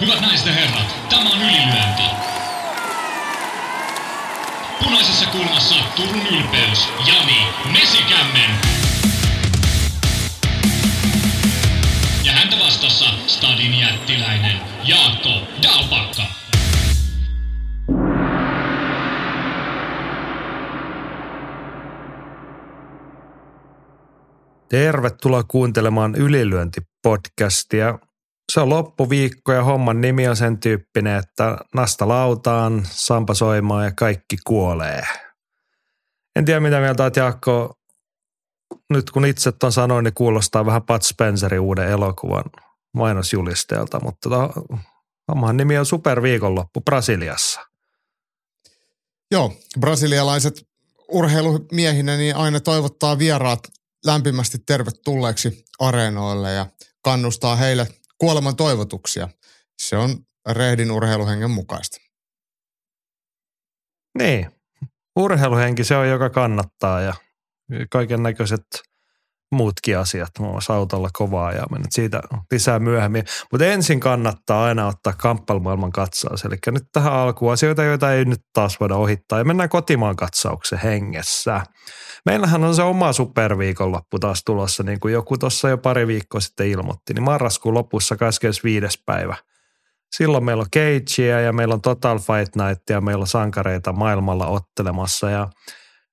Hyvät naiset ja herrat, tämä on ylilyönti. Punaisessa kulmassa Turun ylpeys, Jani Mesikämmen. Ja häntä vastassa Stadin jättiläinen Jaakko Dalpakka. Tervetuloa kuuntelemaan Ylilyönti-podcastia. Se on loppuviikko ja homman nimi on sen tyyppinen, että nasta lautaan, sampa soimaan ja kaikki kuolee. En tiedä mitä mieltä olet Jaakko. Nyt kun itse on sanoin, niin kuulostaa vähän Pat Spencerin uuden elokuvan mainosjulisteelta, mutta tota, homman nimi on Superviikonloppu Brasiliassa. Joo, brasilialaiset urheilumiehinä niin aina toivottaa vieraat lämpimästi tervetulleeksi areenoille ja kannustaa heille kuoleman toivotuksia. Se on rehdin urheiluhengen mukaista. Niin, urheiluhenki se on joka kannattaa ja kaiken näköiset muutkin asiat, muun muassa autolla kovaa ja mennyt siitä lisää myöhemmin. Mutta ensin kannattaa aina ottaa kamppailumaailman katsaus. Eli nyt tähän alkuun asioita, joita ei nyt taas voida ohittaa. Ja mennään kotimaan katsauksen hengessä. Meillähän on se oma superviikonloppu taas tulossa, niin kuin joku tuossa jo pari viikkoa sitten ilmoitti. Niin marraskuun lopussa 25. päivä. Silloin meillä on Cagea ja meillä on Total Fight Night ja meillä on sankareita maailmalla ottelemassa. Ja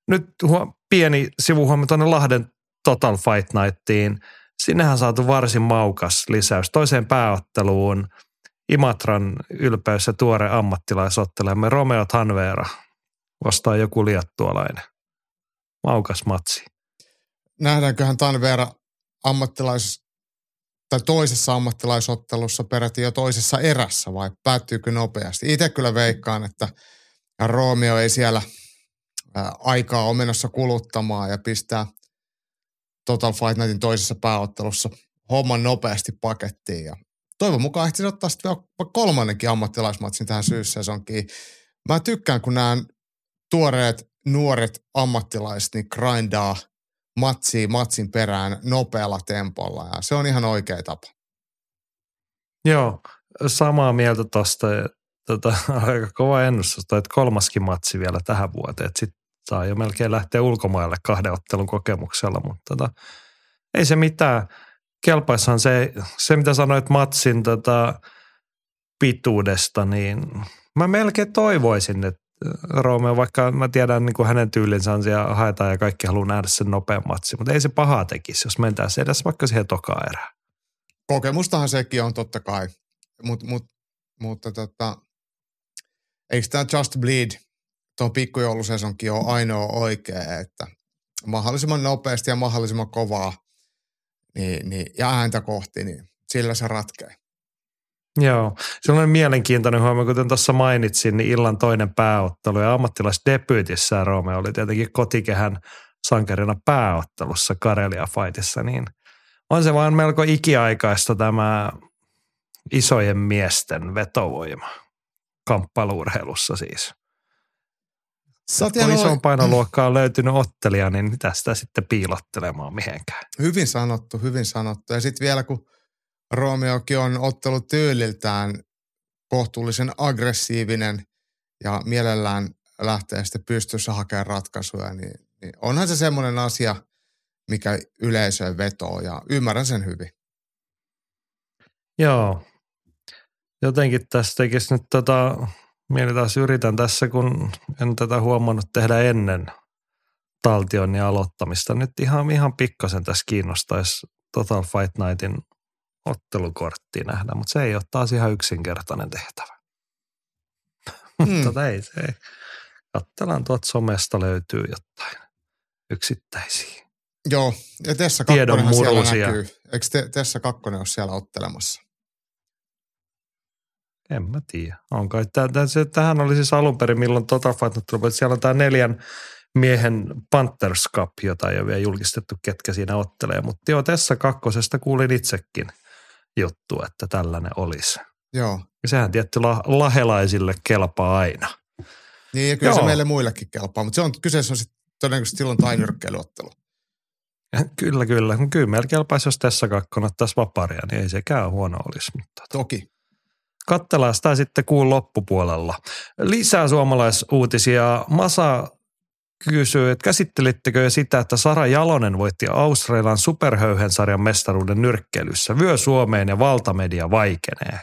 nyt pieni sivuhuomio tuonne Lahden Total Fight Nightiin. Sinnehän saatu varsin maukas lisäys toiseen pääotteluun. Imatran ylpeys ja tuore ammattilaisottelemme Romeo Tanvera vastaan joku liattualainen. Maukas matsi. Nähdäänköhän Tanvera ammattilais tai toisessa ammattilaisottelussa peräti jo toisessa erässä vai päättyykö nopeasti? Itse kyllä veikkaan, että Romeo ei siellä aikaa ole menossa kuluttamaan ja pistää – Total Fight Nightin toisessa pääottelussa homman nopeasti pakettiin. Ja toivon mukaan ehtisi ottaa sitten vielä kolmannenkin ammattilaismatsin tähän syyssesonkiin. Mä tykkään, kun nämä tuoreet nuoret ammattilaiset niin grindaa matsia matsin perään nopealla tempolla ja se on ihan oikea tapa. Joo, samaa mieltä tuosta. Tota, aika kova ennustus, että kolmaskin matsi vielä tähän vuoteen. Sitten saa jo melkein lähteä ulkomaille kahden ottelun kokemuksella, mutta tota, ei se mitään. Kelpaissahan se, se mitä sanoit matsin tota, pituudesta, niin mä melkein toivoisin, että Romeo, vaikka mä tiedän niin kuin hänen tyylinsä on siellä haetaan ja kaikki haluaa nähdä sen nopean matsin, mutta ei se pahaa tekisi, jos mentäisiin edes vaikka siihen tokaan erään. Kokemustahan sekin on totta kai, Mut, mut, mutta tota, eikö tämä Just Bleed tuo pikkujoulusesonkin on ainoa oikea, että mahdollisimman nopeasti ja mahdollisimman kovaa niin, niin, ja ääntä kohti, niin sillä se ratkee. Joo, se on mielenkiintoinen huomio, kuten tuossa mainitsin, niin illan toinen pääottelu ja ammattilaisdebyytissä Rome oli tietenkin kotikehän sankarina pääottelussa Karelia Fightissa, niin on se vaan melko ikiaikaista tämä isojen miesten vetovoima kamppailuurheilussa siis. Sä kun ison painoluokkaa on löytynyt ottelija, niin mitä sitä sitten piilottelemaan mihinkään? Hyvin sanottu, hyvin sanottu. Ja sitten vielä kun Romeokin on ottelut tyyliltään kohtuullisen aggressiivinen ja mielellään lähtee sitten pystyssä hakemaan ratkaisuja, niin, niin onhan se semmoinen asia, mikä yleisöön vetoo ja ymmärrän sen hyvin. Joo. Jotenkin tästä tekisi nyt tota Mieli taas yritän tässä, kun en tätä huomannut tehdä ennen taltionin aloittamista. Nyt ihan, ihan pikkasen tässä kiinnostaisi Total Fight Nightin ottelukorttia nähdä, mutta se ei ole taas ihan yksinkertainen tehtävä. Mm. mutta ei se. Katsellaan tuot somesta löytyy jotain yksittäisiä. Joo, ja Tessa Kakkonen siellä näkyy. Eikö te, Tessa Kakkonen ole siellä ottelemassa? En mä tiedä. Onko. Tähän oli siis alun perin, milloin Total Fight tuli, siellä on tämä neljän miehen Panthers Cup, jota ei ole vielä julkistettu, ketkä siinä ottelee. Mutta joo, tässä kakkosesta kuulin itsekin juttu, että tällainen olisi. Joo. Ja sehän tietty la- lahelaisille kelpaa aina. Niin, ja kyllä joo. se meille muillekin kelpaa, mutta se on, kyseessä on sitten todennäköisesti silloin tainyrkkeilyottelu. Kyllä, kyllä. Kyllä meillä kelpaisi, jos tässä kakkonen ottaisi vaparia, niin ei sekään huono olisi. Mutta... Toki. Kattellaan sitä sitten kuun loppupuolella. Lisää suomalaisuutisia. Masa kysyy, että käsittelittekö jo sitä, että Sara Jalonen voitti Australian superhöyhensarjan mestaruuden nyrkkeilyssä. Vyö Suomeen ja valtamedia vaikenee.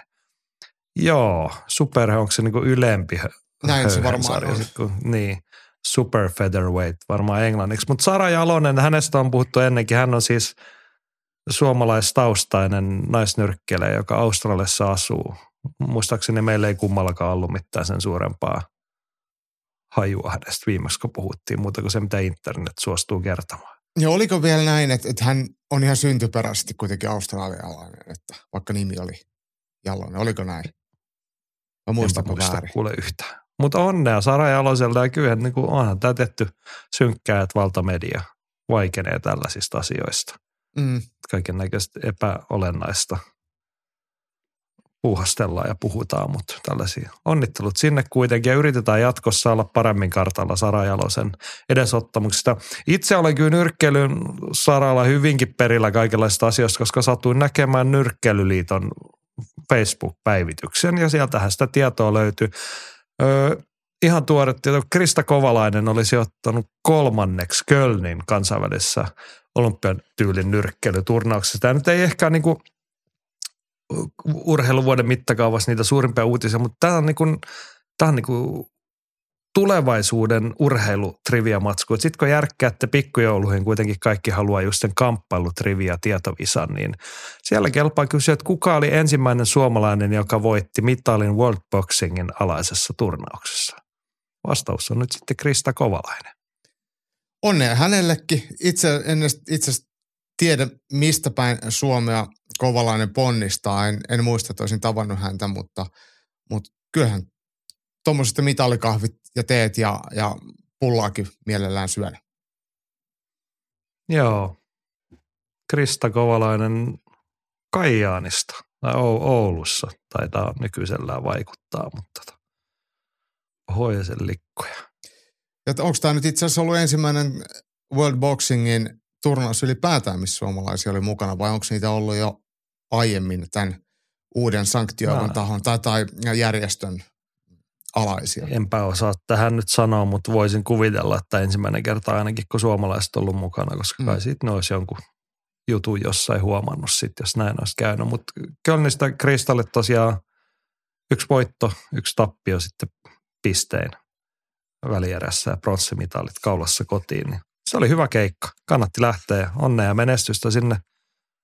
Joo, super, onko se niin kuin ylempi Näin se varmaan on. kun- niin, super featherweight varmaan englanniksi. Mutta Sara Jalonen, hänestä on puhuttu ennenkin, hän on siis suomalaistaustainen naisnyrkkeilijä, joka Australiassa asuu. Muistaakseni meillä ei kummallakaan ollut mitään sen suurempaa hajua hänestä viimeksi, kun puhuttiin, muuta kuin se, mitä internet suostuu kertomaan. Ja oliko vielä näin, että, että hän on ihan syntyperäisesti kuitenkin australialainen, että vaikka nimi oli Jalonen. Oliko näin? Vai Enpä muistanko muista väärin? kuule yhtään. Mutta onnea Sara Jaloselle ja kyllä niin kuin onhan tämä tehty synkkää, että valtamedia vaikenee tällaisista asioista. Mm. Kaiken näköistä epäolennaista puuhastellaan ja puhutaan, mutta tällaisia onnittelut sinne kuitenkin ja yritetään jatkossa olla paremmin kartalla Sara Jalosen edesottamuksista. Itse olen kyllä nyrkkeilyn saralla hyvinkin perillä kaikenlaisista asioista, koska satuin näkemään Nyrkkeilyliiton Facebook-päivityksen ja sieltähän sitä tietoa löytyy. Öö, ihan tuore tieto, Krista Kovalainen olisi ottanut kolmanneksi Kölnin kansainvälisessä olympiatyylin nyrkkeilyturnauksessa. Tämä nyt ei ehkä niin kuin urheiluvuoden mittakaavassa niitä suurimpia uutisia, mutta tämä on, niin tämä on niin tulevaisuuden urheilutrivia-matsku. Sitten kun järkkäätte pikkujouluihin, kuitenkin kaikki haluaa just sen kamppailutrivia tietovisan, niin siellä kelpaa kysyä, että kuka oli ensimmäinen suomalainen, joka voitti mitalin World Boxingin alaisessa turnauksessa. Vastaus on nyt sitten Krista Kovalainen. Onnea hänellekin. Itse en itse tiedä, mistä päin Suomea Kovalainen ponnistaa. En, en muista, että olisin tavannut häntä, mutta, mutta kyllähän tuommoiset mitalikahvit ja teet ja, ja pullaakin mielellään syödä. Joo. Krista Kovalainen Kaijaanista tai Ou- Oulussa taitaa nykyisellään vaikuttaa, mutta tota, hoisen likkoja. onko tämä nyt itse asiassa ollut ensimmäinen World Boxingin turnaus ylipäätään, missä suomalaisia oli mukana, vai onko niitä ollut jo aiemmin tämän uuden sanktioivan Mä- tahon tai, tai järjestön alaisia? Enpä osaa tähän nyt sanoa, mutta voisin kuvitella, että ensimmäinen kerta ainakin, kun suomalaiset on ollut mukana, koska Mm. kai siitä ne olisi jonkun jutun jossain huomannut sitten, jos näin olisi käynyt. Mutta Kölnistä Kristalle tosiaan yksi voitto, yksi tappio sitten pistein välierässä ja pronssimitalit kaulassa kotiin. Niin se oli hyvä keikka. Kannatti lähteä. Onnea ja menestystä sinne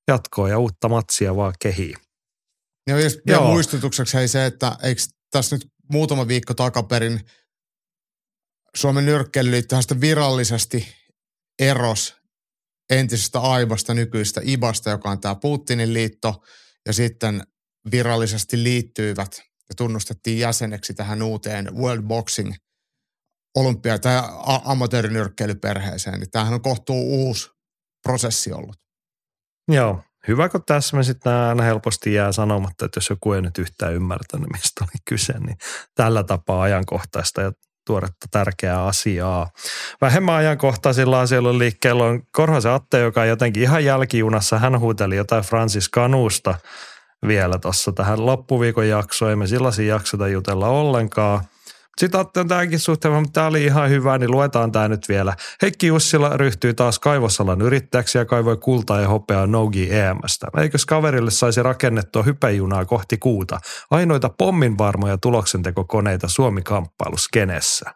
jatkoon ja uutta matsia vaan kehiin. Ja jos vielä Joo. muistutukseksi hei se, että eikö tässä nyt muutama viikko takaperin Suomen nyrkkeilyliittohan sitten virallisesti eros entisestä Aibasta nykyistä Ibasta, joka on tämä Putinin liitto, ja sitten virallisesti liittyivät ja tunnustettiin jäseneksi tähän uuteen World Boxing olympia- tai a- amatöörinyrkkeilyperheeseen. Niin tämähän on kohtuu uusi prosessi ollut. Joo, hyvä kun tässä me sitten aina helposti jää sanomatta, että jos joku ei nyt yhtään ymmärtänyt, mistä oli kyse, niin tällä tapaa ajankohtaista ja tuoretta tärkeää asiaa. Vähemmän ajankohtaisilla asioilla liikkeellä on Korhosen Atte, joka on jotenkin ihan jälkijunassa. Hän huuteli jotain Francis Kanusta vielä tuossa tähän loppuviikon jaksoon. Emme sellaisia jaksota jutella ollenkaan. Sitten ajattelin tämäkin suhteen, mutta tämä oli ihan hyvä, niin luetaan tämä nyt vielä. Heikki Jussila ryhtyy taas kaivosalan yrittäjäksi ja kaivoi kultaa ja hopeaa Nogi EMstä. Eikös kaverille saisi rakennettua hypejunaa kohti kuuta? Ainoita pomminvarmoja tuloksentekokoneita Suomi-kamppailuskenessä.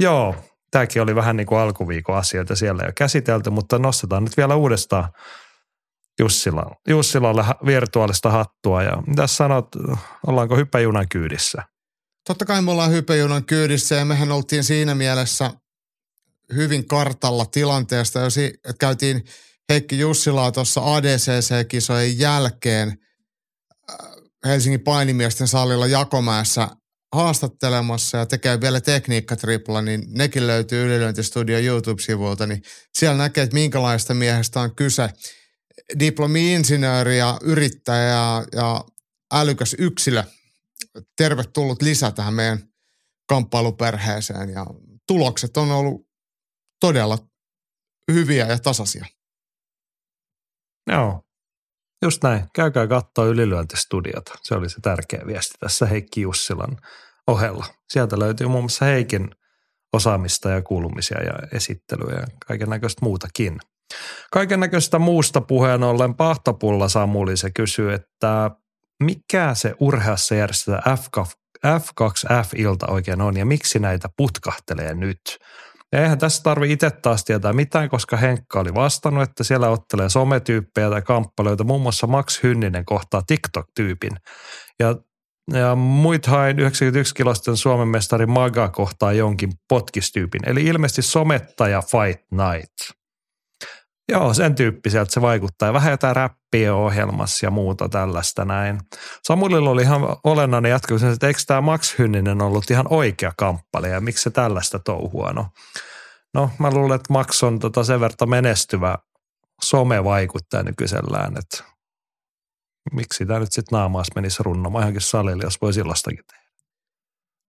Joo, tämäkin oli vähän niin kuin alkuviikon asioita siellä jo käsitelty, mutta nostetaan nyt vielä uudestaan Jussilalle, Jussilalle virtuaalista hattua. Ja mitä sanot, ollaanko hyppäjunan kyydissä? Totta kai me ollaan hypejunan kyydissä ja mehän oltiin siinä mielessä hyvin kartalla tilanteesta. Jos käytiin Heikki Jussilaa tuossa ADCC-kisojen jälkeen äh, Helsingin painimiesten salilla Jakomäessä haastattelemassa ja tekee vielä tekniikkatripla, niin nekin löytyy Ylilöintistudio YouTube-sivuilta, niin siellä näkee, että minkälaista miehestä on kyse. Diplomi-insinööri ja yrittäjä ja, ja älykäs yksilö. Tervetullut lisä tähän meidän kamppailuperheeseen ja tulokset on ollut todella hyviä ja tasaisia. Joo. Just näin. Käykää katsoa ylilyöntistudiota. Se oli se tärkeä viesti tässä Heikki Jussilan ohella. Sieltä löytyy muun muassa Heikin osaamista ja kuulumisia ja esittelyä ja kaiken näköistä muutakin. Kaiken näköistä muusta puheen ollen Pahtopulla Samuli se kysyy, että mikä se urheassa järjestetään F2F-ilta oikein on ja miksi näitä putkahtelee nyt? Ja eihän tässä tarvi itse taas tietää mitään, koska Henkka oli vastannut, että siellä ottelee sometyyppejä tai kamppailuita. Muun muassa Max Hynninen kohtaa TikTok-tyypin. Ja, ja muithain 91 kilosten Suomen mestari Maga kohtaa jonkin potkistyypin. Eli ilmeisesti somettaja Fight Night. Joo, sen tyyppiseltä se vaikuttaa. Vähän jotain räppiä ohjelmassa ja muuta tällaista näin. Samulilla oli ihan olennainen jatko, että eikö tämä Max Hynninen ollut ihan oikea kamppailija ja miksi se tällaista touhua? No, no mä luulen, että Max on tota sen verran menestyvä somevaikuttaja nykyisellään, että miksi tämä nyt sitten naamaas menisi runnomaan johonkin salille, jos voisi illastakin tehdä.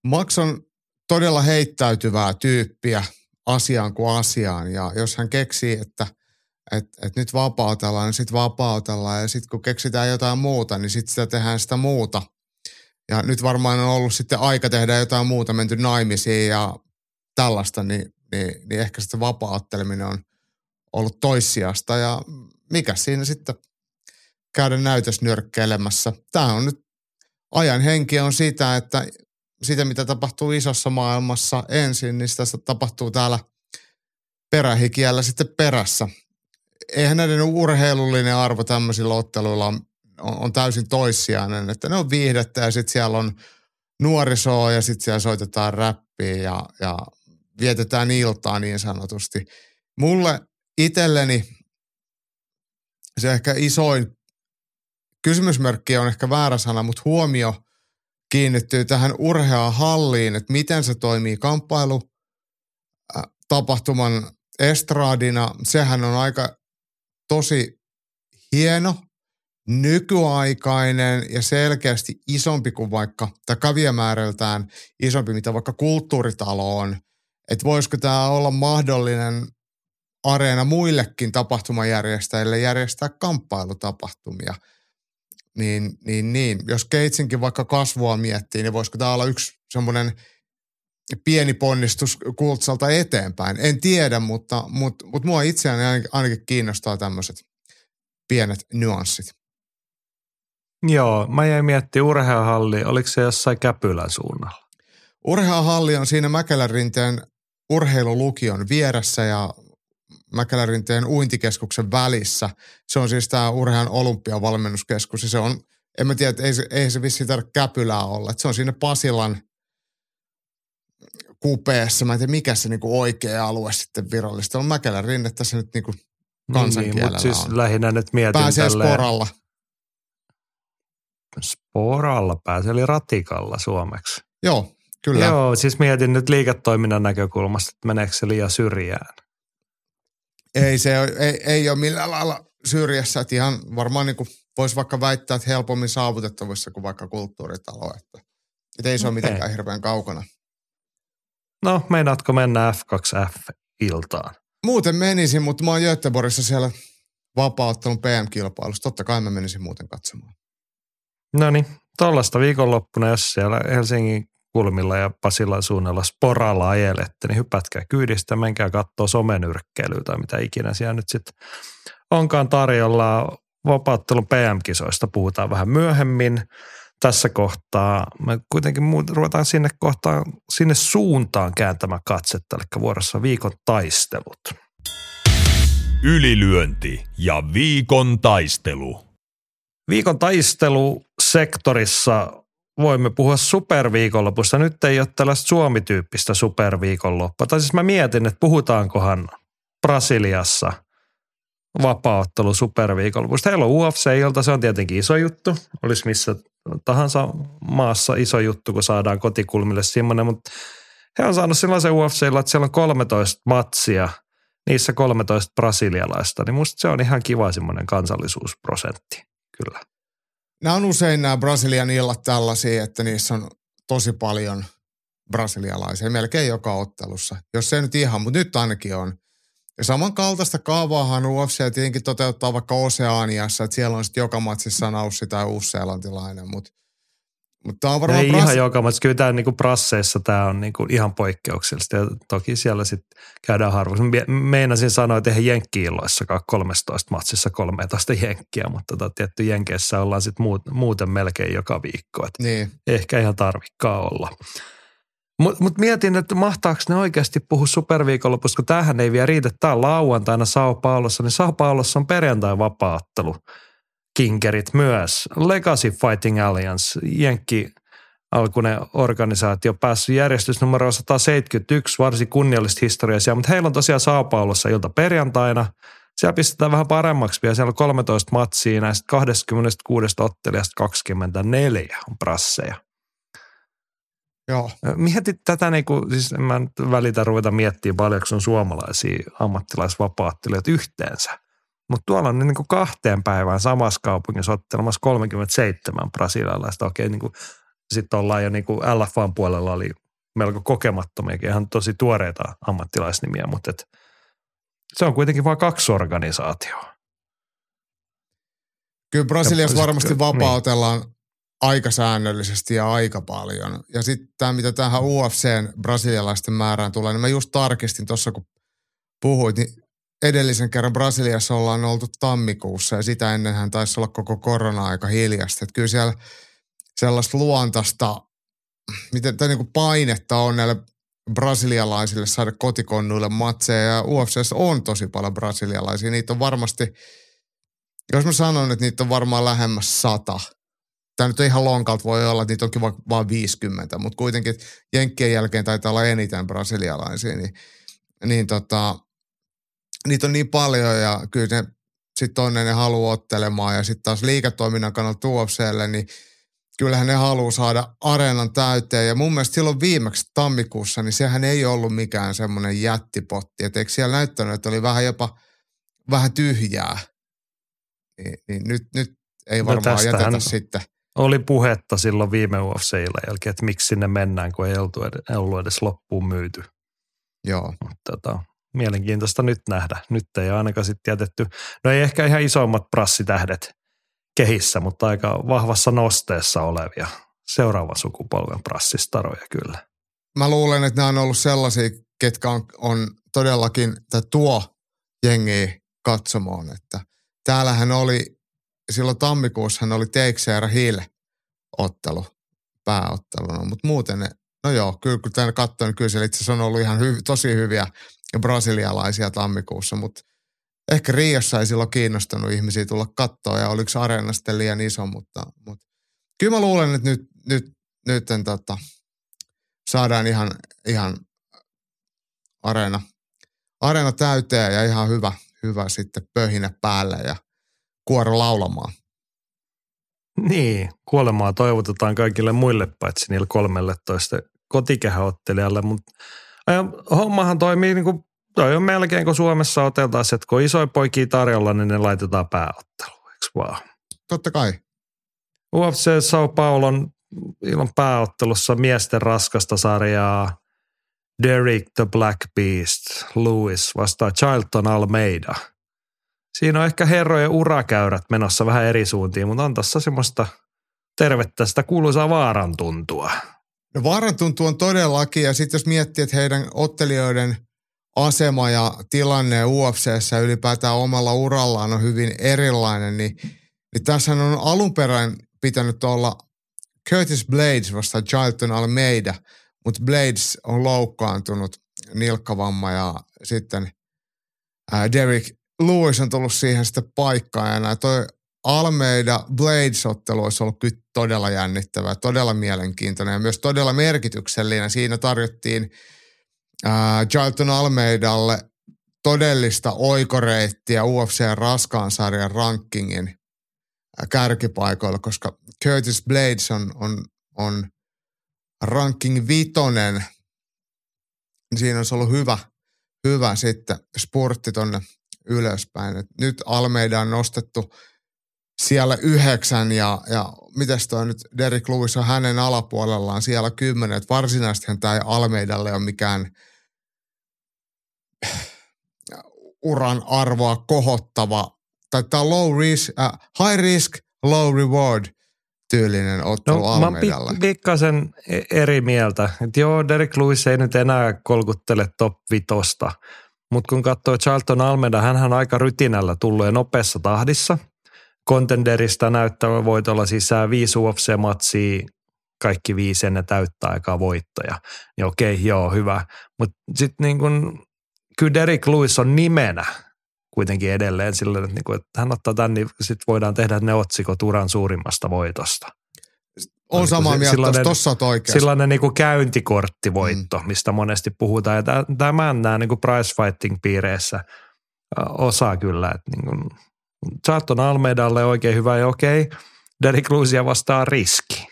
Max on todella heittäytyvää tyyppiä asiaan kuin asiaan ja jos hän keksii, että – että et nyt vapautellaan, sitten vapautellaan ja sitten kun keksitään jotain muuta, niin sitten sitä tehdään sitä muuta. Ja nyt varmaan on ollut sitten aika tehdä jotain muuta, menty naimisiin ja tällaista, niin, niin, niin ehkä sitten vapautteleminen on ollut toissijasta ja mikä siinä sitten käydä näytösnyrkkeilemässä. Tämä on nyt, ajan henki on sitä, että sitä mitä tapahtuu isossa maailmassa ensin, niin sitä tapahtuu täällä perähikiellä sitten perässä eihän näiden urheilullinen arvo tämmöisillä otteluilla on, on, on täysin toissijainen, että ne on viihdettä ja sitten siellä on nuorisoa ja sitten siellä soitetaan räppiä ja, ja vietetään iltaa niin sanotusti. Mulle itselleni se ehkä isoin kysymysmerkki on ehkä väärä sana, mutta huomio kiinnittyy tähän urheahalliin, että miten se toimii kamppailu tapahtuman estradina. Sehän on aika tosi hieno, nykyaikainen ja selkeästi isompi kuin vaikka, tai kaviamäärältään isompi, mitä vaikka kulttuuritalo on. Että voisiko tämä olla mahdollinen areena muillekin tapahtumajärjestäjille järjestää kamppailutapahtumia. Niin, niin, niin. Jos Keitsinkin vaikka kasvua miettii, niin voisiko tämä olla yksi semmoinen pieni ponnistus kultsalta eteenpäin. En tiedä, mutta, mutta, mutta mua itseäni ainakin, ainakin kiinnostaa tämmöiset pienet nyanssit. Joo, mä jäin miettimään urheiluhalli, oliko se jossain Käpylän suunnalla? Urheiluhalli on siinä Mäkelärinteen urheilulukion vieressä ja Mäkelärinteen uintikeskuksen välissä. Se on siis tämä urhean olympiavalmennuskeskus ja se on, en mä tiedä, ei se, ei se vissi tarvitse Käpylää olla. Se on siinä Pasilan – kupeessa. Mä en tiedä, mikä se niinku oikea alue sitten virallista on. Mäkelän rinne tässä nyt niinku kansankielellä niin, mutta siis on. lähinnä nyt mietin Pääsee tälleen, sporalla. Sporalla pääsee, eli ratikalla suomeksi. Joo, kyllä. Joo, siis mietin nyt liiketoiminnan näkökulmasta, että meneekö se liian syrjään. Ei se ole, ei, ei ole millään lailla syrjässä, että ihan varmaan niin voisi vaikka väittää, että helpommin saavutettavissa kuin vaikka kulttuuritalo, että, että ei se okay. ole mitenkään hirveän kaukana. No, meinaatko mennä F2F-iltaan? Muuten menisin, mutta mä oon Göteborgissa siellä vapauttelun PM-kilpailussa. Totta kai mä menisin muuten katsomaan. No niin, tuollaista viikonloppuna, jos siellä Helsingin kulmilla ja Pasilan suunnalla sporalla ajelette, niin hypätkää kyydistä, menkää katsoa somenyrkkeilyä tai mitä ikinä siellä nyt sitten onkaan tarjolla. Vapauttelun PM-kisoista puhutaan vähän myöhemmin tässä kohtaa. Me kuitenkin ruvetaan sinne kohtaan, sinne suuntaan kääntämään katsetta, eli vuorossa viikon taistelut. Ylilyönti ja viikon taistelu. Viikon taistelusektorissa voimme puhua superviikonlopusta. Nyt ei ole tällaista suomityyppistä superviikonloppua. Tai siis mä mietin, että puhutaankohan Brasiliassa vapaaottelu superviikonlopusta. Heillä on UFC-ilta, se on tietenkin iso juttu. Olisi missä tahansa maassa iso juttu, kun saadaan kotikulmille semmoinen, mutta he on saanut sellaisen UFCilla, että siellä on 13 matsia, niissä 13 brasilialaista, niin musta se on ihan kiva semmoinen kansallisuusprosentti, kyllä. Nämä on usein nämä Brasilian illat tällaisia, että niissä on tosi paljon brasilialaisia, melkein joka ottelussa. Jos se nyt ihan, mutta nyt ainakin on. Ja samankaltaista kaavaahan UFC tietenkin toteuttaa vaikka Oseaniassa, että siellä on sitten joka matsissa Naussi tai Uus-Seelantilainen, mutta mutta tämä on varmaan Ei Bras- ihan joka, mutta kyllä tämä niinku brasseissa tämä on niinku ihan poikkeuksellista. Ja toki siellä sitten käydään harvoin. Meinasin sanoa, että eihän jenkki-illoissakaan 13 matsissa 13 jenkkiä, mutta tota, tietty jenkeissä ollaan sitten muut, muuten melkein joka viikko. Et Niin, ehkä ihan tarvikkaa olla. Mutta mut mietin, että mahtaako ne oikeasti puhua superviikonlopussa, kun tämähän ei vielä riitä. Tämä on lauantaina Sao Paulossa, niin Sao Paulossa on perjantai vapaattelu. Kinkerit myös. Legacy Fighting Alliance, Jenkki alkuinen organisaatio, päässyt järjestysnumero 171, varsin kunniallista historiaa mutta heillä on tosiaan Sao Paulossa ilta perjantaina. Siellä pistetään vähän paremmaksi vielä, siellä on 13 matsia, näistä 26 ottelijasta 24 on brasseja. Joo. Mietit tätä, niin kuin, siis en mä nyt välitä ruveta miettimään paljonko on suomalaisia ammattilaisvapaattelijoita yhteensä. Mutta tuolla on niin kuin kahteen päivään samassa kaupungissa ottelemassa 37 brasilialaista. Okei, niin sitten ollaan jo niin kuin LFAn puolella oli melko kokemattomiakin, ihan tosi tuoreita ammattilaisnimiä, mutta et, se on kuitenkin vain kaksi organisaatioa. Kyllä Brasiliassa varmasti niin. Aika säännöllisesti ja aika paljon. Ja sitten tämä, mitä tähän UFCn brasilialaisten määrään tulee, niin mä just tarkistin tuossa, kun puhuit, niin edellisen kerran Brasiliassa ollaan oltu tammikuussa ja sitä ennenhän taisi olla koko korona-aika hiljasta. Että kyllä siellä sellaista luontaista, miten, tai niin kuin painetta on näille brasilialaisille saada kotikonnuille matseja ja UFCssä on tosi paljon brasilialaisia. Niitä on varmasti, jos mä sanon, että niitä on varmaan lähemmäs sata. Tämä nyt ihan lonkalta voi olla, että niitä onkin va- vaan 50, mutta kuitenkin Jenkkien jälkeen taitaa olla eniten brasilialaisia, niin, niin tota, niitä on niin paljon ja kyllä ne sitten on ne, haluaa ottelemaan ja sitten taas liiketoiminnan kannalta UFClle, niin kyllähän ne haluaa saada areenan täyteen. Ja mun mielestä silloin viimeksi tammikuussa, niin sehän ei ollut mikään semmoinen jättipotti. Että eikö siellä näyttänyt, että oli vähän jopa vähän tyhjää. Niin, niin nyt, nyt ei No varmaan tästähän- jätetä sitten. Oli puhetta silloin viime UFC-illan jälkeen, että miksi sinne mennään, kun ei oltu edes, ollut edes loppuun myyty. Joo. Mutta tota, mielenkiintoista nyt nähdä. Nyt ei ainakaan sitten jätetty, no ei ehkä ihan isommat prassitähdet kehissä, mutta aika vahvassa nosteessa olevia seuraavan sukupolven prassistaroja kyllä. Mä luulen, että nämä on ollut sellaisia, ketkä on, on todellakin, tai tuo jengiä katsomoon, että täällähän oli, silloin tammikuussahan oli Teixeira Hill ottelu pääotteluna, mutta muuten ne, no joo, kyllä kun tämän katsoin, niin kyllä siellä itse asiassa on ollut ihan hy, tosi hyviä brasilialaisia tammikuussa, mutta ehkä Riossa ei silloin kiinnostanut ihmisiä tulla kattoon ja oliko areena sitten liian iso, mutta, mutta kyllä mä luulen, että nyt, nyt, nyt en, tota, saadaan ihan, ihan areena, areena täyteen ja ihan hyvä, hyvä sitten pöhinä päälle ja kuoro laulamaan. Niin, kuolemaa toivotetaan kaikille muille paitsi niille 13 kotikehäottelijalle, mutta hommahan toimii niin kuin, toi on melkein kuin Suomessa otetaan, että kun isoja poikia tarjolla, niin ne laitetaan pääotteluun, eikö vaan? Totta kai. UFC Sao Paulon ilman pääottelussa miesten raskasta sarjaa Derek the Black Beast Lewis vastaa Chilton Almeida. Siinä on ehkä herrojen urakäyrät menossa vähän eri suuntiin, mutta on tässä semmoista tervettä sitä kuuluisaa vaaran tuntua. No vaaran tuntuu on todellakin, ja sitten jos miettii, että heidän ottelijoiden asema ja tilanne UFCssä ylipäätään omalla urallaan on hyvin erilainen, niin, niin tässä on alun perin pitänyt olla Curtis Blades vasta Charlton Almeida, mutta Blades on loukkaantunut nilkkavamma ja sitten ää, Derek Lewis on tullut siihen sitten paikkaan ja nämä toi Almeida Blades-ottelu olisi ollut kyllä todella jännittävä, todella mielenkiintoinen ja myös todella merkityksellinen. Siinä tarjottiin ää, Charlton Almeidalle todellista oikoreittiä UFC raskaan sarjan rankingin kärkipaikoilla, koska Curtis Blades on, on, on ranking vitonen. Siinä olisi ollut hyvä, hyvä sitten spurtti tonne ylöspäin. Et nyt Almeida on nostettu siellä yhdeksän ja, ja mitäs toi nyt Derek Lewis on hänen alapuolellaan siellä kymmenen. Et varsinaisesti tämä Almeidalle on mikään uran arvoa kohottava, tai tämä low risk, äh, high risk, low reward tyylinen ottelu No, mä oon Almeidalla. pik- pikkasen e- eri mieltä. Et joo, Derek Lewis ei nyt enää kolkuttele top vitosta, mutta kun katsoo Charlton Almeida, hän on aika rytinällä tullut ja nopeassa tahdissa. Contenderista näyttävä voitolla sisään viisi UFC-matsia, kaikki viisi ennen täyttää aikaa voittoja. Niin okei, joo, hyvä. Mutta sitten niin kun, kyllä Derek Lewis on nimenä kuitenkin edelleen sillä, että, niin kun, että hän ottaa tämän, niin sitten voidaan tehdä ne otsikot uran suurimmasta voitosta. On samaa Se- mieltä, sellainen- tuossa oot oikeassa. Sellainen niin käyntikorttivoitto, mm. mistä monesti puhutaan. Ja tä- tämän nämä niin kuin prize fighting piireissä ä, osaa kyllä. Että niin kuin, Charlton Almeidalle oikein hyvä ja okei, Derek Lucia vastaa riski.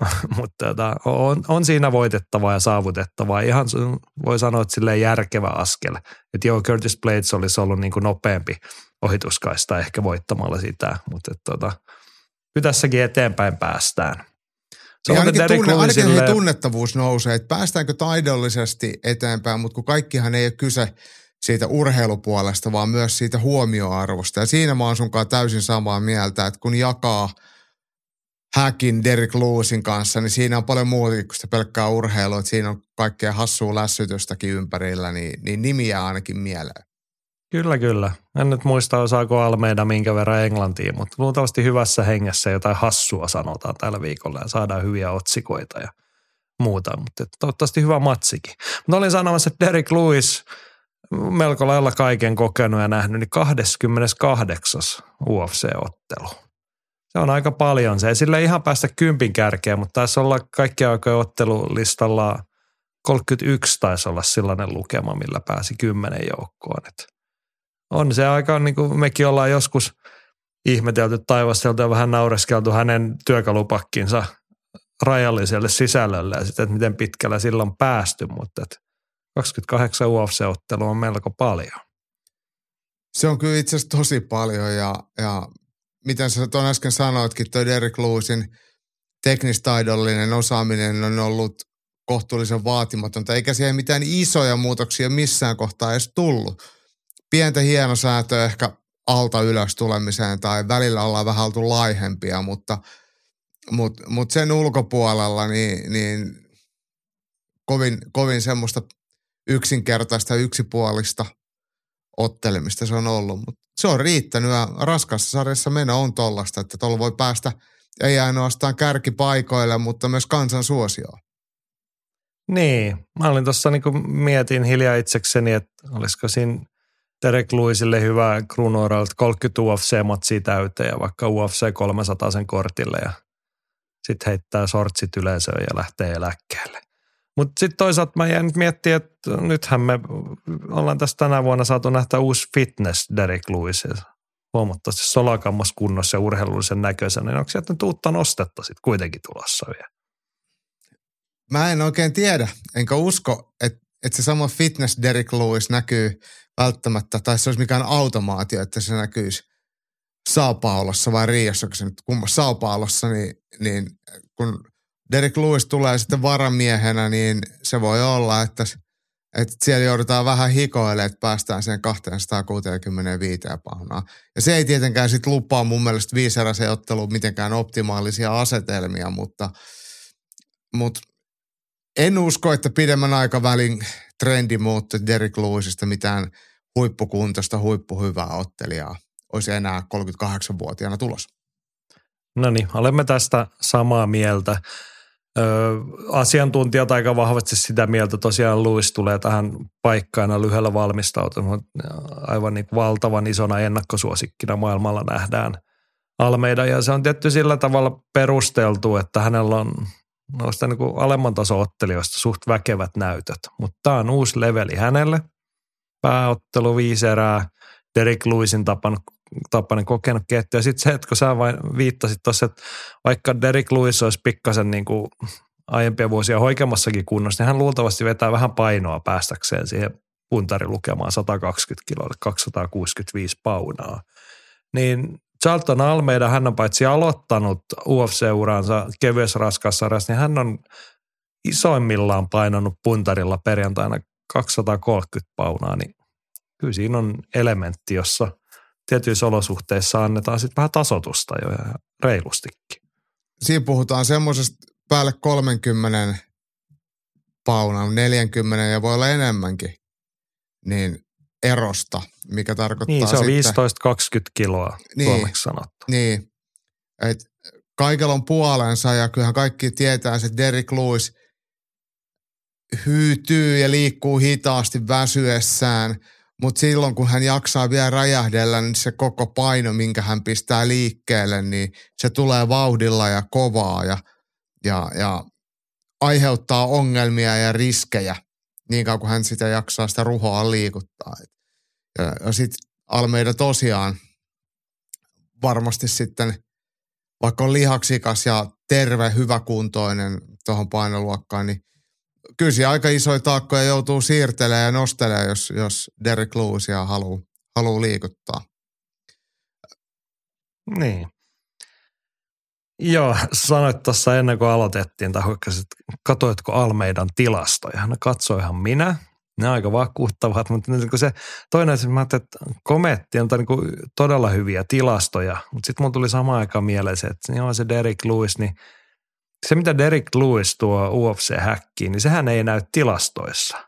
Mutta tota, on, on, siinä voitettavaa ja saavutettavaa. Ihan voi sanoa, että silleen järkevä askel. Että joo, Curtis Blades olisi ollut niin kuin nopeampi ohituskaista ehkä voittamalla sitä. Mutta että tota, kyllä tässäkin eteenpäin päästään. Se Niin on ainakin, Derek tunne, ainakin Lewisille- tunnettavuus nousee, että päästäänkö taidollisesti eteenpäin, mutta kun kaikkihan ei ole kyse siitä urheilupuolesta, vaan myös siitä huomioarvosta. Ja siinä mä oon sunkaan täysin samaa mieltä, että kun jakaa Häkin Derek Lewisin kanssa, niin siinä on paljon muutakin kuin sitä pelkkää urheilua, että siinä on kaikkea hassua lässytystäkin ympärillä, niin, niin nimi jää ainakin mieleen. Kyllä, kyllä. En nyt muista, osaako Almeida minkä verran englantiin, mutta luultavasti hyvässä hengessä jotain hassua sanotaan tällä viikolla ja saadaan hyviä otsikoita ja muuta. Mutta toivottavasti hyvä matsikin. Mutta olin sanomassa, että Derek Lewis, melko lailla kaiken kokenut ja nähnyt, niin 28. UFC-ottelu. Se on aika paljon. Se ei sille ihan päästä kympin kärkeen, mutta taisi olla kaikkien aikojen ottelulistalla 31 taisi olla sellainen lukema, millä pääsi kymmenen joukkoon. Et on se aika, niin kuin mekin ollaan joskus ihmetelty, taivasteltu ja vähän naureskeltu hänen työkalupakkinsa rajalliselle sisällölle ja sitten, että miten pitkällä sillä on päästy, mutta et 28 UFC-ottelua on melko paljon. Se on kyllä itse asiassa tosi paljon ja, ja miten sä tuon äsken sanoitkin, toi Derek Lewisin teknistaidollinen osaaminen on ollut kohtuullisen vaatimatonta, eikä siihen mitään isoja muutoksia missään kohtaa edes tullut. Pientä hienosäätöä ehkä alta ylös tulemiseen tai välillä ollaan vähän oltu laihempia, mutta, mutta, mutta sen ulkopuolella niin, niin kovin, kovin semmoista yksinkertaista yksipuolista ottelemista se on ollut, mutta se on riittänyt ja raskassa sarjassa meno on tollasta, että tuolla voi päästä ei ainoastaan kärkipaikoille, mutta myös kansan suosioon. Niin, mä olin tuossa niin mietin hiljaa itsekseni, että olisiko siinä Derek Lewisille hyvä kruunuuralta 30 UFC-matsia täyteen vaikka UFC 300 sen kortille ja sitten heittää sortsit yleisöön ja lähtee eläkkeelle. Mutta sitten toisaalta mä jäin nyt miettimään, että nythän me ollaan tässä tänä vuonna saatu nähdä uusi fitness Derek Lewis. Huomattavasti solakammassa kunnossa ja urheilullisen näköisenä. Niin onko sieltä nyt uutta nostetta sitten kuitenkin tulossa vielä? Mä en oikein tiedä, enkä usko, että, että se sama fitness Derek Lewis näkyy välttämättä, tai se olisi mikään automaatio, että se näkyisi Sao Paulossa vai Riossa, kun se nyt Paulossa, niin, niin kun Derek Lewis tulee sitten varamiehenä, niin se voi olla, että, että siellä joudutaan vähän hikoilemaan, että päästään siihen 265 paunaa. Ja se ei tietenkään sitten lupaa mun mielestä viiseräisen otteluun mitenkään optimaalisia asetelmia, mutta, mutta en usko, että pidemmän aikavälin trendi muuttui Derek Lewisista mitään huippukuntoista, huippuhyvää ottelijaa olisi enää 38-vuotiaana tulos. No niin, olemme tästä samaa mieltä. Ö, asiantuntijat aika vahvasti sitä mieltä. Tosiaan Lewis tulee tähän paikkaan lyhyellä valmistautunut. Aivan niin valtavan isona ennakkosuosikkina maailmalla nähdään Almeida. Ja se on tietty sillä tavalla perusteltu, että hänellä on noista niin kuin alemman tason ottelijoista suht väkevät näytöt. Mutta tämä on uusi leveli hänelle. Pääottelu viisi erää. Derek Lewisin tapan, tapainen kokenut ketju. Ja sitten se, että kun sä vain viittasit tuossa, että vaikka Derek Lewis olisi pikkasen niin kuin aiempia vuosia hoikemassakin kunnossa, niin hän luultavasti vetää vähän painoa päästäkseen siihen puntari lukemaan 120 kiloille 265 paunaa. Niin Charlton Almeida, hän on paitsi aloittanut UFC-uransa kevyessä raskassarjassa, niin hän on isoimmillaan painanut puntarilla perjantaina 230 paunaa, niin kyllä siinä on elementti, jossa tietyissä olosuhteissa annetaan sitten vähän tasotusta jo ja reilustikin. Siinä puhutaan semmoisesta päälle 30 paunan, 40 ja voi olla enemmänkin, niin erosta, mikä tarkoittaa Niin, se on sitten, 15-20 kiloa Niin. suomeksi sanottu. Niin, että kaikella on puolensa ja kyllähän kaikki tietää, että Derek Lewis hyytyy ja liikkuu hitaasti väsyessään, mutta silloin kun hän jaksaa vielä räjähdellä, niin se koko paino, minkä hän pistää liikkeelle, niin se tulee vauhdilla ja kovaa ja, ja, ja aiheuttaa ongelmia ja riskejä niin kauan kuin hän sitä jaksaa sitä ruhoa liikuttaa. Et- Ja, sitten Almeida tosiaan varmasti sitten, vaikka on lihaksikas ja terve, hyväkuntoinen tuohon painoluokkaan, niin kyllä siellä aika isoja taakkoja joutuu siirtelemään ja nostelemaan, jos, jos Derek Lewisia haluaa haluu liikuttaa. Niin. Joo, sanoit tuossa ennen kuin aloitettiin, tai katoitko Almeidan tilastoja? No katsoihan minä. Ne on aika vakuuttavat, mutta niin kuin se toinen asia, mä ajattelin, että Kometti on niin kuin todella hyviä tilastoja, mutta sitten mulla tuli samaan aikaan mieleen se, että joo, se Derek Lewis, niin se mitä Derek Lewis tuo UFC-häkkiin, niin sehän ei näy tilastoissa.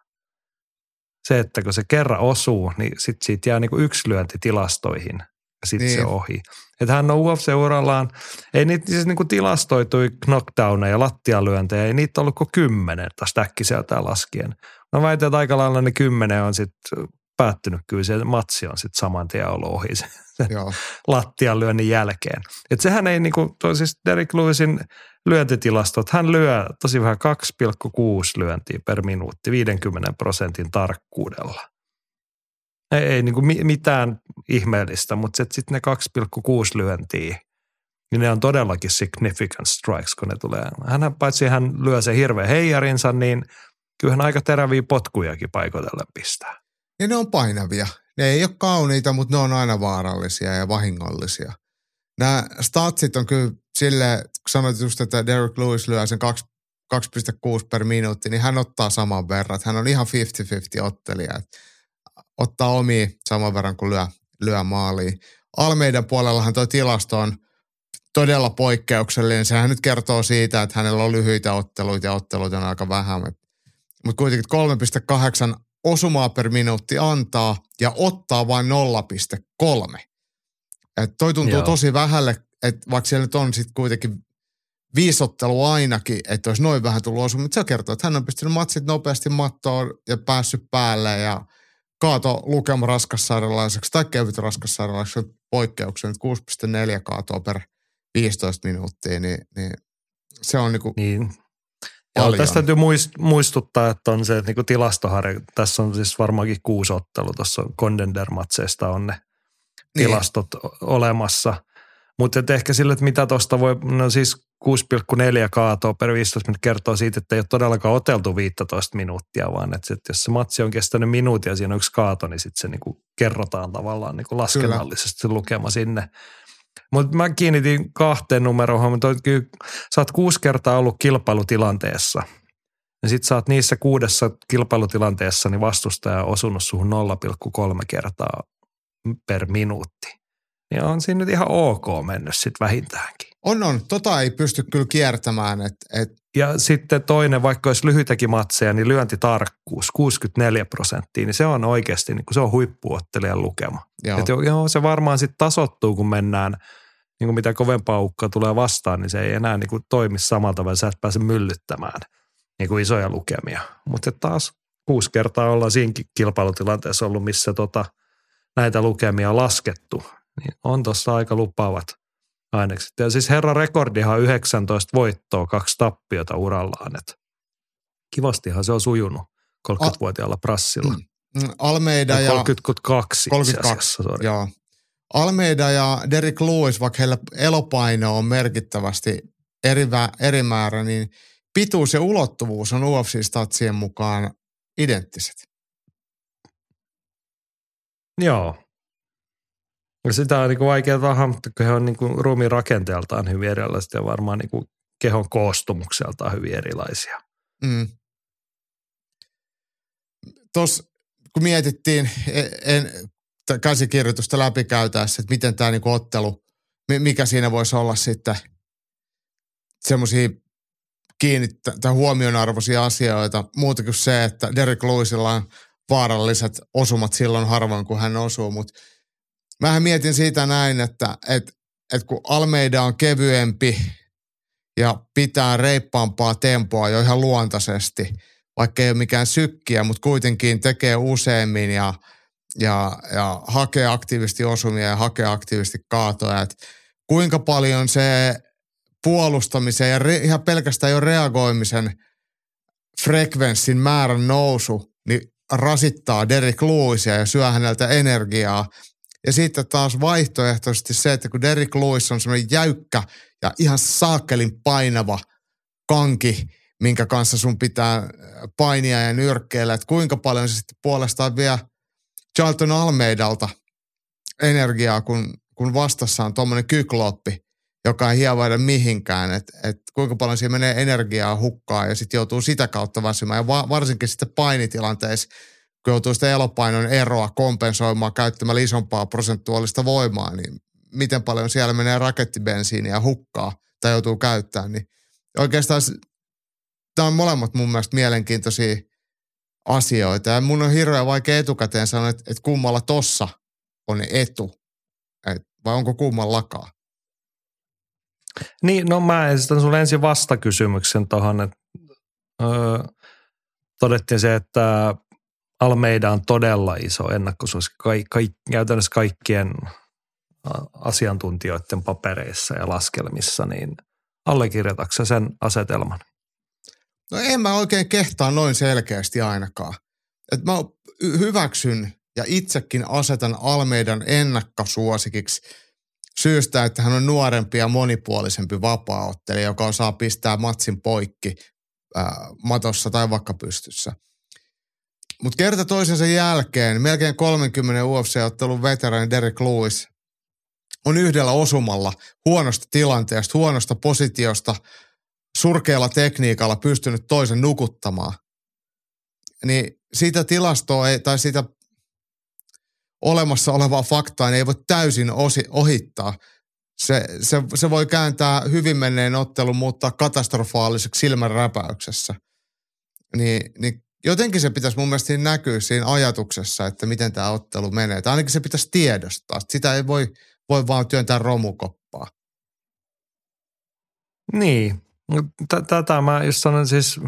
Se, että kun se kerran osuu, niin sitten siitä jää niin kuin yksi lyönti tilastoihin ja sitten Niin. se ohi. Että hän on UFC-urallaan, ei niitä siis niin kuin tilastoitui knockdowneja ja lattialyöntejä, ei niitä ollut kuin kymmenen taas äkkiseltään laskien. Mä väitän, että aika lailla ne kymmenen on sitten päättynyt kyllä, se matsi on sitten saman tien ollut ohi se, se Joo. lattialyönnin jälkeen. Et sehän ei niinku, toi siis Derek Lewisin lyöntitilastot, hän lyö tosi vähän 2,6 lyöntiä per minuutti 50 prosentin tarkkuudella. Ei, ei niinku mi- mitään ihmeellistä, mutta sitten ne 2,6 lyöntiä, niin ne on todellakin significant strikes, kun ne tulee. Hän paitsi hän lyö se hirveä heijarinsa, niin kyllähän aika teräviä potkujakin paikoitellen pistää. Ja ne on painavia. Ne ei ole kauniita, mutta ne on aina vaarallisia ja vahingollisia. Nämä statsit on kyllä sille, kun sanoit just, että Derek Lewis lyö sen 2 2,6 per minuutti, niin hän ottaa saman verran. Hän on ihan 50-50 ottelija. Ottaa omia saman verran kuin lyö, lyö maaliin. Almeiden puolellahan tuo tilasto on todella poikkeuksellinen. Sehän nyt kertoo siitä, että hänellä on lyhyitä otteluita ja otteluita on aika vähän. Mutta kuitenkin 3,8 osumaa per minuutti antaa ja ottaa vain 0,3. Et toi tuntuu Joo. Tosi vähälle, että vaikka siellä nyt on sitten kuitenkin viisi ottelua ainakin, että olisi noin vähän tullut osuma, mutta se kertoo, että hän on pystynyt matsit nopeasti mattoon ja päässyt päälle ja kaato lukema raskassairalaiseksi tai kevyt raskassairalaiseksi poikkeuksen, että 6,4 kaatoa per 15 minuuttia, niin, niin se on niinku Niin. Joo, Paljon. tästä täytyy muist- muistuttaa, että on se että niinku tilastoharja. Tässä on siis varmaankin kuusi ottelu. Tuossa Contender-matseista on ne Niin. tilastot olemassa. Mutta ehkä sille, että mitä tuosta voi, no siis 6,4 kaatoa per 15 minuuttia kertoo siitä, että ei ole todellakaan oteltu 15 minuuttia, vaan että, sit jos se matsi on kestänyt minuutin ja siinä on yksi kaato, niin sitten se niinku kerrotaan tavallaan niinku laskennallisesti se lukema sinne. Mutta mä kiinnitin kahteen numeroon huomioon. Kyllä, sä oot kuusi kertaa ollut kilpailutilanteessa. Ja sit sä oot niissä kuudessa kilpailutilanteessa, niin vastustaja on osunut suhun 0,3 kertaa per minuutti. Niin on siinä nyt ihan ok mennyt sit vähintäänkin. On, on. Tota ei pysty kyllä kiertämään, että et, Ja sitten toinen, vaikka olisi lyhyitäkin matseja, niin lyöntitarkkuus 64 prosenttia, niin se on oikeasti, niin kuin se on huippuottelijan lukema. joo, Että joo, se varmaan sitten tasottuu, kun mennään, niin kuin mitä kovempaa ukka tulee vastaan, niin se ei enää niin kuin toimi samalla tavalla, sä et pääse myllyttämään niin kuin isoja lukemia. Mutta taas kuusi kertaa ollaan siinäkin kilpailutilanteessa ollut, missä tota, näitä lukemia on laskettu, niin on tuossa aika lupaavat ainekset. Ja siis herra rekordihan on 19 voittoa, kaksi tappiota urallaan, että kivastihan se on sujunut 30-vuotiaalla prassilla. Mm, Almeida Ja ja... 32 itse 32, asiassa, sorry. Joo. Almeida ja Derek Lewis, vaikka heillä elopaino on merkittävästi eri, vä- eri määrä, niin pituus ja ulottuvuus on UFC-statsien mukaan identtiset. Joo. Ja sitä on niin vaikea hahmottaa, kun he on niin ruumiin rakenteeltaan hyvin erilaiset ja varmaan niin kehon koostumukseltaan hyvin erilaisia. Mm. Tuossa kun mietittiin en, en, käsikirjoitusta läpikäytäessä, että miten tämä niinku ottelu, mikä siinä voisi olla sitten semmoisia kiinnittää huomionarvoisia asioita, muuta kuin se, että Derek Lewisilla on vaaralliset osumat silloin harvoin, kun hän osuu, mutta mähän mietin siitä näin, että et, et kun Almeida on kevyempi ja pitää reippaampaa tempoa jo ihan luontaisesti, vaikka ei ole mikään sykkiä, mutta kuitenkin tekee useammin ja, ja, ja hakee aktiivisesti osumia ja hakee aktiivisesti kaatoja. Et kuinka paljon se puolustamisen ja re, ihan pelkästään jo reagoimisen frekvenssin määrän nousu niin rasittaa Derek Lewisia ja syö häneltä energiaa. Ja sitten taas vaihtoehtoisesti se, että kun Derek Lewis on semmoinen jäykkä ja ihan saakelin painava kanki, minkä kanssa sun pitää painia ja nyrkkeillä, että kuinka paljon se sitten puolestaan vie Charlton Almeidalta energiaa, kun, kun vastassa on tuommoinen kykloppi, joka ei hievaida mihinkään, että et kuinka paljon siinä menee energiaa hukkaan ja sitten joutuu sitä kautta väsymään. Ja va, varsinkin sitten painitilanteissa, kun joutuu sitä elopainon eroa kompensoimaan käyttämällä isompaa prosentuaalista voimaa, niin miten paljon siellä menee rakettibensiiniä hukkaa tai joutuu käyttämään, niin oikeastaan tämä on molemmat mun mielestä mielenkiintoisia asioita. Ja mun on hirveän vaikea etukäteen sanoa, että, että kummalla tossa on etu, et, vai onko kummallakaan. Niin, no mä esitän sulle ensin vastakysymyksen tuohon, että öö, todettiin se, että Almeida on todella iso ennakkosuosikki ka- ka- käytännössä kaikkien asiantuntijoiden papereissa ja laskelmissa, niin allekirjoitatko sen asetelman? No en mä oikein kehtaa noin selkeästi ainakaan. Et mä hyväksyn ja itsekin asetan Almeidan ennakkosuosikiksi syystä, että hän on nuorempi ja monipuolisempi vapaaottelija, joka osaa pistää matsin poikki matossa tai vaikka pystyssä. Mutta kerta toisensa jälkeen melkein 30 UFC-ottelun veteraani Derek Lewis on yhdellä osumalla huonosta tilanteesta, huonosta positiosta, surkealla tekniikalla pystynyt toisen nukuttamaan. Niin siitä tilastoa ei, tai sitä olemassa olevaa faktaa niin ei voi täysin osi, ohittaa. Se, se, se voi kääntää hyvin menneen ottelun, muuttaa katastrofaaliseksi silmänräpäyksessä. Niin, niin jotenkin se pitäisi mun mielestä näkyä siinä ajatuksessa, että miten tämä ottelu menee. Tai ainakin se pitäisi tiedostaa. Sitä ei voi, voi vaan työntää romukoppaa. Niin. Tätä mä just sanon siis,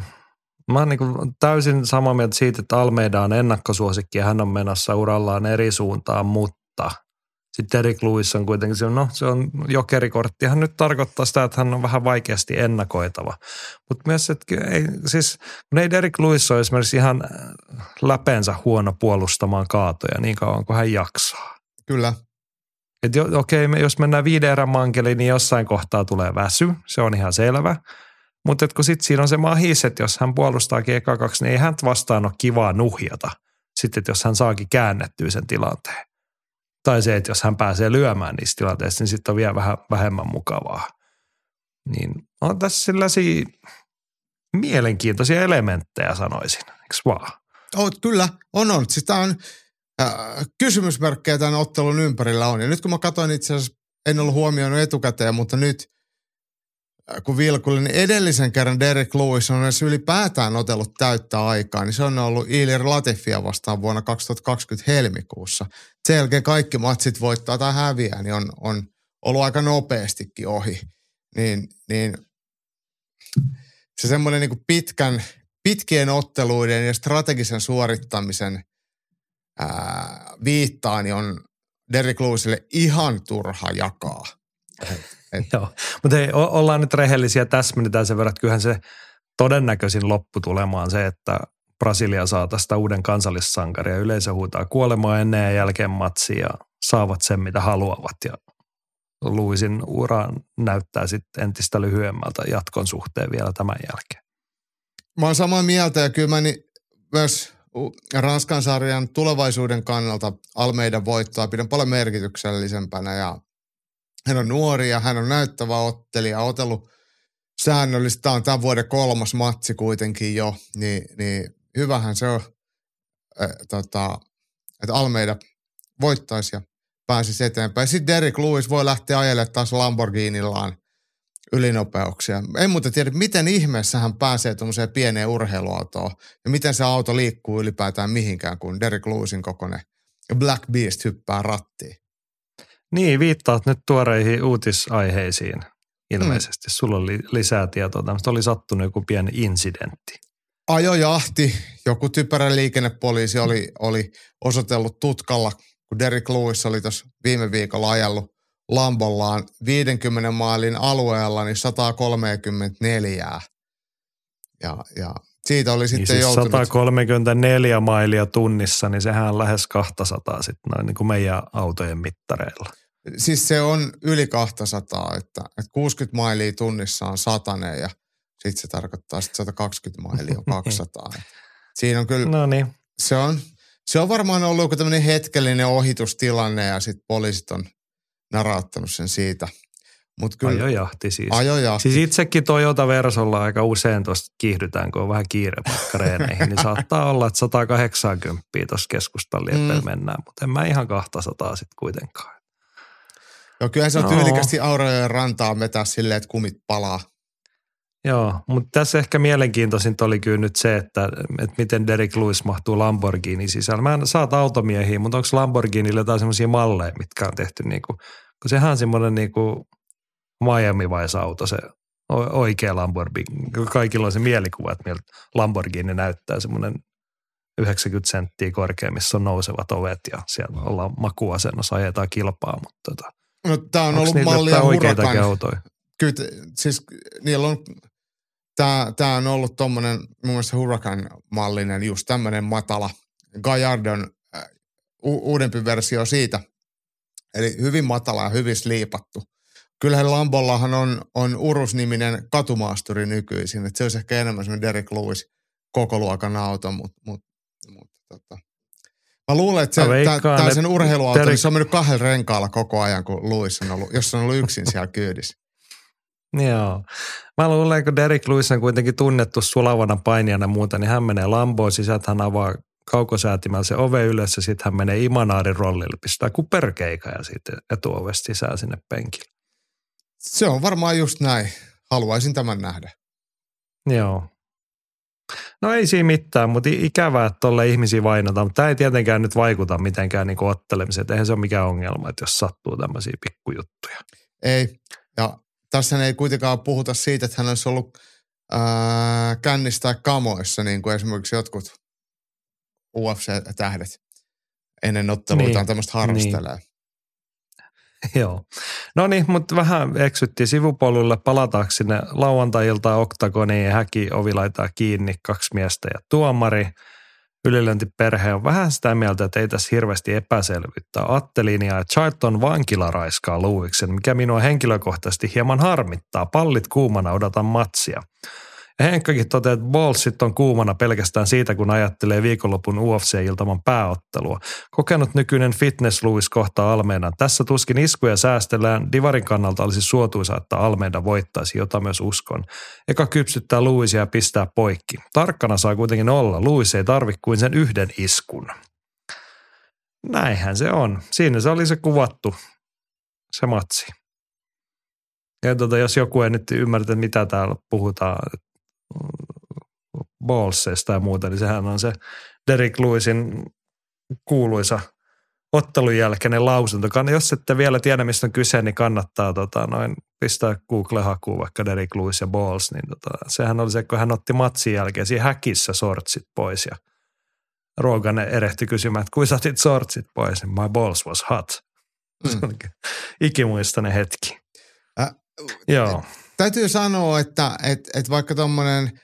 mä oon niin täysin samaa mieltä siitä, että Almeida on ennakkosuosikki ja hän on menossa urallaan eri suuntaan, mutta sitten Eric Lewis on kuitenkin se, no se on jokerikortti. Hän nyt tarkoittaa sitä, että hän on vähän vaikeasti ennakoitava. Mutta myös, että ei, siis kun ei Derek Lewis ole esimerkiksi ihan läpeensä huono puolustamaan kaatoja niin kauan kuin hän jaksaa. Kyllä. Että okei, okay, jos mennään viiden erän mankeliin, niin jossain kohtaa tulee väsy, se on ihan selvä. Mutta kun sitten siinä on se mahis, että jos hän puolustaa eka kaksi, niin ei hän vastaan ole kivaa nuhjata. Sitten, jos hän saakin käännettyä sen tilanteen. Tai se, että jos hän pääsee lyömään niissä tilanteissa, niin sitten on vielä vähän vähemmän mukavaa. Niin on tässä sellaisia mielenkiintoisia elementtejä sanoisin, eikö vaan? Oh, kyllä, on on. Siis tämä on äh, kysymysmerkkejä tämän ottelun ympärillä on. Ja nyt kun mä katsoin itse asiassa, en ollut huomioinut etukäteen, mutta nyt kun vilkullin, niin edellisen kerran Derek Lewis on edes ylipäätään otellut täyttä aikaa, niin se on ollut Ilir Latifia vastaan vuonna 2020 helmikuussa. Sen jälkeen kaikki matsit voittaa tai häviää, niin on, on ollut aika nopeastikin ohi. Niin, niin se semmoinen niin pitkän, pitkien otteluiden ja strategisen suorittamisen ää, viittaa, niin on Derek Lewisille ihan turha jakaa. Et. Joo, mutta hei, ollaan nyt rehellisiä, täsmennetään sen verran, että kyllähän se todennäköisin lopputulema on se, että Brasilia saa tästä uuden kansallissankaria. Yleisö huutaa kuolemaa ennen ja jälkeen matsia ja saavat sen, mitä haluavat. Ja Luisin ura näyttää sitten entistä lyhyemmältä jatkon suhteen vielä tämän jälkeen. Mä oon samaa mieltä ja kyllä mä niin myös Ranskan sarjan tulevaisuuden kannalta Almeidan voittoa pidän paljon merkityksellisempänä ja hän on nuori ja hän on näyttävä ottelija, otellut säännöllistä, tämä on tämän vuoden kolmas matsi kuitenkin jo, niin, niin hyvähän se on äh, tota, että Almeida voittaisi ja pääsisi eteenpäin. Sitten Derek Lewis voi lähteä ajelemaan taas Lamborghinillaan ylinopeuksia. En muuten tiedä, miten ihmeessä hän pääsee tuommoiseen pieneen urheiluautoon ja miten se auto liikkuu ylipäätään mihinkään, kun Derek Lewisin kokoinen Black Beast hyppää rattiin. Niin, viittaat nyt tuoreihin uutisaiheisiin ilmeisesti. Hmm. Sulla oli lisää tietoa. Tämmöistä oli sattunut joku pieni incidentti. Ajojahti. Joku typerä liikennepoliisi oli, oli osoitellut tutkalla, kun Derek Lewis oli tuossa viime viikolla ajellut Lambollaan 50 maalin alueella niin 134. Ja, ja siitä oli sitten niin siis joutunut... 134 mailia tunnissa, niin sehän on lähes 200 sitten noin niin kuin meidän autojen mittareilla. Siis se on yli 200, että, että 60 mailia tunnissa on satanen ja sitten se tarkoittaa, että 120 mailia on 200. Siinä on kyllä, no niin. se, on, se on varmaan ollut joku tämmöinen hetkellinen ohitustilanne ja sitten poliisit on narauttanut sen siitä. Mut kyllä, ajojahti siis. Ajojahti. Siis itsekin Toyota Versolla aika usein tuosta kiihdytään, kun on vähän kiire reeneihin, niin saattaa olla, että 180 tuossa keskustan mm. mennään, mutta en mä ihan 200 sitten kuitenkaan. Joo, kyllä se on no. tyylikästi Aurajoen rantaa vetää silleen, että kumit palaa. Joo, mutta tässä ehkä mielenkiintoisinta oli kyllä nyt se, että, että miten Derek Lewis mahtuu Lamborghini sisällä. Mä en saat automiehiä, mutta onko Lamborghinilla jotain semmoisia malleja, mitkä on tehty niin kuin, kun sehän on semmoinen niin kuin Miami auto, se oikea Lamborghini. Kaikilla on se mielikuva, että miltä Lamborghini näyttää semmoinen 90 senttiä korkea, missä on nousevat ovet ja siellä ollaan makuasennossa, ajetaan kilpaa, mutta tota, No, tämä on ollut mallia Huracan. autoja? Kyllä, siis niillä on, tämä, tämä on ollut tuommoinen mun mielestä Huracan-mallinen, just tämmöinen matala. Gallardon äh, u- uudempi versio siitä. Eli hyvin matala ja hyvin sliipattu. Kyllähän Lambollahan on, on Urus-niminen katumaasturi nykyisin. Että se olisi ehkä enemmän semmoinen Derek Lewis koko luokan auto, mutta mut, mut, tota, Mä luulen, että se, tämä sen urheiluauto, Derek... niin se on mennyt kahdella renkaalla koko ajan, kun Luis on ollut, jos on ollut yksin siellä kyydissä. Joo. Mä luulen, kun Derek Lewis on kuitenkin tunnettu sulavana painijana muuta, niin hän menee Lamboon sisään, hän avaa kaukosäätimällä se ove ylös ja sitten hän menee Imanaarin rollille, pistää kuperkeika ja sitten etuovesta sisään sinne penkille. Se on varmaan just näin. Haluaisin tämän nähdä. Joo. No ei siinä mitään, mutta ikävää, että tolle ihmisiä vainotaan, mutta tämä ei tietenkään nyt vaikuta mitenkään niin ottelemiseen. Eihän se ole mikään ongelma, että jos sattuu tämmöisiä pikkujuttuja. Ei, ja tässä ei kuitenkaan puhuta siitä, että hän olisi ollut ää, kännistää kamoissa, niin kuin esimerkiksi jotkut UFC-tähdet ennen otteluitaan niin, tämmöistä harrastelee. Niin. Joo. No niin, mutta vähän eksyttiin sivupolulle. Palataanko sinne lauantai-iltaan oktagoniin ja häki ovi laittaa kiinni, kaksi miestä ja tuomari. Ylilöntiperhe on vähän sitä mieltä, että ei tässä hirveästi epäselvyyttä. Attelinia ja Charlton vankila raiskaa Luiksen, mikä minua henkilökohtaisesti hieman harmittaa. Pallit kuumana odotan matsia. Ja Henkkakin toteaa, että Ballsit on kuumana pelkästään siitä, kun ajattelee viikonlopun UFC-iltaman pääottelua. Kokenut nykyinen fitness Louis kohtaa Almeidan. Tässä tuskin iskuja säästellään. Divarin kannalta olisi suotuisa, että Almeida voittaisi, jota myös uskon. Eka kypsyttää Louisia ja pistää poikki. Tarkkana saa kuitenkin olla. Louis ei tarvi kuin sen yhden iskun. Näinhän se on. Siinä se oli se kuvattu, se matsi. Ja tota, jos joku ei nyt ymmärrä, mitä täällä puhutaan, ballseista ja muuta, niin sehän on se Derek Lewisin kuuluisa ottelun jälkeinen lausunto. Jos ette vielä tiedä, mistä on kyse, niin kannattaa tota, noin pistää Google-hakuun vaikka Derek Lewis ja Balls. Niin tota, sehän oli se, kun hän otti matsin jälkeen siinä häkissä sortsit pois ja Rogan erehti kysymään, että kuinka saatit sortsit pois, niin my balls was hot. Mm. Se on ikimuistainen hetki. Äh, Joo täytyy sanoa, että et, et vaikka tuommoinen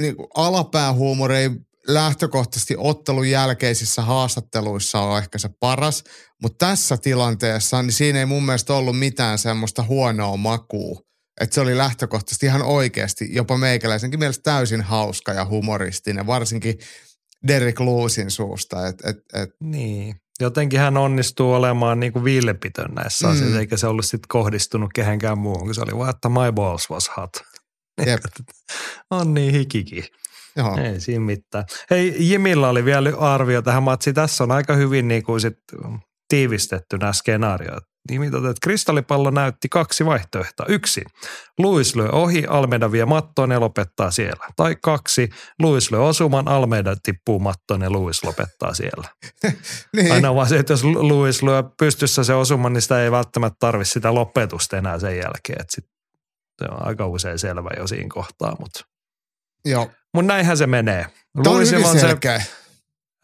niin alapäähuumori ei lähtökohtaisesti ottelun jälkeisissä haastatteluissa ole ehkä se paras, mutta tässä tilanteessa niin siinä ei mun mielestä ollut mitään semmoista huonoa makua. Että se oli lähtökohtaisesti ihan oikeasti jopa meikäläisenkin mielestä täysin hauska ja humoristinen, varsinkin Derek Lewsin suusta. Et, et, et. Niin jotenkin hän onnistuu olemaan niin kuin vilpitön näissä mm. asioissa, eikä se ollut sitten kohdistunut kehenkään muuhun, kun se oli vaan, että my balls was hot. Jep. on niin hikiki. Joo. Ei siinä mitään. Hei, Jimillä oli vielä arvio tähän matsiin. Tässä on aika hyvin niin kuin sit tiivistetty nämä totesi, että kristallipallo näytti kaksi vaihtoehtoa. Yksi, Luis lyö ohi, Almeida vie mattoon ja lopettaa siellä. Tai kaksi, Luis lyö osuman, Almeida tippuu mattoon ja Luis lopettaa siellä. niin. Aina vaan se, että jos Luis lyö pystyssä se osuma, niin sitä ei välttämättä tarvitse sitä lopetusta enää sen jälkeen. Että sit se on aika usein selvä jo siinä kohtaa, mutta Joo. mut näinhän se menee. Tämä on on se, selkeä.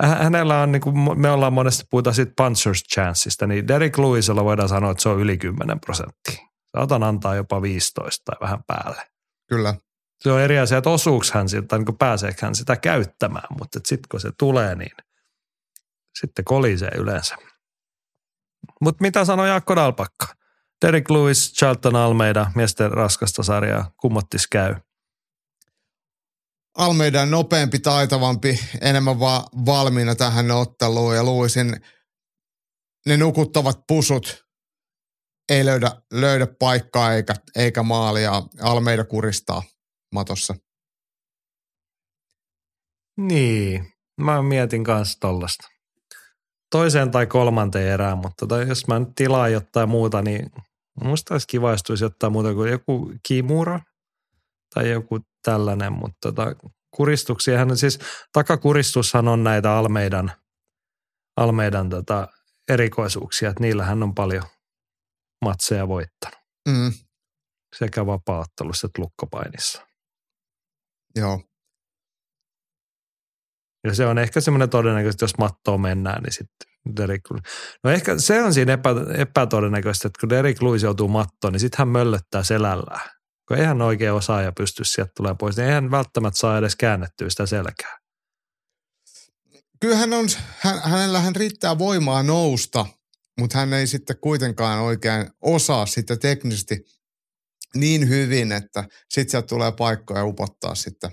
Hä- hänellä on, niin kuin me ollaan monesti puhutaan siitä puncher's chanceista, niin Derek Lewisilla voidaan sanoa, että se on yli 10 prosenttia. Saatan antaa jopa 15 tai vähän päälle. Kyllä. Se on eri asia, että osuuko hän siitä, tai niin pääseekö hän sitä käyttämään, mutta sitten kun se tulee, niin sitten kolisee yleensä. Mutta mitä sanoi Jaakko Dalpakka? Derek Lewis, Charlton Almeida, miesten raskasta sarjaa, kummottis käy. Almeida nopeampi, taitavampi, enemmän vaan valmiina tähän otteluun ja Luisin ne nukuttavat pusut ei löydä, löydä paikkaa eikä, eikä maalia. Almeida kuristaa matossa. Niin, mä mietin kanssa tollasta. Toiseen tai kolmanteen erään, mutta tai jos mä nyt tilaan jotain muuta, niin musta olisi kiva, jos jotain muuta kuin joku kimura tai joku tällainen, mutta tota, kuristuksiahan, siis takakuristushan on näitä Almeidan, Almeidan tota, erikoisuuksia, että niillähän on paljon matseja voittanut Mm, sekä vapaattelussa että lukkopainissa. joo. Ja se on ehkä semmoinen todennäköisesti, jos mattoon mennään, niin sitten Derek No ehkä se on siinä epä, epätodennäköistä, että kun Derek Lewis joutuu mattoon, niin sitten hän möllöttää selällään. Kun eihän oikein osaa ja pysty sieltä tulee pois, niin eihän välttämättä saa edes käännettyä sitä selkää. Kyllä hän on, hän, hänellä hän riittää voimaa nousta, mutta hän ei sitten kuitenkaan oikein osaa sitä teknisesti niin hyvin, että sitten sieltä tulee paikkoja upottaa sitten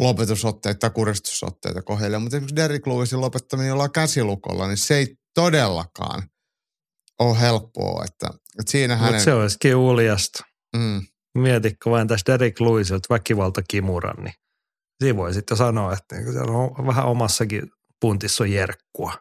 lopetusotteita tai kuristusotteita kohdille. Mutta esimerkiksi Derrick Lewisin lopettaminen jollain käsilukolla, niin se ei todellakaan ole helppoa. Että, että siinä Mutta hänen... se olisikin uljasta. mm, Mietitkö vain tästä Derek Lewisilta väkivaltakimuran, niin siinä voi sitten sanoa, että niinku se on vähän omassakin puntissa jerkkua.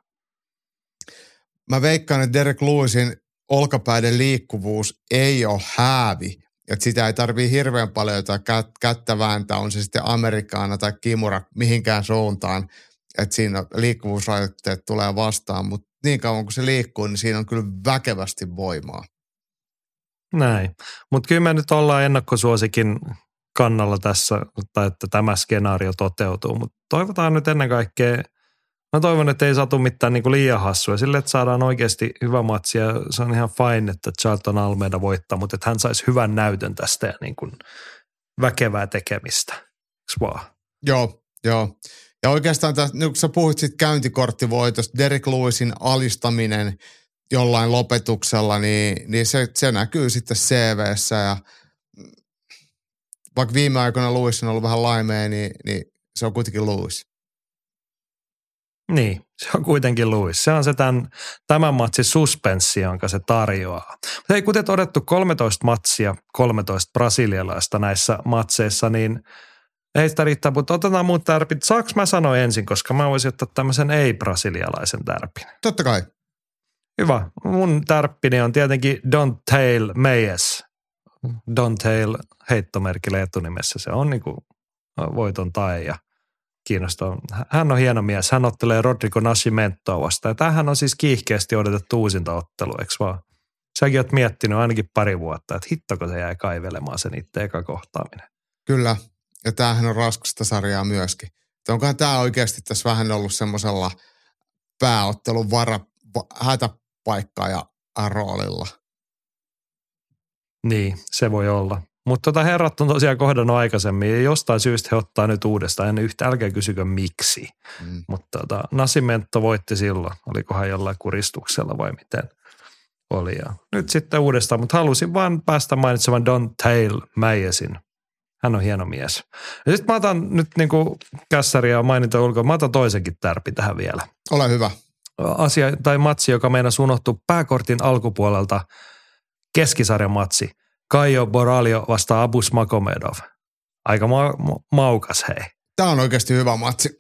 mä veikkaan, että Derek Lewisin olkapäiden liikkuvuus ei ole häävi. Että sitä ei tarvii hirveän paljon jotain kät- kättä vääntää, on se sitten Amerikaana tai Kimura mihinkään suuntaan. Että siinä liikkuvuusrajoitteet tulee vastaan, mutta niin kauan kun se liikkuu, niin siinä on kyllä väkevästi voimaa. Näin. Mutta kyllä me nyt ollaan ennakkosuosikin kannalla tässä, tai että tämä skenaario toteutuu. Mutta toivotaan nyt ennen kaikkea, mä toivon, että ei satu mitään niinku liian hassua. Sille, että saadaan oikeasti hyvä matsi ja se on ihan fine, että Charlton Almeida voittaa, mutta että hän saisi hyvän näytön tästä ja niin kuin väkevää tekemistä. Eiks vaan? Joo, joo. Ja oikeastaan tässä, kun sä puhuit siitä käyntikorttivoitosta, Derek Lewisin alistaminen jollain lopetuksella, niin, niin se, se näkyy sitten CVssä ja vaikka viime aikoina Lewis on ollut vähän laimea, niin, niin se on kuitenkin Lewis. Niin, se on kuitenkin Luis. Se on se tämän, tämän matsin suspenssi, jonka se tarjoaa. Mutta hei, kuten todettu, 13 matsia, 13 brasilialaista näissä matseissa, niin ei sitä riittää, mutta otetaan muut tärpit. Saanko mä sanoa ensin, koska mä voisin ottaa tämmöisen ei-brasilialaisen tärpin. Totta kai. Hyvä. Mun tärppini on tietenkin Don Tail Meyes. Don Tail heittomerkillä etunimessä. Se on niinku voiton tae ja kiinnostaa. Hän on hieno mies. Hän ottelee Rodrigo Nascimentoa vastaan. Ja tämähän on siis kiihkeästi odotettu uusinta ottelu, eikö vaan? Säkin oot miettinyt ainakin pari vuotta, että hittoko se jäi kaivelemaan sen itse eka kohtaaminen. Kyllä. Ja tämähän on raskasta sarjaa myöskin. Että onkohan tämä oikeasti tässä vähän ollut semmoisella pääottelun vara, va, hätäpaikkaa ja roolilla. Niin, se voi olla. Mutta tota herrat on tosiaan kohdannut aikaisemmin ja jostain syystä he ottaa nyt uudestaan. En yhtä, älkää kysykö miksi. Mm. Mutta tota, Nascimento voitti silloin. Olikohan jollain kuristuksella vai miten oli. Ja nyt sitten uudestaan, mutta halusin vaan päästä mainitsemaan Don Tail Meyesin. Hän on hieno mies. Ja sitten mä otan nyt niinku kässäriä mainita ulkoa. Mä otan toisenkin tärpi tähän vielä. Ole hyvä. Asia tai matsi, joka meidän unohtuu pääkortin alkupuolelta. Keskisarjan matsi. Kaijo Boralio vastaa Abus Makomedov. Aika ma- ma- maukas hei. Tämä on oikeasti hyvä matsi.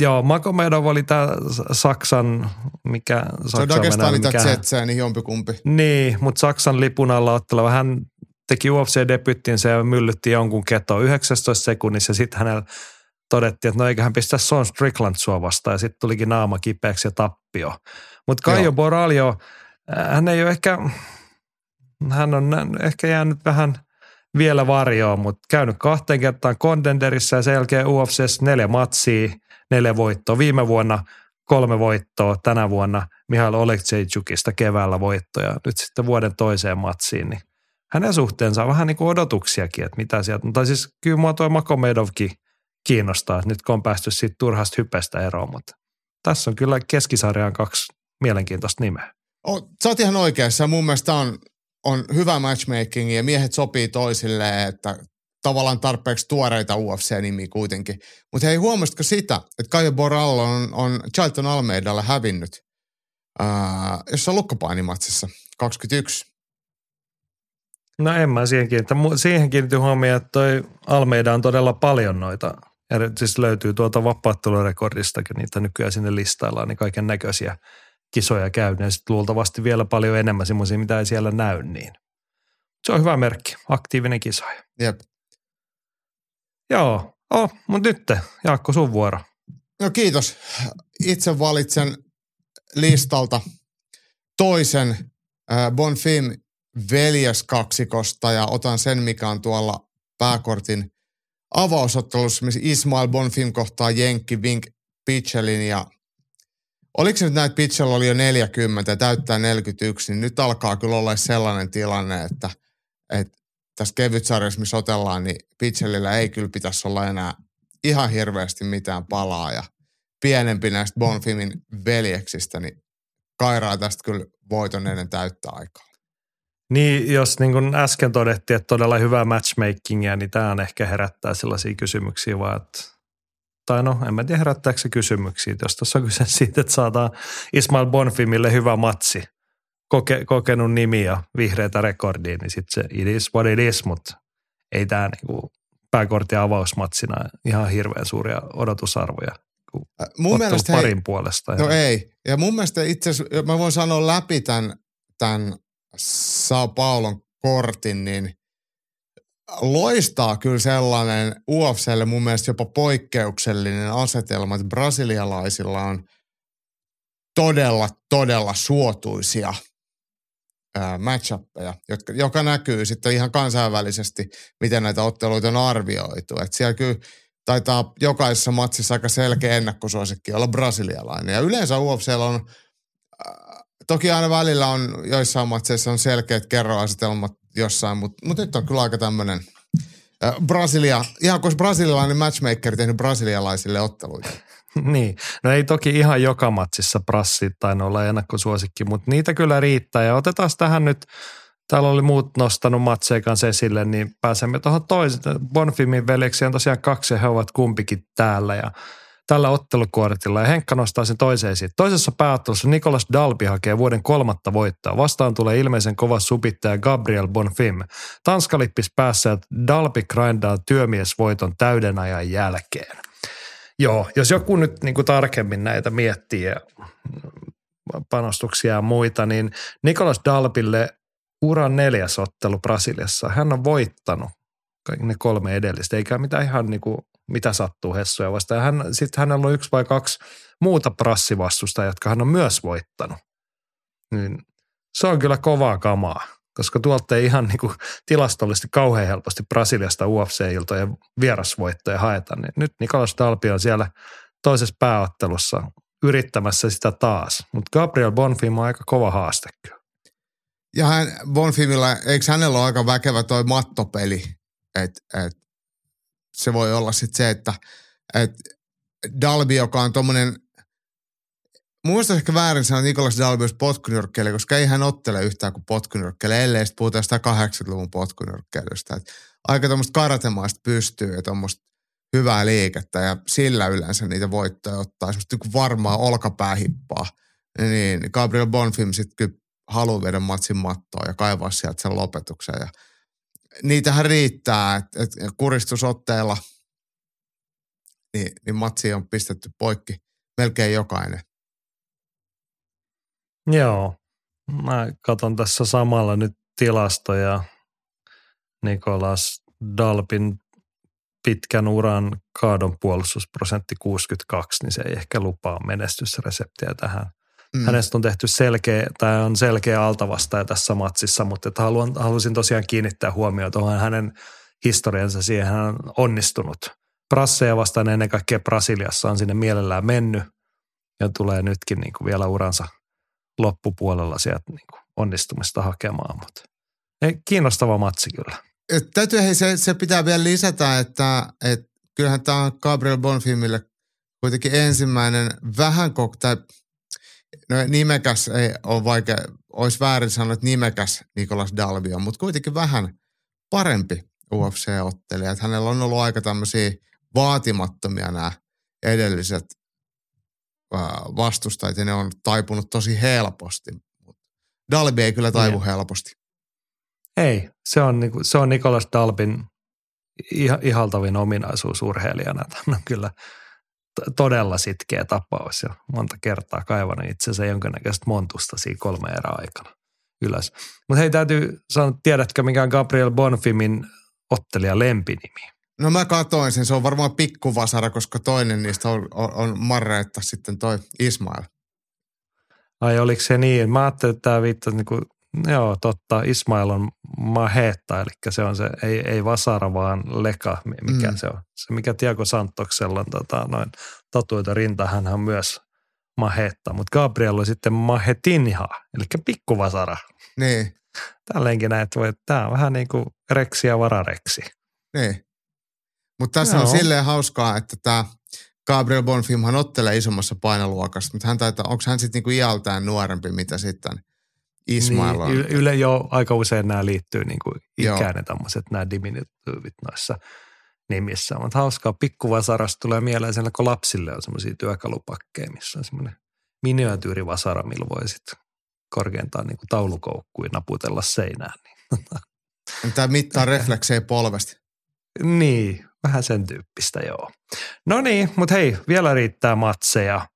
Joo, Makomedov oli tämä Saksan, mikä Saksan Se on oikeastaan niitä Zetsää, niin jompikumpi. Niin, mutta Saksan lipun alla otteleva. Hän teki UFC-debyttinsä ja myllytti jonkun ketoa 19 sekunnissa ja sitten hänellä todettiin, että no eiköhän pistä Son Strickland sua vastaan ja sitten tulikin naama kipeäksi ja tappio. Mutta Kaijo. Boralio, äh, hän ei ole ehkä, hän on ehkä jäänyt vähän vielä varjoon, mutta käynyt kahteen kertaan Contenderissa ja sen jälkeen UFCs neljä matsia, neljä voittoa. Viime vuonna kolme voittoa, tänä vuonna Mihail Oleksijukista keväällä voittoja, nyt sitten vuoden toiseen matsiin, niin hänen suhteensa on vähän niin kuin odotuksiakin, että mitä sieltä, tai siis kyllä mua tuo Makomedovkin kiinnostaa, että nyt kun on päästy siitä turhasta hypestä eroon, mutta tässä on kyllä keskisarjaan kaksi mielenkiintoista nimeä. O, sä oot ihan oikeassa. Mun mielestä on, on hyvä matchmaking ja miehet sopii toisilleen, että tavallaan tarpeeksi tuoreita UFC-nimiä kuitenkin. Mutta hei, huomasitko sitä, että Kaija Borallo on, on Charlton Almeidalle hävinnyt ää, jossain lukkopainimatsissa 21. No en mä siihen kiinnitä. Mu- Siihen kiinnitin huomioon, että toi Almeida on todella paljon noita. Ja siis löytyy tuolta vapaattelurekordistakin, niitä nykyään sinne listaillaan, niin kaiken näköisiä kisoja käy. Ja sitten luultavasti vielä paljon enemmän semmoisia, mitä ei siellä näy, niin se on hyvä merkki. Aktiivinen kisaaja. Jep. Joo, oh, mutta nyt Jaakko sun vuoro. No kiitos. Itse valitsen listalta toisen äh, Bonfim veljeskaksikosta ja otan sen, mikä on tuolla pääkortin avausottelussa, missä Ismail Bonfim kohtaa Jenkki Vink Pitchellin ja oliko se nyt näin, että Pitchell oli jo 40 ja täyttää 41, niin nyt alkaa kyllä olla sellainen tilanne, että, että tässä kevytsarjassa, missä otellaan, niin Pitchellillä ei kyllä pitäisi olla enää ihan hirveästi mitään palaa ja pienempi näistä Bonfimin veljeksistä, niin kairaa tästä kyllä voiton ennen täyttä aikaa. Niin, jos niin kuin äsken todettiin, että todella hyvää matchmakingia, niin tämä on ehkä herättää sellaisia kysymyksiä vaan, että tai no, en mä tiedä herättääkö se kysymyksiä. Jos tuossa on kyse siitä, että saadaan Ismail Bonfimille hyvä matsi, koke, kokenut nimi ja vihreitä rekordia, niin sitten se it is what it is, mutta ei tämä niinku pääkortin avausmatsina ihan hirveän suuria odotusarvoja Mun mielestä hei, parin puolesta. No ei. Ja mun mielestä itse asiassa, mä voin sanoa läpi tämän, tämän Sao Paulon kortin, niin loistaa kyllä sellainen UFClle mun mielestä jopa poikkeuksellinen asetelma, että brasilialaisilla on todella, todella suotuisia matchappeja, jotka, joka näkyy sitten ihan kansainvälisesti, miten näitä otteluita on arvioitu. Et siellä kyllä taitaa jokaisessa matsissa aika selkeä ennakkosuosikki olla brasilialainen. Ja yleensä UFCllä on, toki aina välillä on, joissain matseissa on selkeät kerroasetelmat jossain, mutta mut nyt on kyllä aika tämmöinen Brasilia, ihan kuin brasilialainen matchmaker tehnyt brasilialaisille otteluita. Niin, no ei toki ihan joka matsissa prassit tai olla ennakkosuosikki, mutta niitä kyllä riittää. Ja otetaan tähän nyt, täällä oli muut nostanut matseja kanssa esille, niin pääsemme tuohon toiseen. Bonfimin veljeksi on tosiaan kaksi ja he ovat kumpikin täällä ja tällä ottelukortilla. Ja Henkka nostaa sen toiseen esiin. Toisessa pääottelussa Nikolas Dalby hakee vuoden kolmatta voittoa. Vastaan tulee ilmeisen kova supittaja Gabriel Bonfim. Tanskalippis päässä, että Dalby grindaa työmiesvoiton täyden ajan jälkeen. Joo, jos joku nyt niin kuin tarkemmin näitä miettii ja panostuksia ja muita, niin Nikolas Dalpille uran neljäs ottelu Brasiliassa. Hän on voittanut ne kolme edellistä, eikä mitään ihan niin kuin, mitä sattuu Hessuja vastaan. Hän, sitten hänellä on yksi vai kaksi muuta prassivastusta, jotka hän on myös voittanut. Niin se on kyllä kovaa kamaa, koska tuolta ei ihan niin kuin tilastollisesti kauhean helposti Brasiliasta UFC-iltoja vierasvoittoja haeta. Niin nyt Nikolas Dalpi on siellä toisessa pääottelussa yrittämässä sitä taas. Mutta Gabriel Bonfim on aika kova haaste kyllä. Ja hän, Bonfimilla, eikö hänellä ole aika väkevä toi mattopeli? Et, et, se voi olla sitten se, että et Dalby, joka on tuommoinen, muista ehkä väärin sanoa Nikolas Dalby olisi koska ei hän ottele yhtään kuin potkunyrkkeily, ellei sitten puhuta sitä 80-luvun potkunyrkkeilystä. Aika tuommoista karatemaista pystyy ja tuommoista hyvää liikettä ja sillä yleensä niitä voittoja ottaa. Semmoista niin varmaa olkapäähippaa. Niin Gabriel Bonfim sitten kyllä haluaa viedä matsin mattoa ja kaivaa sieltä sen lopetuksen. Ja niitähän riittää, että et kuristusotteella niin, niin matsi on pistetty poikki melkein jokainen. Joo. Mä katson tässä samalla nyt tilastoja. Nikolas Dalpin pitkän uran kaadon puolustusprosentti 62, niin se ei ehkä lupaa menestysreseptiä tähän. Mm. Hänestä on tehty selkeä, tai on selkeä altavastaja tässä matsissa, mutta että haluan, halusin tosiaan kiinnittää huomioon tuohon hänen historiansa siihen. Hän on onnistunut. Brasseja vastaan ennen kaikkea Brasiliassa on sinne mielellään mennyt ja tulee nytkin niin kuin vielä uransa loppupuolella sieltä niin kuin onnistumista hakemaan. Mutta kiinnostava matsi kyllä. Et täytyy, hei, se, se, pitää vielä lisätä, että et kyllähän tämä on Gabriel Bonfilmille kuitenkin ensimmäinen vähän kok, tai no nimekäs ei ole vaikea, olisi väärin sanoa, että nimekäs Nikolas Dalvio, mutta kuitenkin vähän parempi UFC-ottelija. Että hänellä on ollut aika tämmöisiä vaatimattomia nämä edelliset vastustajat ja ne on taipunut tosi helposti. Dalby ei kyllä taivu niin. helposti. Ei, se on, niinku, se on Nikolas Dalbin ihaltavin ominaisuus urheilijana. Tämä on kyllä todella sitkeä tapaus ja monta kertaa kaivannut itse asiassa jonkinnäköistä montusta siinä kolme erää aikana ylös. Mutta hei, täytyy sanoa, tiedätkö mikä on Gabriel Bonfimin ottelija lempinimi? No mä katoin sen, se on varmaan pikkuvasara, koska toinen niistä on, on, on Marreetta sitten toi Ismail. Ai oliko se niin? Mä ajattelin, että tämä viittasi niin kuin, joo totta, Ismail on Mahetta, eli se on se, ei, ei Vasara, vaan Leka, mikä mm. se on. Se mikä Tiago Santoksella on tota, noin tatuita rinta, hän on myös Mahetta, mutta Gabriel on sitten Mahetinha, eli pikkuvasara. Niin. Tälleenkin näet voi, että tämä on vähän niin kuin reksi ja varareksi. Niin. Mutta tässä Joo. on silleen hauskaa, että tämä Gabriel Bonfimhan ottelee isommassa painoluokassa, mutta hän taitaa, onko hän sitten niinku iältään nuorempi, mitä sitten Ismail on? Niin, yle jo aika usein nämä liittyy niinku ikään ne tämmöiset nämä diminutiivit noissa nimissä. Mutta hauskaa, pikkuvasarasta tulee mieleen sen, kun lapsille on semmoisia työkalupakkeja, missä on semmoinen miniatyyrivasara, millä voi sitten korkeintaan niinku taulukoukkuja naputella seinään. Niin. Tämä mittaa refleksejä polvesta. Niin, vähän sen tyyppistä joo. No niin, mutta hei, vielä riittää matseja.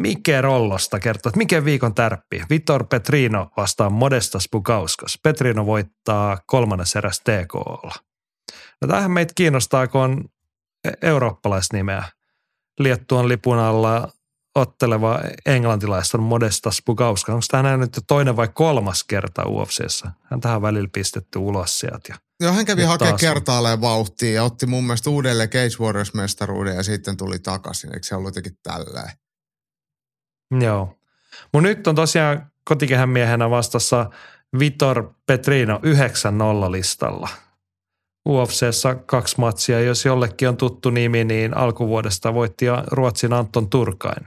Mike Rollosta kertoo, että mikä viikon tärppi. Vitor Petrino vastaa Modestas Bukauskos. Petrino voittaa kolmannes eräs TKlla. No tämähän meitä kiinnostaa, kun on eurooppalaisnimeä. Liettuan lipun alla otteleva englantilaista on Modestas Bukauska. Onko tämä nyt toinen vai kolmas kerta UFCssä? Hän tähän välillä pistetty ulos sieltä. Ja Joo, hän kävi hakemaan kertaalleen vauhtia ja otti mun mielestä uudelleen Cage Warriors-mestaruuden ja sitten tuli takaisin. Eikö se ollut jotenkin tälleen? Joo. Mun nyt on tosiaan kotikehän miehenä vastassa Vitor Petrino 9-0 listalla. UFCssä kaksi matsia. Jos jollekin on tuttu nimi, niin alkuvuodesta voitti Ruotsin Anton Turkain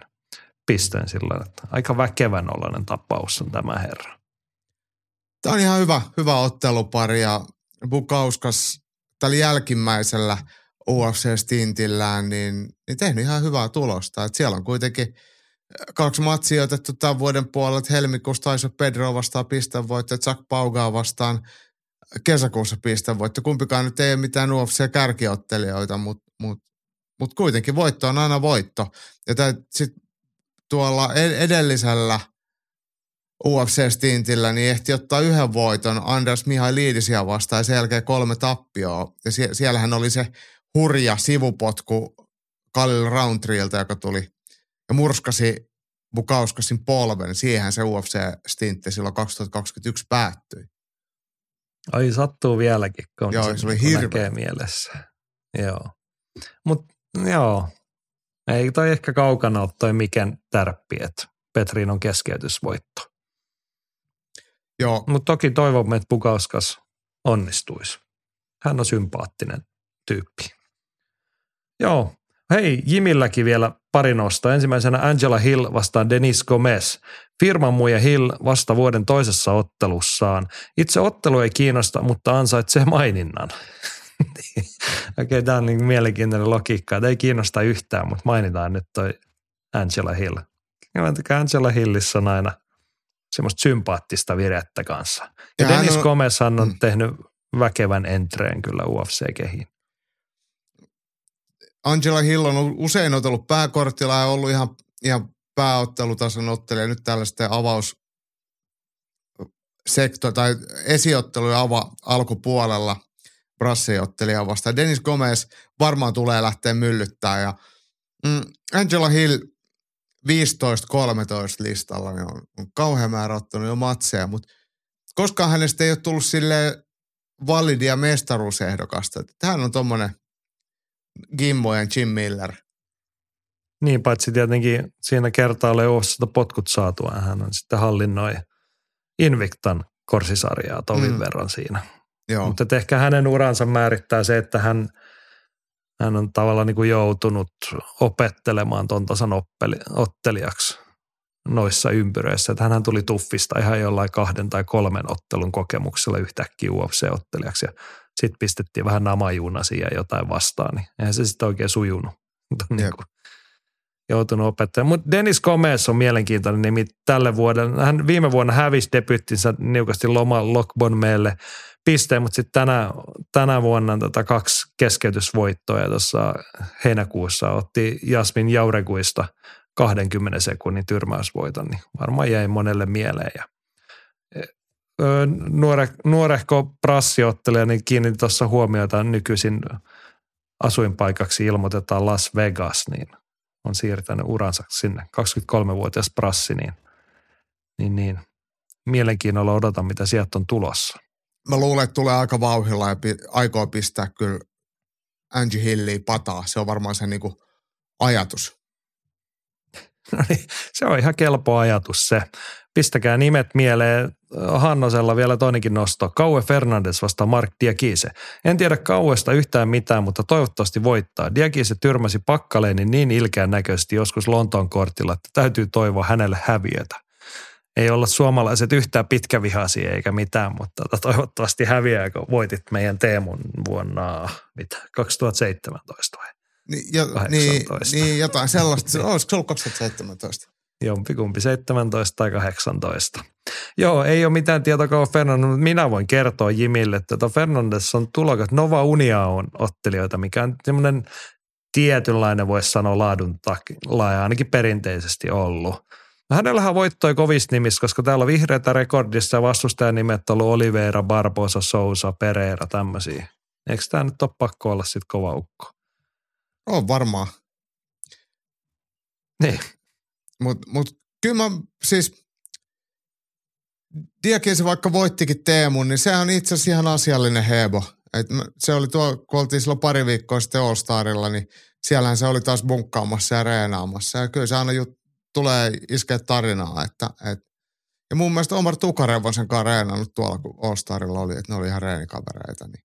pisteen sillä, että aika väkevän oloinen tapaus on tämä herra. Tämä on ihan hyvä, hyvä ottelupari ja Bukauskas tällä jälkimmäisellä UFC-stintillään, niin, niin tehnyt ihan hyvää tulosta. Et siellä on kuitenkin kaksi matsia otettu tämän vuoden puolella, helmikuussa taisi Pedro vastaan pistevoitto, Jack Paugaa vastaan kesäkuussa pistevoitto. Kumpikaan nyt ei ole mitään UFC-kärkiottelijoita, mutta mut, mut kuitenkin voitto on aina voitto. Ja sitten tuolla edellisellä – UFC-stintillä, niin ehti ottaa yhden voiton Anders Mihailidisia vastaan ja sen jälkeen kolme tappioa. Ja sie- siellähän oli se hurja sivupotku Khalil Roundtreelta, joka tuli ja murskasi Bukauskasin polven. Siihen se UFC-stintti silloin 2021 päättyi. Ai sattuu vieläkin, kun joo, se oli hirveä. mielessä. Joo. Mutta joo, ei toi ehkä kaukana ole toi mikään tärppi, että Petrin on keskeytysvoitto. Joo. Mutta toki toivomme, että Pukauskas onnistuisi. Hän on sympaattinen tyyppi. Joo. Hei, Jimilläkin vielä pari nosta. Ensimmäisenä Angela Hill vastaan Denis Gomez. Firman muija Hill vasta vuoden toisessa ottelussaan. Itse ottelu ei kiinnosta, mutta ansaitsee maininnan. Okei, okay, tämä on niin mielenkiintoinen logiikka. Tämä ei kiinnosta yhtään, mutta mainitaan nyt toi Angela Hill. Angela Hillissä on aina semmoista sympaattista virettä kanssa. Ja, ja Dennis on, Gomezhan on mm. tehnyt väkevän entreen kyllä UFC-kehiin. Angela Hill on usein otellut pääkortilla ja ollut ihan, ihan pääottelutason ottelija. Nyt täällä sitten avaus sekto tai esiottelu ava alkupuolella brassiottelija vastaan. Dennis Gomez varmaan tulee lähteä myllyttää ja mm, Angela Hill 15-13 listalla niin on, on kauhean määrä ottanut jo matseja, mutta koskaan hänestä ei ole tullut sille validia mestaruusehdokasta. Hän on tuommoinen Gimmo ja Jim Miller. Niin, paitsi tietenkin siinä kertaa Leosta potkut saatua. Hän on sitten hallinnoi Invictan korsisarjaa tovin mm. verran siinä. Joo. Mutta ehkä hänen uransa määrittää se, että hän, hän on tavallaan niin kuin joutunut opettelemaan ton tasan oppeli, ottelijaksi noissa ympyröissä. Että hän tuli tuffista ihan jollain kahden tai kolmen ottelun kokemuksella yhtäkkiä UFC-ottelijaksi ja sitten pistettiin vähän namajuunasia jotain vastaan, niin eihän se sitten oikein sujunut. niin kuin joutunut opettamaan. Mutta Dennis Gomez on mielenkiintoinen nimi tälle vuodelle. Hän viime vuonna hävisi debyttinsä niukasti Loma Lockbon meille pisteen, mutta sitten tänä, tänä vuonna tota kaksi keskeytysvoittoa ja tuossa heinäkuussa otti Jasmin Jaureguista 20 sekunnin tyrmäysvoiton, niin varmaan jäi monelle mieleen. Ja nuore, nuorehko prassiottelija, niin kiinnitin tuossa huomiota nykyisin asuinpaikaksi ilmoitetaan Las Vegas, niin on siirtänyt uransa sinne. 23-vuotias prassi, niin, niin, niin mielenkiinnolla odotan, mitä sieltä on tulossa. Mä luulen, että tulee aika vauhilla ja aikoo pistää kyllä Angie Hilliä pataa. Se on varmaan se niinku ajatus. No niin, se on ihan kelpo ajatus se. Pistäkää nimet mieleen. Hannosella vielä toinenkin nosto. Kaue Fernandes vastaa Mark Diakise. En tiedä Kauesta yhtään mitään, mutta toivottavasti voittaa. Diakise tyrmäsi pakkaleeni niin ilkeän näköisesti joskus Lontoon kortilla, että täytyy toivoa hänelle häviötä. Ei olla suomalaiset yhtään pitkävihaisia eikä mitään, mutta toivottavasti häviää, kun voitit meidän Teemun vuonna mitä, 2017 vai? Niin, jo, niin, niin, jotain sellaista. Olisiko se ollut 2017? Jompikumpi 17 tai 18. Joo, ei ole mitään tietoa Fernandes, mutta minä voin kertoa Jimille, että Fernandes on tulokas. Nova Unia on ottelijoita, mikä on semmoinen tietynlainen, voisi sanoa laadun takia, ainakin perinteisesti ollut. Hänellähän on voittoi kovista nimissä, koska täällä on vihreitä rekordissa ja vastustajan nimet ollut Oliveira, Barbosa, Sousa, Pereira, tämmöisiä. Eikö tämä nyt ole pakko olla sitten kova ukko? On varmaan. Niin. Mutta mut, kyllä mä siis, Diakese vaikka voittikin Teemun, niin sehän on itse asiassa ihan asiallinen hebo. Et se oli tuo, kun oltiin silloin pari viikkoa sitten All Starilla, niin siellähän se oli taas bunkkaamassa ja reenaamassa. Ja kyllä se aina jut, tulee iskeä tarinaa. Että, et, ja mun mielestä Omar Tukarev on sen kanssa reenannut tuolla, kun All Starilla oli, että ne oli ihan reenikavereita. Niin,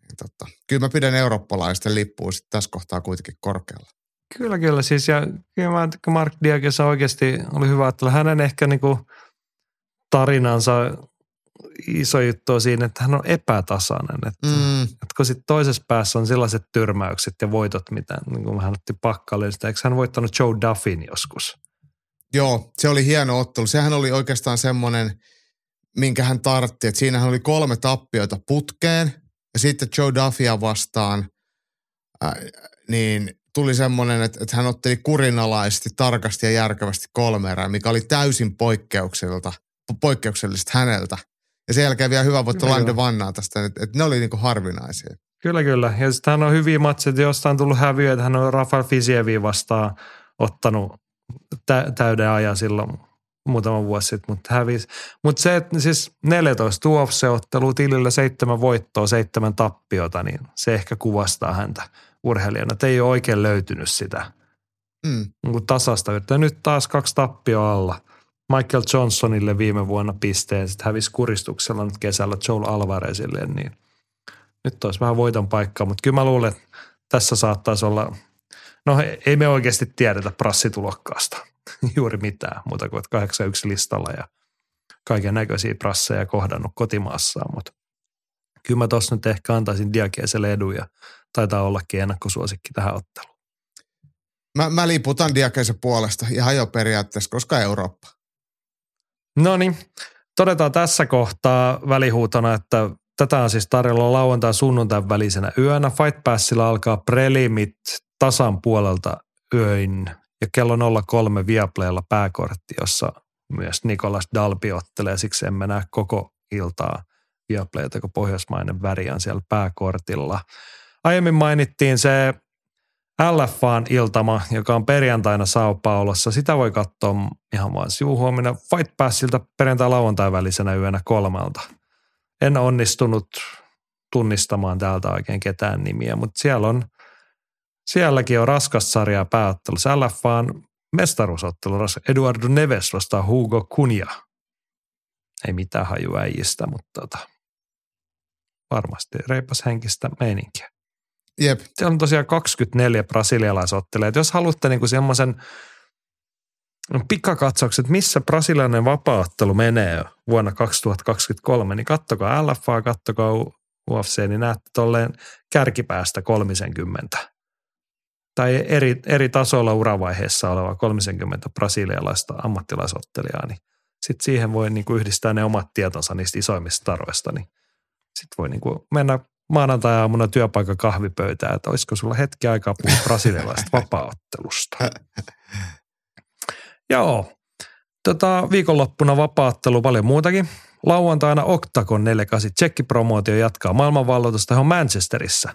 niin totta. Kyllä mä pidän eurooppalaisten lippuun sitten tässä kohtaa kuitenkin korkealla. Kyllä, kyllä. Siis ja kyllä mä, Mark Diakesa oikeasti oli hyvä, että hänen ehkä niinku tarinansa iso juttu on siinä, että hän on epätasainen. Että, mm. että kun sitten toisessa päässä on sellaiset tyrmäykset ja voitot, mitä niin kuin hän otti pakkalista. Eikö hän voittanut Joe Duffin joskus? Joo, se oli hieno ottelu. Sehän oli oikeastaan semmoinen, minkä hän tartti. Että siinähän oli kolme tappioita putkeen ja sitten Joe Duffia vastaan, äh, niin tuli semmoinen, että, että hän otteli kurinalaisesti, tarkasti ja järkevästi kolme erää, mikä oli täysin poikkeuksellista, poikkeuksellista häneltä. Ja sen jälkeen vielä hyvä voitto Lande Vannaa tästä, että, että ne oli niinku harvinaisia. Kyllä, kyllä. Ja sitten hän on hyviä matseja, josta on tullut häviö, että hän on Rafael Fisievi vastaan ottanut tä- täyden ajan silloin muutama vuosi sitten, mutta hävisi. Mutta se, että siis 14 UFC-ottelua tilillä, seitsemän voittoa, seitsemän tappiota, niin se ehkä kuvastaa häntä urheilijana. Että ei ole oikein löytynyt sitä mm. niin tasasta. Ja nyt taas kaksi tappioa alla. Michael Johnsonille viime vuonna pisteen, sitten hävisi kuristuksella nyt kesällä Joel Alvarezille, niin nyt olisi vähän voiton paikkaa, mutta kyllä mä luulen, että tässä saattaisi olla, no ei me oikeasti tiedetä prassitulokkaasta juuri mitään muuta kuin 81 listalla ja kaiken näköisiä prasseja kohdannut kotimaassaan, mutta kyllä mä tuossa nyt ehkä antaisin Diakieselle edun ja taitaa ollakin ennakkosuosikki tähän otteluun. Mä, mä liputan Diakeisen puolesta ihan jo periaatteessa, koska Eurooppa. No niin, todetaan tässä kohtaa välihuutona, että tätä on siis tarjolla lauantai sunnuntain välisenä yönä. Fight Passilla alkaa prelimit tasan puolelta öin ja kello 03 Viaplaylla pääkortti, jossa myös Nikolas Dalpi ottelee, siksi emme näe koko iltaa Viaplayta, kun pohjoismainen väri on siellä pääkortilla. Aiemmin mainittiin se LFAn iltama, joka on perjantaina Sao Paulossa. Sitä voi katsoa ihan vaan sivuhuomina Fight Passilta perjantai-lauantai välisenä yönä kolmelta. En onnistunut tunnistamaan täältä oikein ketään nimiä, mutta siellä on, sielläkin on raskas sarjaa pääottelussa. LFAn mestaruusottelu, Eduardo Neves vastaa Hugo Kunja. Ei mitään haju äijistä, mutta tota, varmasti reipas henkistä meininkiä. Jep. Siellä on tosiaan 24 brasilialaisottelijat. Jos haluatte niinku semmoisen pikakatsaukset, missä brasilialainen vapaattelu menee vuonna 2023, niin kattokaa LFA, kattokaa UFC, niin näette tolleen kärkipäästä 30. Tai eri, eri tasolla uravaiheessa oleva 30 brasilialaista ammattilaisottelijaa, niin sitten siihen voi niinku yhdistää ne omat tietonsa niistä isoimmista staroista, niin sitten voi niinku mennä maanantai-aamuna työpaikan kahvipöytään, että olisiko sulla hetki aikaa puhua brasilialaisesta vapaaottelusta. Joo, tota, viikonloppuna vapaattelu paljon muutakin. Lauantaina Octagon 48 tsekkipromootio jatkaa maailmanvalloitusta on Manchesterissa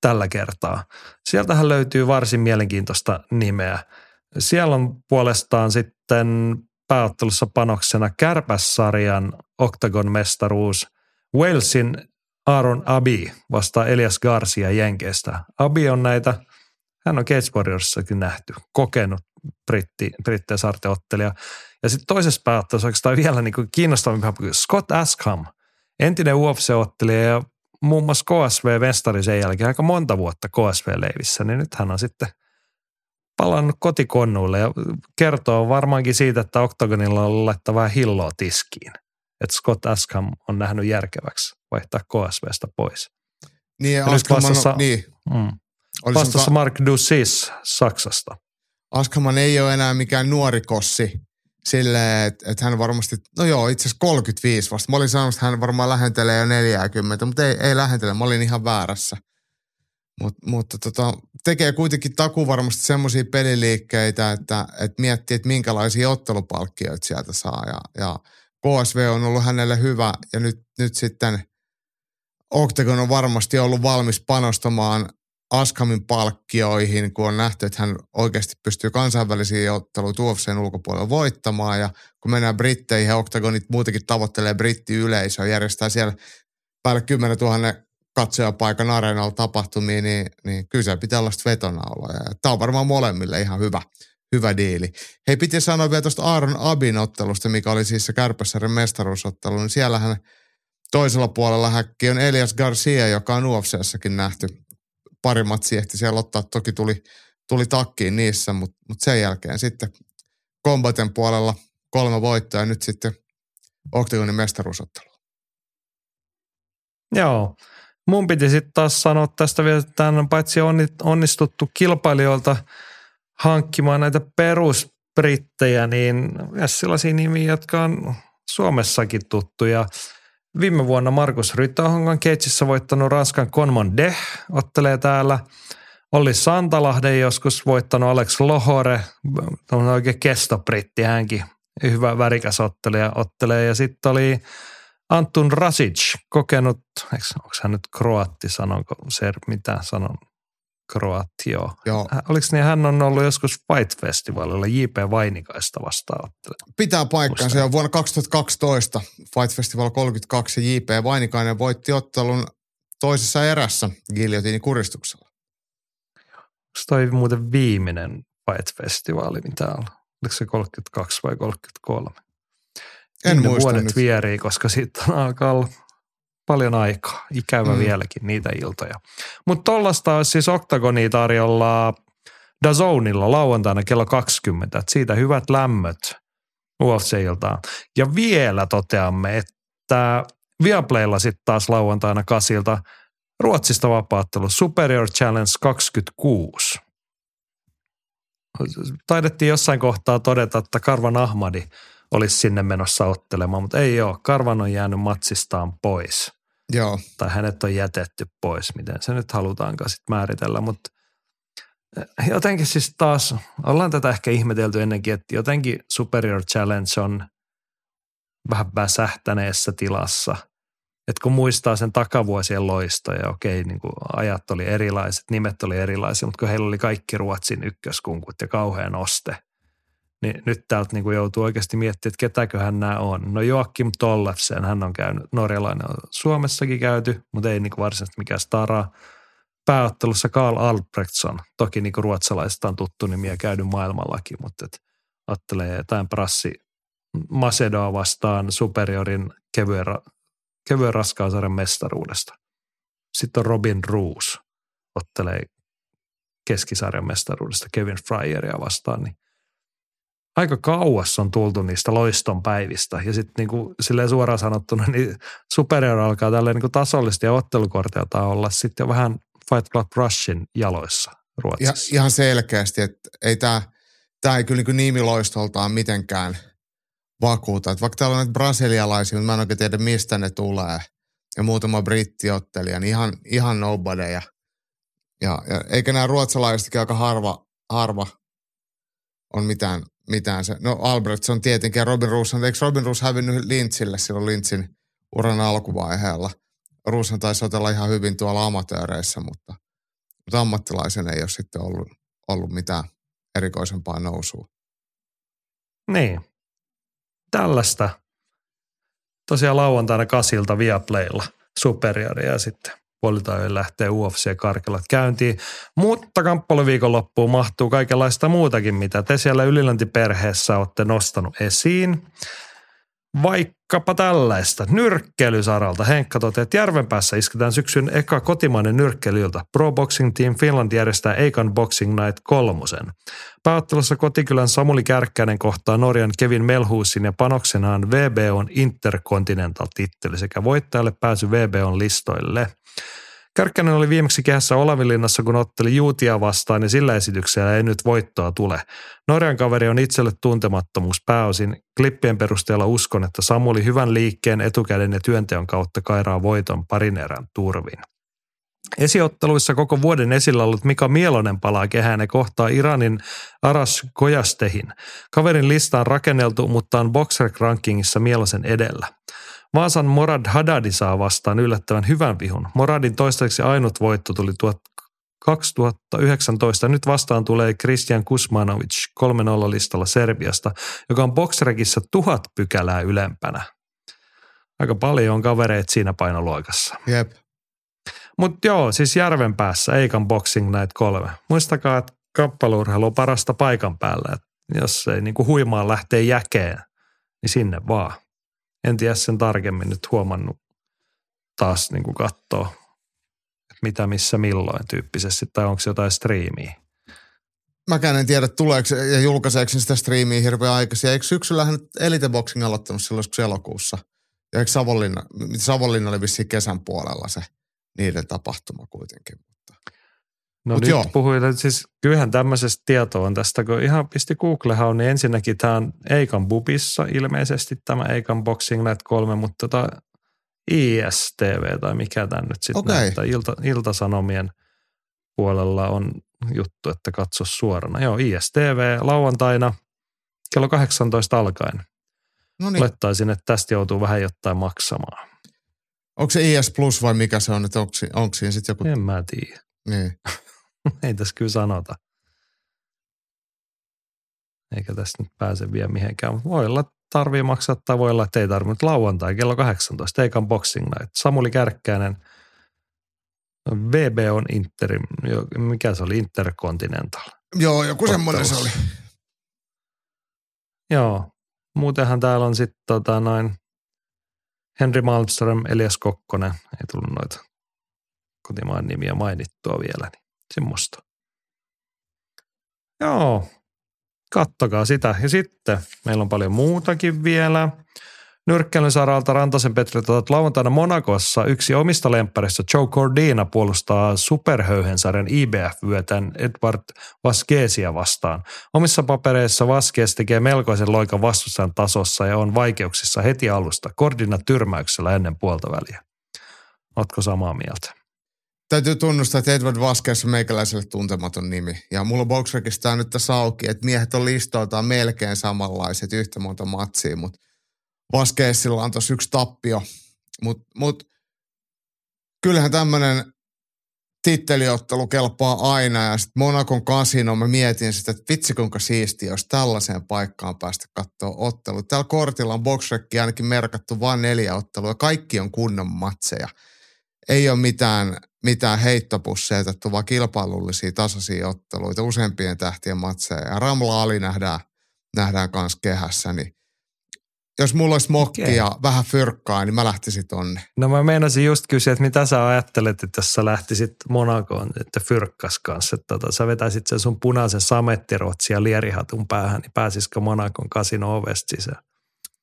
tällä kertaa. Sieltähän löytyy varsin mielenkiintoista nimeä. Siellä on puolestaan sitten pääottelussa panoksena Kärpässarjan Octagon mestaruus, Walesin Aaron Abi vastaa Elias Garcia Jenkeistä. Abi on näitä, hän on Cage Warriorssakin nähty, kokenut britti, brittien sarteottelija. Ja sitten toisessa pääottelussa oikeastaan vielä niin kiinnostavampi Scott Askham, entinen UFC-ottelija ja muun muassa KSV-mestari sen jälkeen aika monta vuotta KSV-leivissä, niin nyt hän on sitten palannut kotikonnuille ja kertoo varmaankin siitä, että Octagonilla on laittaa vähän hilloa tiskiin. Että Scott Askham on nähnyt järkeväksi vaihtaa KSVstä pois. Niin, Ja nyt vastassa- niin. Mm. Vastassa Mark Dussis Saksasta. Askaman ei ole enää mikään nuori kossi silleen, että, että hän varmasti, no joo, itse asiassa 35 vasta. Mä olin sanonut, että hän varmaan lähentelee jo 40, mutta ei, ei lähentele. Mä olin ihan väärässä. Mut, mutta tota, tekee kuitenkin taku varmasti semmoisia peliliikkeitä, että, että miettii, että minkälaisia ottelupalkkioita sieltä saa. Ja, ja KSV on ollut hänelle hyvä ja nyt, nyt sitten Octagon on varmasti ollut valmis panostamaan Askamin palkkioihin, kun on nähty, että hän oikeasti pystyy kansainvälisiä otteluita UFCn ulkopuolella voittamaan. Ja kun mennään Britteihin, ja Octagonit muutenkin tavoittelee brittiyleisöä, järjestää siellä päälle 10 000 katsojapaikan areenalla tapahtumia, niin, niin kyllä se pitää olla. Ja tämä on varmaan molemmille ihan hyvä, hyvä diili. Hei, piti sanoa vielä tuosta Aaron Abin ottelusta, mikä oli siis se Kärpässären mestaruusottelu, niin siellähän toisella puolella häkki on Elias Garcia, joka on UFCssäkin nähty pari matsia ehti siellä ottaa. Toki tuli, tuli takkiin niissä, mutta mut sen jälkeen sitten Combaten puolella kolme voittoa ja nyt sitten Octagonin mestaruusottelu. Joo. Mun piti sitten taas sanoa tästä vielä, että on paitsi onni- onnistuttu kilpailijoilta hankkimaan näitä perusbrittejä, niin myös sellaisia nimiä, jotka on Suomessakin tuttuja. Viime vuonna Markus Ryttähongan Keitsissä voittanut Ranskan Conmon De ottelee täällä. Olli Santalahden joskus voittanut Alex Lohore, on oikein kestobritti hänkin. Hyvä värikäs ottelija ottelee. Ja sitten oli Antun Rasic, kokenut, onko hän nyt kroatti, sanonko se, mitä sanon, kroatti, joo. Joo, Oliko niin, hän on ollut joskus Fight Festivalilla J.P. Vainikaista vastaan ottelemaan. pitää paikkaansa. Ja vuonna 2012 Fight Festival 32 ja J.P. Vainikainen voitti ottelun toisessa erässä giljotiini kuristuksella. Onko toi muuten viimeinen Fight Festivaali, mitä on? Oliko se 32 vai 33? En Minne muista vuodet nyt. vierii, koska sitten alkaa olla paljon aikaa. Ikävä Mm. vieläkin niitä iltoja. Mutta tollasta olisi siis Octagonia tarjolla Dazonilla lauantaina kello 20. Et siitä hyvät lämmöt UFC-iltaan. Ja vielä toteamme, että Viaplaylla sitten taas lauantaina kasilta Ruotsista vapaattelu Superior Challenge 26. Taidettiin jossain kohtaa todeta, että Karvan Ahmadi olisi sinne menossa ottelemaan, mutta ei ole. Karvan on jäänyt matsistaan pois. Joo, Tai hänet on jätetty pois, miten se nyt halutaankaan sitten määritellä. Mutta jotenkin siis taas, ollaan tätä ehkä ihmetelty ennenkin, että jotenkin Superior Challenge on vähän väsähtäneessä tilassa. Että kun muistaa sen takavuosien loistoja, okei, niin kuin ajat oli erilaiset, nimet oli erilaisia, mutta kun heillä oli kaikki Ruotsin ykköskunkut ja kauhean oste, niin nyt täältä niin kuin joutuu oikeasti miettimään, että ketäköhän nämä on. No Joakim Tollefsen, hän on käynyt, norjalainen on Suomessakin käyty, mutta ei niin kuin varsinaisesti mikään stara pääottelussa Karl Albrechtsson. Toki niin ruotsalaisista on tuttu nimi ja käynyt maailmallakin, mutta et ottelee jotain prassi Macedoa vastaan superiorin kevyen, kevyen raskaasarjan mestaruudesta. Sitten on Robin Roos, ottelee keskisarjan mestaruudesta Kevin Fryeria vastaan, niin aika kauas on tultu niistä loiston päivistä. Ja sitten niinku, silleen suoraan sanottuna, niin superior alkaa tälleen niinku tasollisesti ja ottelukorteilta olla sitten vähän Fight Club Rushin jaloissa Ruotsissa. Ja, ihan selkeästi, että ei tämä tää ei kyllä niin nimiloistoltaan mitenkään vakuuta. Että vaikka täällä on näitä brasilialaisia, mutta mä en oikein tiedä mistä ne tulee. Ja muutama brittiottelija, niin ihan, ihan nobody. Ja, ja, ja eikä nämä ruotsalaisetkin aika harva, harva on mitään, mitään se. No on tietenkin Robin Roos, eikö Robin Roos hävinnyt Lintsille silloin Lintsin uran alkuvaiheella? Ruushan taisi otella ihan hyvin tuolla amatööreissä, mutta, mutta ammattilaisen ei ole sitten ollut, ollut mitään erikoisempaa nousua. Niin. Tällaista. Tosiaan lauantaina kasilta Viaplaylla superiaria ja sitten puolitajoin lähtee UFC karkelat käyntiin. Mutta kamppailuviikonloppuun mahtuu kaikenlaista muutakin, mitä te siellä ylilöntiperheessä olette nostanut esiin. Vaikkapa tällaista. Nyrkkeilysaralta Henkka toteaa, että Järvenpäässä isketään syksyn eka kotimainen nyrkkeilyilta. Pro Boxing Team Finland järjestää Eikan Boxing Night kolmosen. Pääottelussa kotikylän Samuli Kärkkäinen kohtaa Norjan Kevin Melhuusin ja panoksenaan VBOn Intercontinental-titteli sekä voittajalle pääsy VBOn listoille – Kärkkänen oli viimeksi kehässä Olavinlinnassa, kun otteli Juutia vastaan ja sillä esityksellä ei nyt voittoa tule. Norjan kaveri on itselle tuntemattomuus pääosin. Klippien perusteella uskon, että Samuli hyvän liikkeen, etukäden ja työnteon kautta kairaa voiton parin erän turvin. Esiotteluissa koko vuoden esillä ollut Mika Mielonen palaa kehään ja kohtaa Iranin Aras Kojastehin. Kaverin lista on rakenneltu, mutta on Boxer Rankingissa Mielosen edellä. Vaasan Morad Haddadi saa vastaan yllättävän hyvän vihun. Moradin toistaiseksi ainut voitto tuli 2019. Nyt vastaan tulee Christian Kusmanovic 3-0 listalla Serbiasta, joka on boxrekissa tuhat pykälää ylempänä. Aika paljon on kavereet siinä painoluokassa. Jep. Mutta joo, siis järven päässä Eikan Boxing Night 3. Muistakaa, että kappalurheilu on parasta paikan päällä. Et jos ei niinku huimaan lähtee jäkeen, niin sinne vaan en tiedä sen tarkemmin nyt huomannut taas niin kuin katsoa, että mitä, missä, milloin tyyppisesti, tai onko jotain striimiä. Mäkään en tiedä, tuleeko ja julkaiseeko sitä striimiä hirveän aikaisin. Eikö syksyllähän Elite Boxing aloittanut silloin elokuussa? Ja eikö Savonlinna, Savonlinna oli vissiin kesän puolella se niiden tapahtuma kuitenkin. No Mut nyt joo. puhuin, siis kyllähän tämmöisestä tietoa on tästä, kun ihan pisti Googlehaan, niin ensinnäkin tämä on Eikan Bubissa ilmeisesti tämä Eikan Boxing Night 3, mutta tota ISTV tai mikä tämä nyt sitten okay. näyttää, Ilta, Iltasanomien puolella on juttu, että katso suorana. Joo, ISTV lauantaina kello 18 alkaen. No niin. Olettaisin, että tästä joutuu vähän jotain maksamaan. Onko se IS Plus vai mikä se on, että onko, onko siinä sitten joku? En mä tiedä. Niin. Ei tässä kyllä sanota. Eikä tästä nyt pääse vielä mihinkään. Voi olla, tarvii maksaa tai voi olla, että ei tarvitse. Lauantai kello 18, Eikan Boxing Night. Samuli Kärkkäinen, VB on Inter, mikä se oli, Intercontinental. Joo, joku semmoinen se oli. Joo, muutenhan täällä on sitten tota noin Henry Malmström, Elias Kokkonen, ei tullut noita kotimaan nimiä mainittua vielä, niin semmoista. Joo, kattokaa sitä. Ja sitten meillä on paljon muutakin vielä. Nyrkkeilyn saralta Rantasen Petri tuot lauantaina Monakossa yksi omista lempparista Joe Cordina puolustaa superhöyhensarjan IBF-vyötän Edward Vasquezia vastaan. Omissa papereissa Vasquez tekee melkoisen loikan vastustajan tasossa ja on vaikeuksissa heti alusta. Cordina tyrmäyksellä ennen puolta väliä. Oletko samaa mieltä? Täytyy tunnustaa, että Edward Vasquez on meikäläiselle tuntematon nimi. Ja mulla Boxrekista on nyt tässä auki, että miehet on listoiltaan melkein samanlaiset, yhtä monta matsia, mutta Vasquezilla on tossa yksi tappio. Mutta mut, kyllähän tämmöinen titteliottelu kelpaa aina ja sitten Monakon kasino, mä mietin sitä, että vitsi kuinka siisti, jos tällaiseen paikkaan päästä katsoa ottelu. Täällä kortilla on boxrekki ainakin merkattu vain neljä ottelua, kaikki on kunnon matseja. Ei ole mitään, mitään heittopusseja, vaan kilpailullisia tasaisia otteluita, useampien tähtien matseja. Ja Ramla Ali nähdään, nähdään kanssa kehässä, niin jos mulla olisi mokki okay. ja vähän fyrkkaa, niin mä lähtisin tonne. No mä meinasin just kysyä, että mitä sä ajattelet, että jos sä lähtisit Monakoon, että fyrkkas kanssa, että tota, sä vetäisit sen sun punaisen samettirotsi ja lierihatun päähän, niin pääsisikö Monakon kasino ovesta sisään?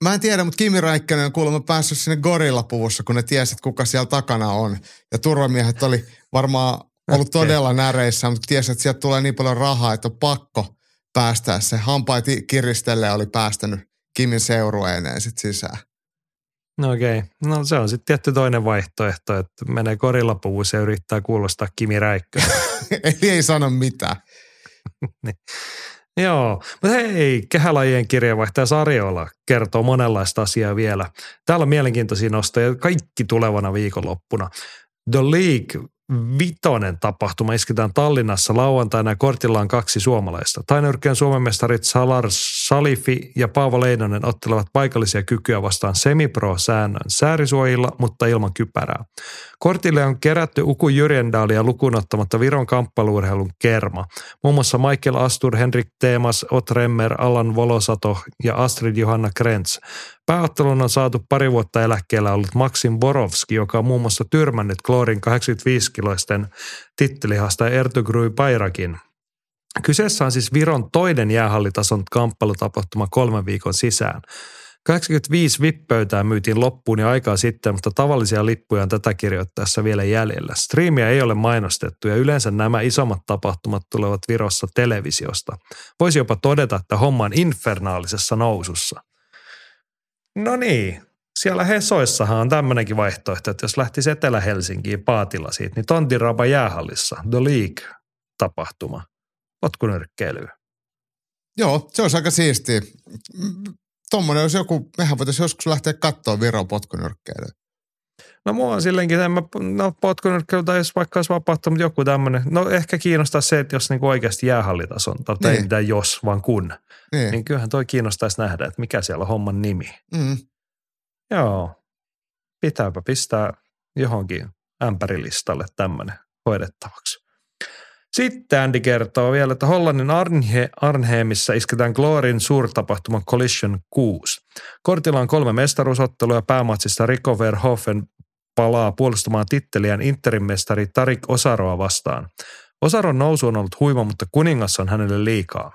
Mä en tiedä, mutta Kimi Räikkönen on kuulemma päässyt sinne gorillapuvussa, kun ne tiesit, kuka siellä takana on. Ja turvamiehet oli varmaan ollut okay. todella näreissä, mutta tiesi, että sieltä tulee niin paljon rahaa, että on pakko päästää se. Hampaat kiristelle oli päästänyt Kimin seurueineen sitten sisään. No okei. Okay. No se on sitten tietty toinen vaihtoehto, että menee korillapuvuus ja yrittää kuulostaa Kimi Räikkö. Eli ei sano mitään. niin. Joo, mutta hei, kehälajien kirjeenvaihtaja Sarjola kertoo monenlaista asiaa vielä. Täällä on mielenkiintoisia nostoja kaikki tulevana viikonloppuna. The League vitonen tapahtuma isketään Tallinnassa lauantaina ja kortilla on kaksi suomalaista. Tainyrkkeen Suomen mestarit Salar Salifi ja Paavo Leinonen ottelevat paikallisia kykyjä vastaan semipro-säännön säärisuojilla, mutta ilman kypärää. Kortille on kerätty Uku Jyrjendaalia lukuun ottamatta Viron kamppailuurheilun kerma. Muun muassa Michael Astur, Henrik Teemas, Otremmer, Alan Volosato ja Astrid Johanna Krentz. Pääottelun on saatu pari vuotta eläkkeellä ollut Maxim Borovski, joka on muun muassa tyrmännyt Kloorin 85-kiloisten tittelihasta Ertugrui Pairakin. Kyseessä on siis Viron toinen jäähallitason kamppailutapahtuma kolmen viikon sisään. 85 vippöytää myytiin loppuun jo aikaa sitten, mutta tavallisia lippuja on tätä kirjoittaessa vielä jäljellä. Striimiä ei ole mainostettu ja yleensä nämä isommat tapahtumat tulevat Virossa televisiosta. Voisi jopa todeta, että homma on infernaalisessa nousussa. No niin, siellä Hesoissahan on tämmöinenkin vaihtoehto, että jos lähtisi Etelä-Helsinkiin Paatilla siitä, niin Tontiraba jäähallissa, The League-tapahtuma, potkunyrkkeilyä. Joo, se olisi aika siistiä. Tuommoinen olisi joku, mehän voitaisiin joskus lähteä katsoa Viron potkunyrkkeilyä. No mua on silleenkin, että mä, no potkunyrkkeily tai jos vaikka olisi mutta joku tämmöinen. No ehkä kiinnostaa se, että jos niinku oikeasti jäähallitason, tai niin. ei mitään jos, vaan kun. Niin. niin kyllähän toi kiinnostaisi nähdä, että mikä siellä on homman nimi. Mm. Joo. Pitääpä pistää johonkin ämpärilistalle tämmöinen hoidettavaksi. Sitten Andy kertoo vielä, että Hollannin Arnhe, Arnheimissa isketään Glorin suurtapahtuma Collision 6. Kortilla on kolme mestaruusottelua ja päämatsissa Rico Verhoeven palaa puolustamaan titteliään Interin mestari Tarik Osaroa vastaan. Osaron nousu on ollut huima, mutta kuningas on hänelle liikaa.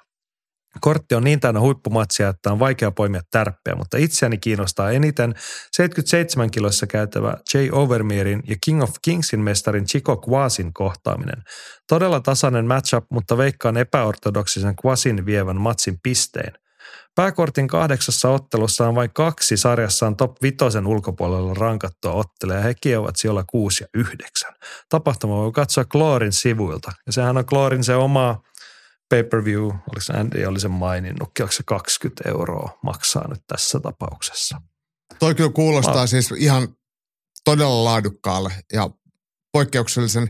Kortti on niin täynnä huippumatsia, että on vaikea poimia tärppiä, mutta itseäni kiinnostaa eniten 77 kiloissa käytävä Jay Overmeerin ja King of Kingsin mestarin Chico Quasin kohtaaminen. Todella tasainen matchup, mutta veikkaan epäortodoksisen Quasin vievän matsin pisteen. Pääkortin kahdeksassa ottelussa on vain kaksi sarjassaan top vitosen ulkopuolella rankattua ottelee ja hekin ovat siellä 6 ja 9. Tapahtuma voi katsoa Kloorin sivuilta ja sehän on Kloorin se oma pay-per-view, oliko Andy oli sen maininnut, onko se 20 euroa maksaa nyt tässä tapauksessa. Toi kyllä kuulostaa Ma- siis ihan todella laadukkaalle ja poikkeuksellisen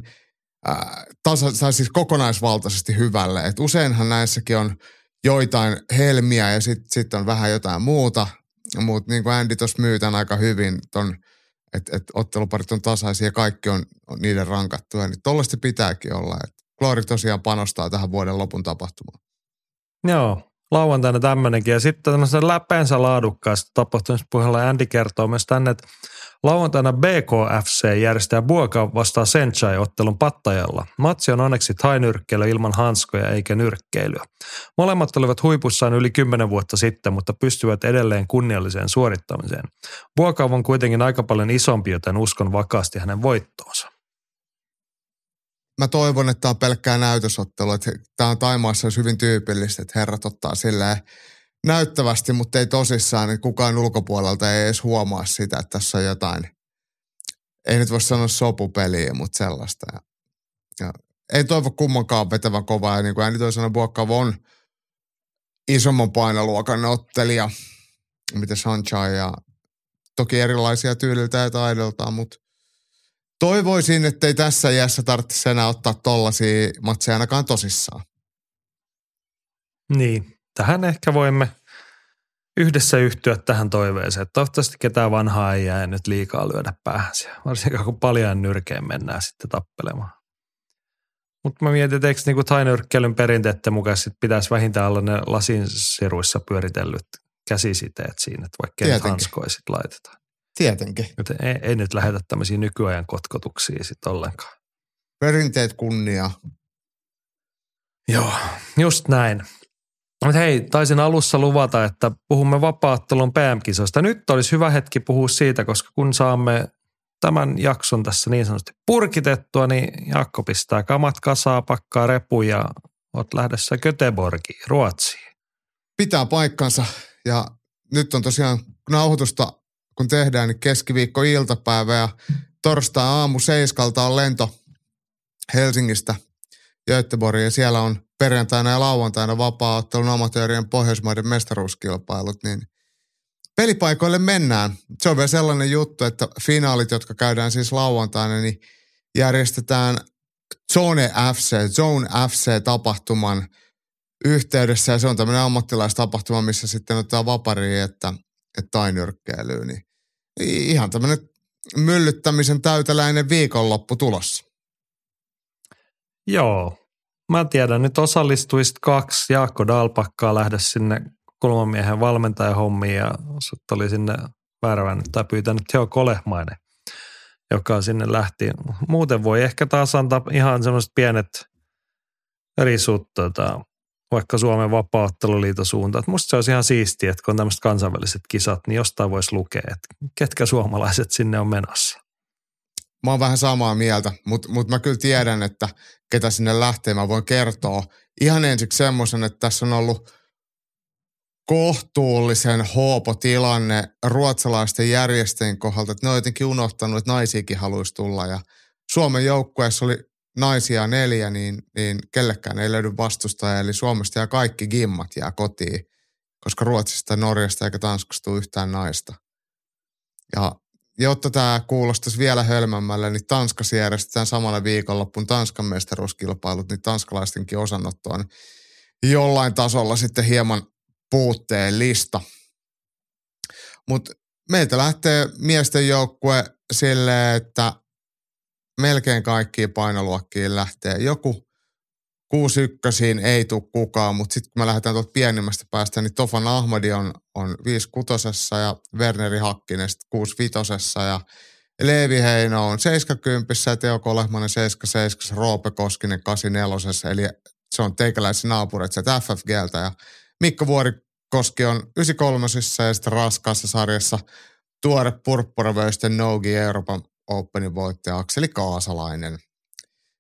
äh, tasa, siis kokonaisvaltaisesti hyvälle. Et useinhan näissäkin on joitain helmiä ja sitten sit on vähän jotain muuta, mutta niin kuin Andy tuossa myy tämän aika hyvin, että et otteluparit on tasaisia ja kaikki on, on niiden rankattuja, niin tollaista pitääkin olla. Et Kloori tosiaan panostaa tähän vuoden lopun tapahtumaan. Joo, lauantaina tämmöinenkin. Ja sitten tämmöisen läpeensä laadukkaasta tapahtumista puheella Andy kertoo myös tänne, että lauantaina BKFC järjestää Buoka vastaan Senchai-ottelun pattajalla. Matsi on onneksi tainyrkkeily ilman hanskoja eikä nyrkkeilyä. Molemmat olivat huipussaan yli 10 vuotta sitten, mutta pystyvät edelleen kunnialliseen suorittamiseen. Buoka on kuitenkin aika paljon isompi, joten uskon vakaasti hänen voittoonsa mä toivon, että tämä on pelkkää näytösottelu. Että tämä on Taimaassa hyvin tyypillistä, että herrat ottaa silleen näyttävästi, mutta ei tosissaan, niin kukaan ulkopuolelta ei edes huomaa sitä, että tässä on jotain, ei nyt voi sanoa sopupeliä, mutta sellaista. ja ei toivo kummankaan vetävä kovaa. Ja niin kuin sanoi, Buokkav on isomman painoluokan ottelija, mitä Sanchai ja toki erilaisia tyyliltä ja taidoltaan, mutta toivoisin, että ei tässä iässä tarvitsisi enää ottaa tollaisia matseja ainakaan tosissaan. Niin, tähän ehkä voimme yhdessä yhtyä tähän toiveeseen. Että toivottavasti ketään vanhaa ei jää nyt liikaa lyödä päähän siellä. Varsinkin kun paljon nyrkeen mennään sitten tappelemaan. Mutta mä mietin, että eikö niinku tainyrkkeilyn perinteiden mukaan sit pitäisi vähintään olla ne lasin siruissa pyöritellyt käsisiteet siinä, että vaikka ei hanskoja sit laitetaan. Tietenkin. Joten ei, ei nyt lähetä tämmöisiä nykyajan kotkotuksia sitten ollenkaan. Perinteet kunnia. Joo, just näin. Mutta hei, taisin alussa luvata, että puhumme vapaattelun PM-kisoista. Nyt olisi hyvä hetki puhua siitä, koska kun saamme tämän jakson tässä niin sanotusti purkitettua, niin Jaakko pistää kamat kasaa, pakkaa repu ja oot lähdössä Göteborgiin, Ruotsiin. Pitää paikkansa ja nyt on tosiaan nauhoitusta, kun tehdään, niin keskiviikko iltapäivä ja torstai aamu seiskalta on lento Helsingistä Göteborgiin ja siellä on perjantaina ja lauantaina vapaa-ottelun amatöörien Pohjoismaiden mestaruuskilpailut, niin pelipaikoille mennään. Se on vielä sellainen juttu, että finaalit, jotka käydään siis lauantaina, niin järjestetään Zone FC, Zone FC-tapahtuman yhteydessä ja se on tämmöinen ammattilaistapahtuma, missä sitten otetaan vapari että, että tainyrkkeilyyn. Niin ihan tämmöinen myllyttämisen täyteläinen viikonloppu tulossa. Joo, Mä tiedän, nyt osallistuisit kaksi. Jaakko Dalpakkaa lähde sinne kulmamiehen valmentajahommiin ja sut oli sinne värvännyt tai pyytänyt Teo Kolehmainen, joka sinne lähti. Muuten voi ehkä taas antaa ihan semmoiset pienet risut tota, vaikka Suomen vapaa-otteluliiton suuntaan. Musta se olisi ihan siistiä, että kun on tämmöiset kansainväliset kisat, niin jostain voisi lukea, että ketkä suomalaiset sinne on menossa. Mä oon vähän samaa mieltä, mutta mut mä kyllä tiedän, että ketä sinne lähtee. Mä voin kertoa ihan ensiksi semmoisen, että tässä on ollut kohtuullisen hoopo tilanne ruotsalaisten järjestäjien kohdalta, että ne on jotenkin unohtanut, että naisiakin haluaisi tulla ja Suomen joukkueessa oli naisia neljä, niin, niin kellekään ei löydy vastustaja, eli Suomesta ja kaikki gimmat jää kotiin, koska Ruotsista, Norjasta eikä Tanskasta tule yhtään naista. Ja jotta tämä kuulostaisi vielä hölmämmälle, niin Tanskassa järjestetään samalla viikonloppuun Tanskan mestaruuskilpailut, niin tanskalaistenkin osanotto on jollain tasolla sitten hieman puutteellista. Mutta meiltä lähtee miesten joukkue silleen, että melkein kaikkiin painoluokkiin lähtee. Joku kuusi ykkösiin ei tule kukaan, mutta sitten kun me lähdetään tuolta pienimmästä päästä, niin Tofan Ahmadi on, on viisi kutosessa ja Werneri Hakkinen kuusi vitosessa ja Leevi Heino on 70 ja Teo Kolehmanen 77, Roope Koskinen 84, eli se on teikäläisen naapurit sieltä FFGltä ja Mikko Vuorikoski on 93 ja sitten raskaassa sarjassa tuore purppuravöisten Nogi Euroopan Openin voittaja Akseli Kaasalainen.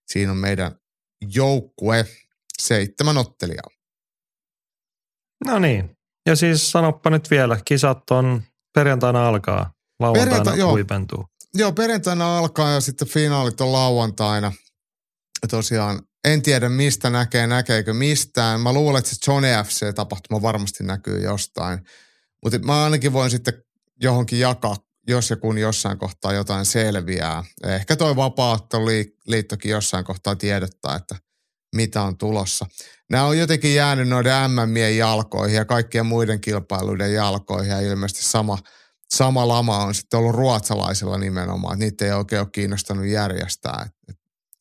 Siinä on meidän joukkue, seitsemän ottelijaa. No niin. Ja siis sanoppa nyt vielä, kisat on perjantaina alkaa, lauantaina Perjanta, joo. huipentuu. Joo, perjantaina alkaa ja sitten finaalit on lauantaina. Ja tosiaan en tiedä mistä näkee, näkeekö mistään. Mä luulen, että se Johnny FC-tapahtuma varmasti näkyy jostain. Mutta mä ainakin voin sitten johonkin jakaa, jos ja kun jossain kohtaa jotain selviää. Ehkä toi vapaatteluliittokin jossain kohtaa tiedottaa, että mitä on tulossa. Nämä on jotenkin jäänyt noiden MM-mien jalkoihin ja kaikkien muiden kilpailuiden jalkoihin ja ilmeisesti sama, sama lama on sitten ollut ruotsalaisilla nimenomaan. Niitä ei oikein ole kiinnostanut järjestää. Et, et,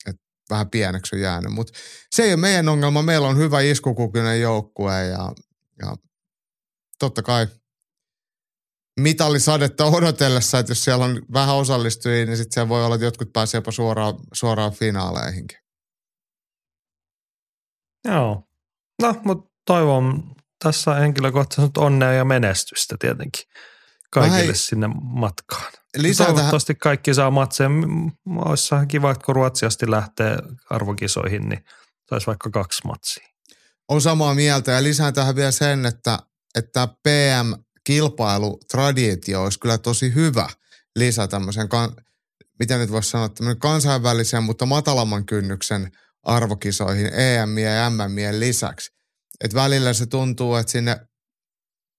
et vähän pieneksi on jäänyt, mutta se ei ole meidän ongelma. Meillä on hyvä iskukukyinen joukkue ja, ja totta kai mitallisadetta odotellessa, että jos siellä on vähän osallistujia, niin sitten se voi olla, että jotkut pääsee jopa suoraan, suoraan finaaleihinkin. Joo. No, mutta toivon tässä henkilökohtaisesti onnea ja menestystä tietenkin kaikille Vähä... sinne matkaan. Lisää Toivottavasti tähän... kaikki saa matseja. Olisi kiva, että kun Ruotsi asti lähtee arvokisoihin, niin saisi vaikka kaksi matsia. On samaa mieltä ja lisään tähän vielä sen, että, että PM kilpailutraditio olisi kyllä tosi hyvä lisä tämmöisen kan- miten nyt voisi sanoa, tämmöinen kansainvälisen, mutta matalamman kynnyksen arvokisoihin EM ja MM lisäksi. Et välillä se tuntuu, että sinne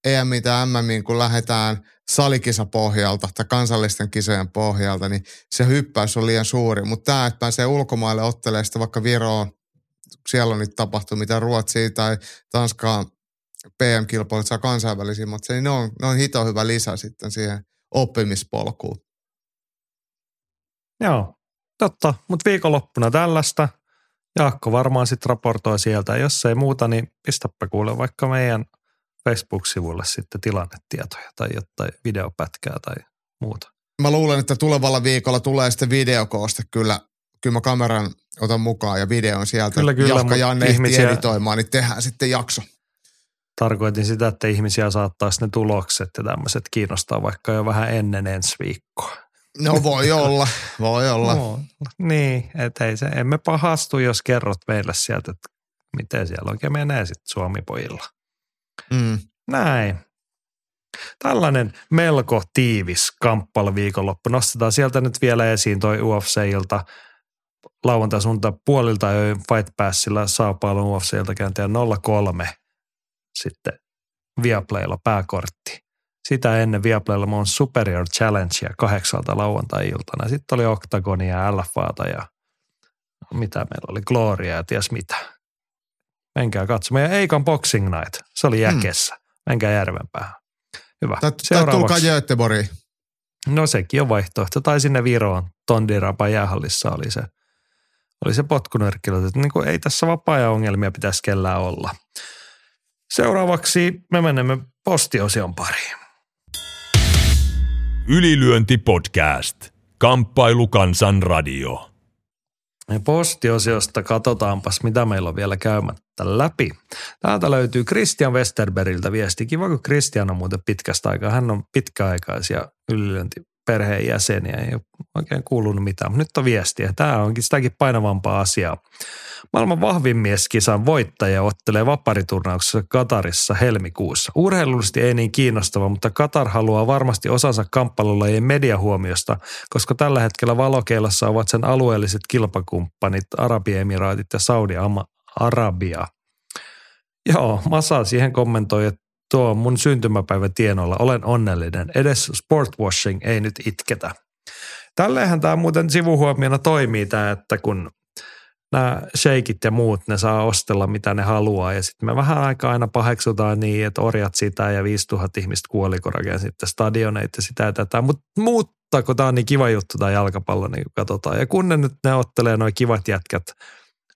EM ja MM, kun lähdetään salikisapohjalta tai kansallisten kisojen pohjalta, niin se hyppäys on liian suuri. Mutta tämä, että pääsee ulkomaille ottelemaan sitä vaikka Viroon, siellä on niitä tapahtumia, Ruotsia tai Tanskaan PM-kilpailut saa kansainvälisiä, mutta niin ne on, ne on hito hyvä lisä sitten siihen oppimispolkuun. Joo, totta, mutta viikonloppuna tällaista. Jaakko varmaan sitten raportoi sieltä. Jos ei muuta, niin pistäpä kuule vaikka meidän Facebook-sivulle sitten tilannetietoja tai jotain videopätkää tai muuta. Mä luulen, että tulevalla viikolla tulee sitten videokooste kyllä. Kyllä mä kameran otan mukaan ja videon sieltä. Kyllä, kyllä. Jahka Janne ihmisiä... editoimaan, niin tehdään sitten jakso. Tarkoitin sitä, että ihmisiä saattaisi ne tulokset ja tämmöiset kiinnostaa vaikka jo vähän ennen ensi viikkoa. No voi olla, voi olla. No, niin, että ei se, emme pahastu, jos kerrot meille sieltä, että miten siellä oikein menee sitten Suomi-pojilla. Mm. Näin. Tällainen melko tiivis kamppailuviikonloppu. Nostetaan sieltä nyt vielä esiin toi UFC-ilta lauantai suunta puolilta jo Fight Passilla Sao Paulo UFC-ilta käyntiä 03 sitten Viaplaylla pääkortti. Sitä ennen Viaplaylla on Superior Challengea kahdeksalta lauantai-iltana. Sitten oli Octagonia LFAta ja mitä meillä oli, Gloria ja ties mitä. Menkää katsomaan. Ja Eikan Boxing Night, se oli jäkessä. Hmm. Menkää järvenpäähän. Hyvä. Tai, tulkaa Göteborgiin. No sekin on vaihtoehto. Tai sinne Viroon. Tondirapa jäähallissa oli se, oli se potkunyrkkilö. Niin kuin ei tässä vapaa ongelmia pitäisi kellään olla. Seuraavaksi me menemme postiosion pariin. Ylilyönti podcast. Kamppailu kansan radio. Postiosiosta katsotaanpas, mitä meillä on vielä käymättä läpi. Täältä löytyy Christian Westerbergiltä viesti. Kiva, kun Christian on muuten pitkästä aikaa. Hän on pitkäaikaisia ylilyöntiperheen jäseniä. Ei ole oikein kuulunut mitään, mutta nyt on viestiä. Tämä onkin sitäkin painavampaa asiaa. Maailman vahvin mieskisan voittaja ottelee vapariturnauksessa Katarissa helmikuussa. Urheilullisesti ei niin kiinnostava, mutta Katar haluaa varmasti osansa kamppailulajien mediahuomiosta, koska tällä hetkellä valokeilassa ovat sen alueelliset kilpakumppanit Arabiemiraatit ja Saudi-Arabia. Joo, Masa siihen kommentoi, että tuo on mun syntymäpäivä tienoilla. Olen onnellinen. Edes sportwashing ei nyt itketä. Tälleenhän tämä muuten sivuhuomiona toimii tämä, että kun nämä sheikit ja muut, ne saa ostella mitä ne haluaa. Ja sitten me vähän aikaa aina paheksutaan niin, että orjat sitä ja 5000 ihmistä kuoli, kun sitten stadioneita ja sitä ja tätä. Mutta mutta kun tämä on niin kiva juttu tämä jalkapallo, niin katsotaan. Ja kun ne nyt ne ottelee noin kivat jätkät,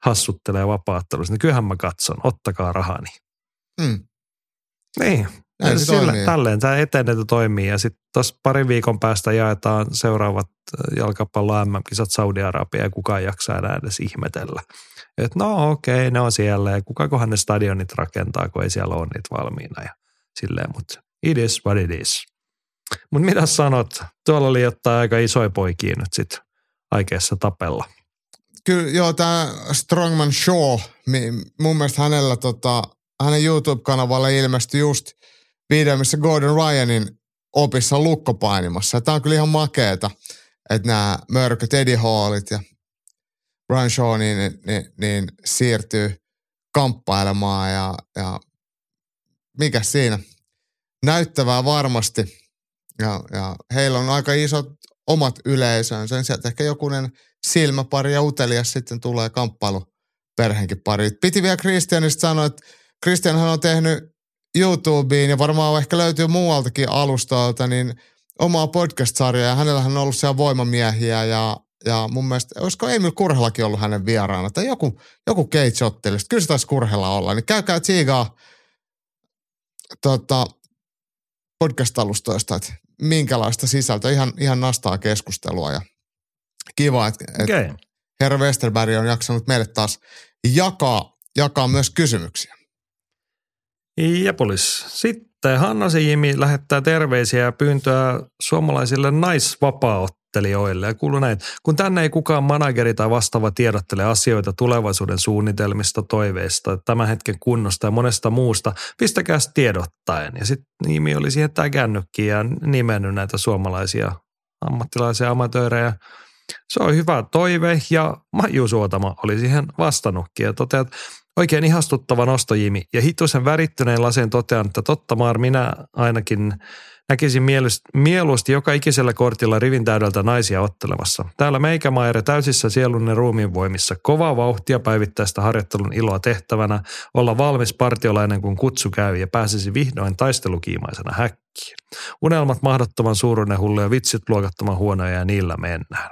hassuttelee vapaattelussa, niin kyllähän mä katson, ottakaa rahani. Mm. Niin, näin se sillä, tälleen tämä etenee toimii ja sitten tuossa parin viikon päästä jaetaan seuraavat äh, jalkapallo MM-kisat Saudi-Arabia ja kukaan jaksaa enää edes ihmetellä. Että no okei, okay, ne on siellä ja kukakohan ne stadionit rakentaa, kun ei siellä ole niitä valmiina ja silleen, mutta it is what it is. Mutta mitä sanot? Tuolla oli jotain aika isoja poikia nyt sitten aikeessa tapella. Kyllä joo, tämä Strongman Shaw, mun mielestä hänellä tota, hänen YouTube-kanavalla ilmestyi just – video, missä Gordon Ryanin opissa lukkopainimassa. Tämä on kyllä ihan makeeta, että nämä mörköt Eddie Hallit ja Brian Shaw niin, niin, niin, niin siirtyy kamppailemaan ja, ja mikä siinä? Näyttävää varmasti. Ja, ja heillä on aika isot omat yleisönsä. Sieltä ehkä jokunen silmäpari ja utelias sitten tulee kamppailu perheenkin pari. Piti vielä Christianista sanoa, että Christianhan on tehnyt YouTubeen ja varmaan ehkä löytyy muualtakin alustalta, niin omaa podcast-sarjaa ja hänellähän on ollut siellä voimamiehiä ja, ja mun mielestä, olisiko Emil Kurhelakin ollut hänen vieraana tai joku, joku Cage Kyllä se taisi Kurhela olla, niin käykää tsiigaa tota, podcast-alustoista, että minkälaista sisältöä, ihan, ihan nastaa keskustelua ja kiva, että, okay. että herra Westerberg on jaksanut meille taas jakaa, jakaa myös kysymyksiä. Jepolis. Sitten Hanna Jimi lähettää terveisiä ja pyyntöä suomalaisille naisvapaaottelijoille. Ja kuuluu näin, kun tänne ei kukaan manageri tai vastaava tiedottele asioita tulevaisuuden suunnitelmista, toiveista, tämän hetken kunnosta ja monesta muusta, pistäkää tiedottaen. Ja sitten nimi oli siihen tämä kännykki ja nimennyt näitä suomalaisia ammattilaisia amatöörejä Se on hyvä toive ja Maiju Suotama oli siihen vastannutkin ja toteat, oikein ihastuttava nosto Jimi. Ja hituisen värittyneen laseen totean, että totta maar minä ainakin näkisin mieluusti joka ikisellä kortilla rivin täydeltä naisia ottelemassa. Täällä meikämaire täysissä sielun ja ruumiin voimissa. Kovaa vauhtia päivittäistä harjoittelun iloa tehtävänä, olla valmis partiolainen kun kutsu käy ja pääsisi vihdoin taistelukiimaisena häkkiin. Unelmat mahdottoman suuruinen hullu ja vitsit luokattoman huonoja ja niillä mennään.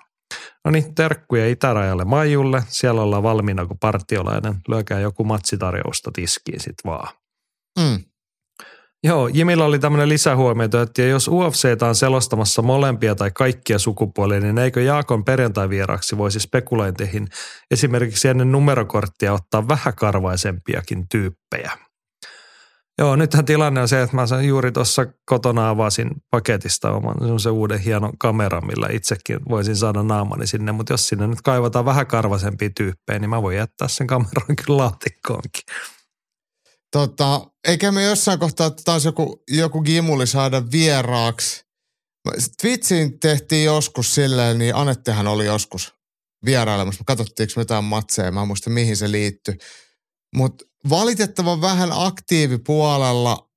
No niin, terkkuja itärajalle Maijulle. Siellä ollaan valmiina kuin partiolainen. Lyökää joku matsitarjousta tiskiin sit vaan. Mm. Joo, Jimillä oli tämmöinen lisähuomio, että jos UFC on selostamassa molempia tai kaikkia sukupuolia, niin eikö Jaakon perjantai-vieraksi voisi spekulointeihin esimerkiksi ennen numerokorttia ottaa vähän karvaisempiakin tyyppejä? Joo, nythän tilanne on se, että mä juuri tuossa kotona avasin paketista oman se uuden hienon kameran, millä itsekin voisin saada naamani sinne, mutta jos sinne nyt kaivataan vähän karvasempia tyyppejä, niin mä voin jättää sen kameran kyllä laatikkoonkin. Tota, eikä me jossain kohtaa taas joku, joku gimuli saada vieraaksi. Twitchiin tehtiin joskus silleen, niin Anettehan oli joskus vierailemassa. Me katsottiinko mitään matseja, mä en muista mihin se liittyi. Mutta valitettavan vähän aktiivipuolella,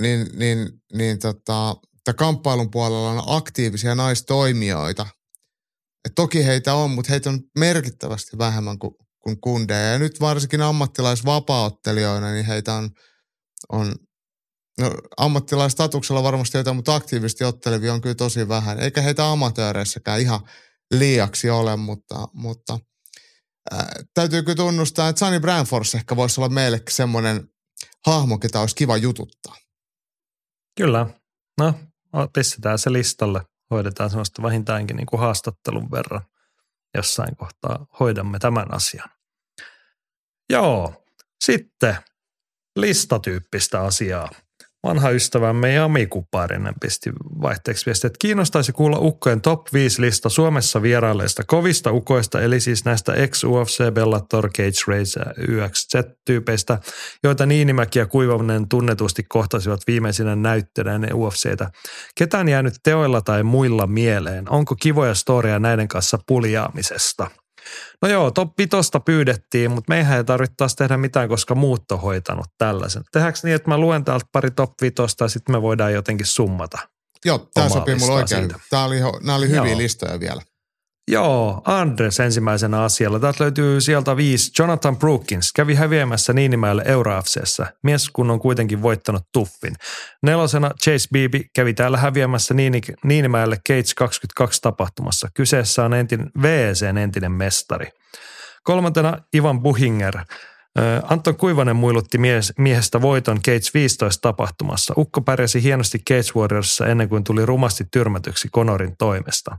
niin, niin, niin tota, kamppailun puolella on aktiivisia naistoimijoita. Et toki heitä on, mutta heitä on merkittävästi vähemmän kuin, kuin kundeja. Ja nyt varsinkin ammattilaisvapauttelijoina, niin heitä on, on no, ammattilaistatuksella varmasti jotain, mutta aktiivisesti ottelevia on kyllä tosi vähän. Eikä heitä amatööreissäkään ihan liiaksi ole, mutta, mutta – äh, täytyykö tunnustaa, että Sunny Branfors ehkä voisi olla meille semmoinen hahmo, ketä olisi kiva jututtaa. Kyllä. No, pistetään se listalle. Hoidetaan semmoista vähintäänkin niin kuin haastattelun verran. Jossain kohtaa hoidamme tämän asian. Joo, sitten listatyyppistä asiaa vanha ystävämme Jami Kuparinen pisti vaihteeksi viesti, että kiinnostaisi kuulla ukkojen top 5 lista Suomessa vierailleista kovista ukoista, eli siis näistä ex-UFC, Bellator, Cage Race YXZ-tyypeistä, joita Niinimäki ja Kuivanen tunnetusti kohtasivat viimeisinä näyttönä ennen UFCtä. Ketään jäänyt teoilla tai muilla mieleen? Onko kivoja storia näiden kanssa puljaamisesta? No joo, top vitosta pyydettiin, mutta meihän ei tarvitse taas tehdä mitään, koska muut on hoitanut tällaisen. Tehdäänkö niin, että mä luen täältä pari top vitosta ja sitten me voidaan jotenkin summata? Joo, tämä sopii mulle oikein. Tämä oli, nämä oli hyviä joo. listoja vielä. Joo, Andres ensimmäisenä asialla. Täältä löytyy sieltä viisi. Jonathan Brookins kävi häviämässä Niinimäelle EuroFCssä. Mies kun on kuitenkin voittanut tuffin. Nelosena Chase Beebe kävi täällä häviämässä Niini, Niinimäelle Cage 22 tapahtumassa. Kyseessä on entinen, VECn entinen mestari. Kolmantena Ivan Buhinger. Anton Kuivanen muilutti mies, miehestä voiton Cage 15 tapahtumassa. Ukko pärjäsi hienosti Cage Warriorsissa ennen kuin tuli rumasti tyrmätyksi Konorin toimesta.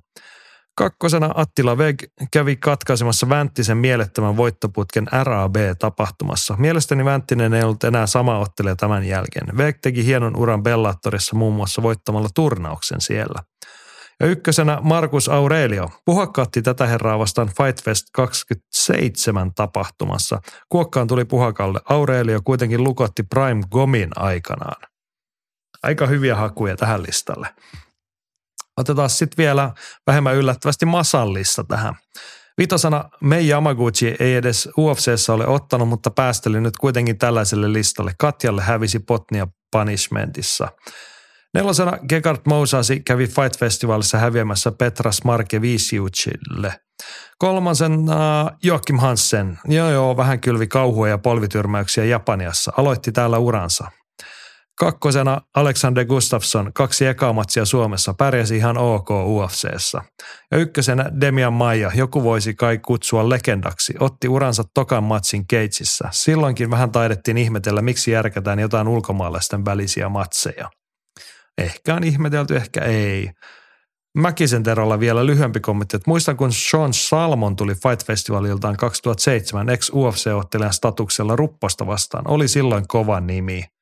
Kakkosena Attila Veg kävi katkaisemassa Vänttisen mielettömän voittoputken RAB-tapahtumassa. Mielestäni Vänttinen ei ollut enää sama ottelija tämän jälkeen. Veg teki hienon uran Bellatorissa muun muassa voittamalla turnauksen siellä. Ja ykkösenä Markus Aurelio puhakkaatti tätä herraa vastaan Fight Fest 27 tapahtumassa. Kuokkaan tuli puhakalle. Aurelio kuitenkin lukotti Prime Gomin aikanaan. Aika hyviä hakuja tähän listalle. Otetaan sitten vielä vähemmän yllättävästi Masallissa tähän. Vitosana Mei Yamaguchi ei edes UFCssä ole ottanut, mutta päästeli nyt kuitenkin tällaiselle listalle. Katjalle hävisi Potnia Punishmentissa. Nelosena Gegard Mousasi kävi Fight Festivalissa häviämässä Petras Markevisiucille. Kolmasena Joachim Hansen. Joo joo, vähän kylvi kauhua ja polvityrmäyksiä Japaniassa. Aloitti täällä uransa. Kakkosena Alexander Gustafsson, kaksi ekaa matsia Suomessa, pärjäsi ihan ok UFCssä. Ja ykkösenä Demian Maija, joku voisi kai kutsua legendaksi, otti uransa tokan matsin Keitsissä. Silloinkin vähän taidettiin ihmetellä, miksi järkätään jotain ulkomaalaisten välisiä matseja. Ehkä on ihmetelty, ehkä ei. Mäkisen Terolla vielä lyhyempi kommentti, että muistan kun Sean Salmon tuli Fight Festivaliltaan 2007 ex-UFC-ottelijan statuksella Rupposta vastaan. Oli silloin kova nimi.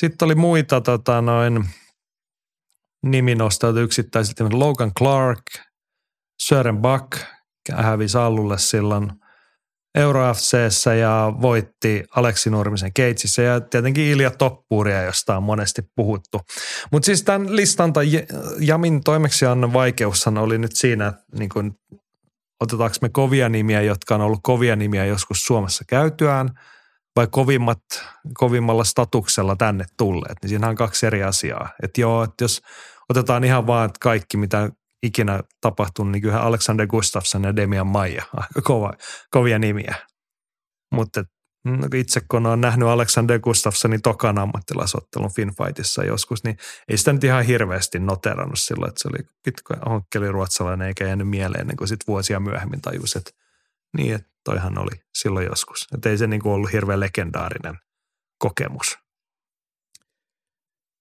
Sitten oli muita tota, noin niminostautu yksittäisiltä. Logan Clark, Sören Buck hävisi Allulle silloin. Euro FCssä ja voitti Aleksi Nurmisen Keitsissä ja tietenkin Ilja Toppuuria, josta on monesti puhuttu. Mutta siis tämän listan tai Jamin toimeksiannon vaikeushan oli nyt siinä, niin kun, otetaanko me kovia nimiä, jotka on ollut kovia nimiä joskus Suomessa käytyään – vai kovimmat, kovimmalla statuksella tänne tulleet, niin siinä on kaksi eri asiaa. Että joo, että jos otetaan ihan vaan että kaikki, mitä ikinä tapahtunut, niin kyllä Alexander Gustafsson ja Demian Maija, aika kova, kovia nimiä. Mutta no, itse kun on nähnyt Alexander Gustafssonin tokan ammattilaisottelun Finfightissa joskus, niin ei sitä nyt ihan hirveästi noterannut silloin, että se oli pitkä honkkeli ruotsalainen eikä jäänyt mieleen ennen kuin sitten vuosia myöhemmin tajus, että niin, että toihan oli silloin joskus. Että ei se niin kuin ollut hirveän legendaarinen kokemus.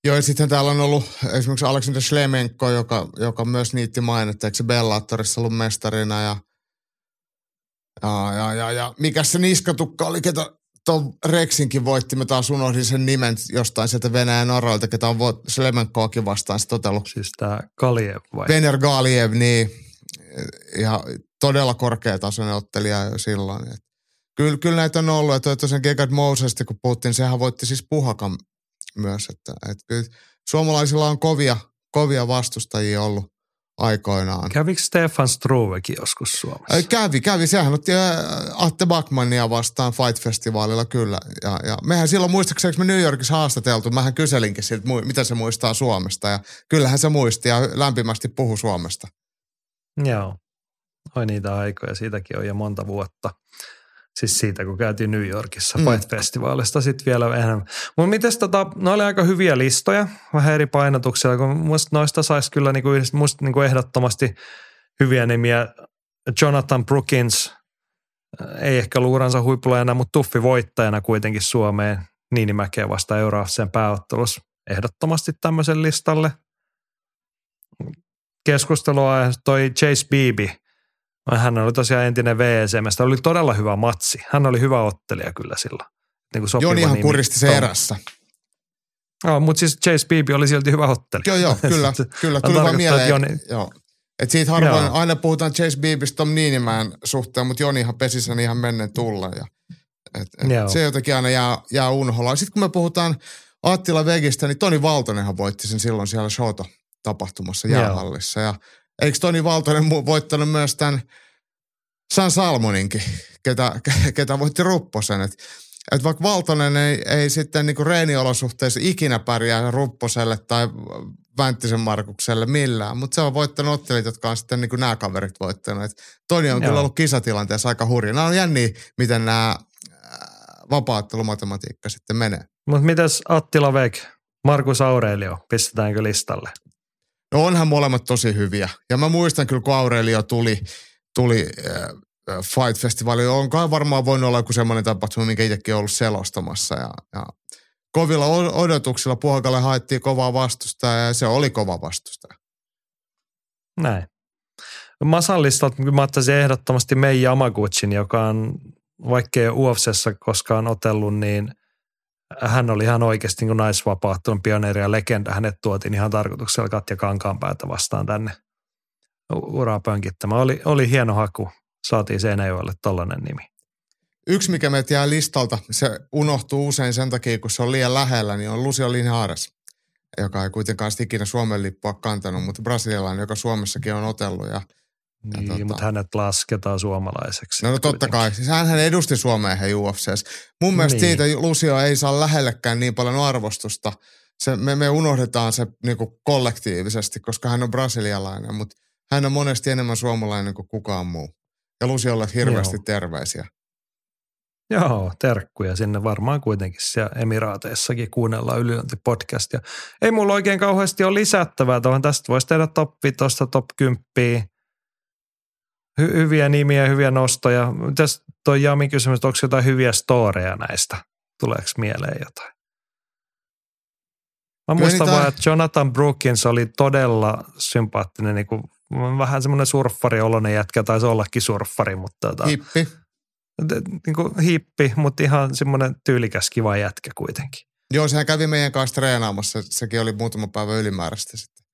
Joo, ja sitten täällä on ollut esimerkiksi Aleksander Schlemenko, joka, joka myös niitti mainetta, eikö se Bellatorissa ollut mestarina ja, ja, ja, ja, ja mikä se niskatukka oli, ketä tuon Rexinkin voitti, mä taas unohdin sen nimen jostain sieltä Venäjän oroilta, ketä on Slemenkoakin vastaan se totellut. Siis tämä Kaliev vai? Vener Galiev, niin. Ja todella korkeatasoinen ottelija jo silloin. Et kyllä, kyllä näitä on ollut, että tosiaan Gegard Mosesta, kun puhuttiin, sehän voitti siis Puhakan myös. Että, että kyllä suomalaisilla on kovia, kovia vastustajia ollut aikoinaan. Kävikö Stefan Struvekin joskus Suomessa? Kävi, kävi. Sehän otti Atte Backmania vastaan Fight-festivaalilla kyllä. Ja, ja mehän silloin muistaakseni me New Yorkissa haastateltu, mähän kyselinkin siltä, mitä se muistaa Suomesta. Ja kyllähän se muisti ja lämpimästi puhu Suomesta. Joo. Oi niitä aikoja, siitäkin on jo monta vuotta. Siis siitä, kun käytiin New Yorkissa mm. Fight-festivaalista sitten vielä enemmän. Mutta mites tota, ne oli aika hyviä listoja, vähän eri painotuksia, kun musta noista saisi kyllä niinku, musta niinku ehdottomasti hyviä nimiä. Jonathan Brookins, äh, ei ehkä luuransa huipulla enää, mutta tuffi voittajana kuitenkin Suomeen Niinimäkeä vasta Euroafsen pääottelussa ehdottomasti tämmöisen listalle. Keskustelua toi Chase Beebe – hän oli tosiaan entinen VSM. Tämä oli todella hyvä matsi. Hän oli hyvä ottelija kyllä silloin. Niin kuin Jonihan kuristi se erässä. Joo, mutta siis Chase Beebe oli silti hyvä ottelija. Joo, joo, kyllä, kyllä. Tuli vaan mieleen. Joni... Joo. Et siitä harvoin, joo. aina puhutaan Chase Beebistä Tom Niinimään suhteen, mutta Jonihan pesi sen ihan menneen tulla. Ja, et, et se jotenkin aina jää, jää unholaan. Sitten kun me puhutaan Attila Vegistä, niin Toni Valtonenhan voitti sen silloin siellä Shoto-tapahtumassa jäähallissa. Ja Eikö Toni Valtonen voittanut myös tämän San Salmoninkin, ketä, ketä voitti Rupposen. Että et vaikka Valtonen ei, ei sitten niinku reeniolosuhteissa ikinä pärjää Rupposelle tai Vänttisen Markukselle millään, mutta se on voittanut ottelijat, jotka on sitten niinku nämä kaverit voittanut. Et Toni on Joo. kyllä ollut kisatilanteessa aika hurja. Nämä on jänniä, miten nämä vapaattelumatematiikka sitten menee. Mutta mitäs Attila Vek, Markus Aurelio, pistetäänkö listalle? No onhan molemmat tosi hyviä. Ja mä muistan kyllä, kun Aurelio tuli, tuli äh, Fight Festival, onkaan varmaan voinut olla joku semmoinen tapahtuma, minkä itsekin ollut selostamassa. Ja, ja kovilla odotuksilla Puhakalle haettiin kovaa vastusta ja se oli kova vastusta. Näin. Masallistat mä ottaisin ehdottomasti Mei Yamaguchin, joka on, vaikkei UFCssä koskaan otellut, niin – hän oli ihan oikeasti niin naisvapaattunut pioneeri ja legenda. Hänet tuotiin ihan tarkoituksella Katja Kankaanpäätä vastaan tänne uraa pönkittämään. Oli, oli hieno haku. Saatiin Seinäjoelle tollainen nimi. Yksi, mikä meiltä jää listalta, se unohtuu usein sen takia, kun se on liian lähellä, niin on Lucio Linhares, joka ei kuitenkaan ikinä Suomen lippua kantanut, mutta brasilialainen, joka Suomessakin on otellut ja – niin, tota... mutta hänet lasketaan suomalaiseksi. No, no totta kai. Siis hän edusti Suomea he UFCs. Mun niin. mielestä siitä Lucio ei saa lähellekään niin paljon arvostusta. Se, me, me unohdetaan se niin kuin kollektiivisesti, koska hän on brasilialainen, mutta hän on monesti enemmän suomalainen kuin kukaan muu. Ja Luciolle hirveästi Joo. terveisiä. Joo, terkkuja sinne varmaan kuitenkin siellä Emiraateissakin kuunnellaan ylilöintipodcastia. Ei mulla oikein kauheasti ole lisättävää tuohon. Tästä voisi tehdä top 5, top 10 hy- hyviä nimiä, hyviä nostoja. Mitäs toi Jami kysymys, onko jotain hyviä storeja näistä? Tuleeko mieleen jotain? Mä muistan vaan, että Jonathan Brookins oli todella sympaattinen, niin kuin, vähän semmoinen surffari-oloinen jätkä, taisi ollakin surffari, mutta... Tota, hippi. Niin kuin hippi, mutta ihan semmoinen tyylikäs kiva jätkä kuitenkin. Joo, sehän kävi meidän kanssa treenaamassa. Sekin oli muutama päivä ylimääräistä sitten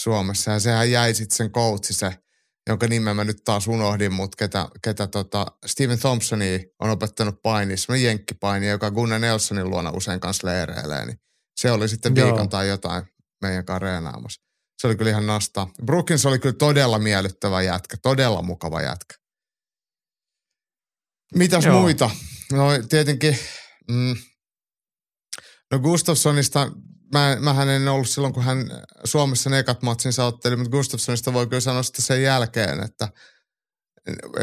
Suomessa. Ja sehän jäi sitten sen coachi, se jonka nimen mä nyt taas unohdin, mutta ketä, ketä tota, Steven Thompsoni on opettanut paini, semmoinen jenkkipaini, joka Gunnar Nelsonin luona usein kanssa leireilee, niin se oli sitten Joo. viikon tai jotain meidän kanssa reenaamassa. Se oli kyllä ihan nastaa. Brookins oli kyllä todella miellyttävä jätkä, todella mukava jätkä. Mitäs Joo. muita? No tietenkin, mm, no Gustafssonista, mä, mähän en ollut silloin, kun hän Suomessa ne ekat matsinsa mutta Gustafssonista voi kyllä sanoa sitten sen jälkeen, että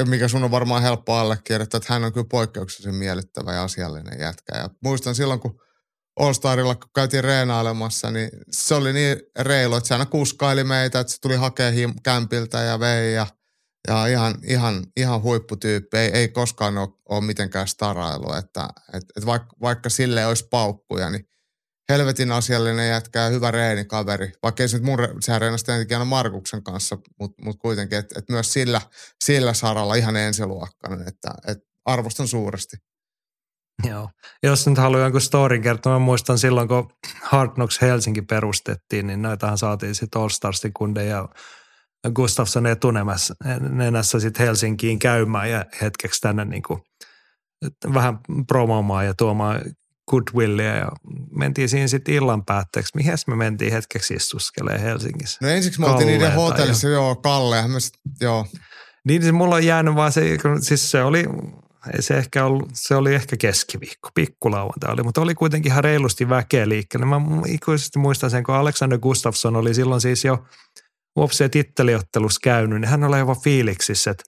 mikä sun on varmaan helppo allekirjoittaa, että hän on kyllä poikkeuksellisen miellyttävä ja asiallinen jätkä. Ja muistan silloin, kun All Starilla, kun käytiin reenailemassa, niin se oli niin reilu, että se aina kuskaili meitä, että se tuli hakemaan kämpiltä ja vei ja, ja ihan, ihan, ihan huipputyyppi. Ei, ei koskaan ole, ole mitenkään starailu, että et, et vaikka, vaikka sille olisi paukkuja, niin helvetin asiallinen jätkä ja hyvä reenikaveri. Vaikka ei se nyt mun, sehän reenasi aina Markuksen kanssa, mutta mut kuitenkin, että et myös sillä, sillä saralla ihan ensiluokkainen, että et arvostan suuresti. Joo. Jos nyt haluaa jonkun storin kertoa, mä muistan silloin, kun Hard Knocks Helsinki perustettiin, niin näitähän saatiin sitten All Starsin kunde ja Gustafsson etunenässä sitten Helsinkiin käymään ja hetkeksi tänne niin kuin, vähän promoomaan ja tuomaan goodwillia ja mentiin siinä sitten illan päätteeksi. Mihin me mentiin hetkeksi istuskelee Helsingissä? No ensiksi me oltiin niiden hotellissa, joo, Kalle. Mä sit, joo. Niin se mulla on jäänyt vaan se, siis se oli, ei se ehkä ollut, se oli ehkä keskiviikko, pikkulauantai oli, mutta oli kuitenkin ihan reilusti väkeä liikkeelle. Mä ikuisesti muistan sen, kun Alexander Gustafsson oli silloin siis jo UFC titteliottelussa käynyt, niin hän oli aivan fiiliksissä, että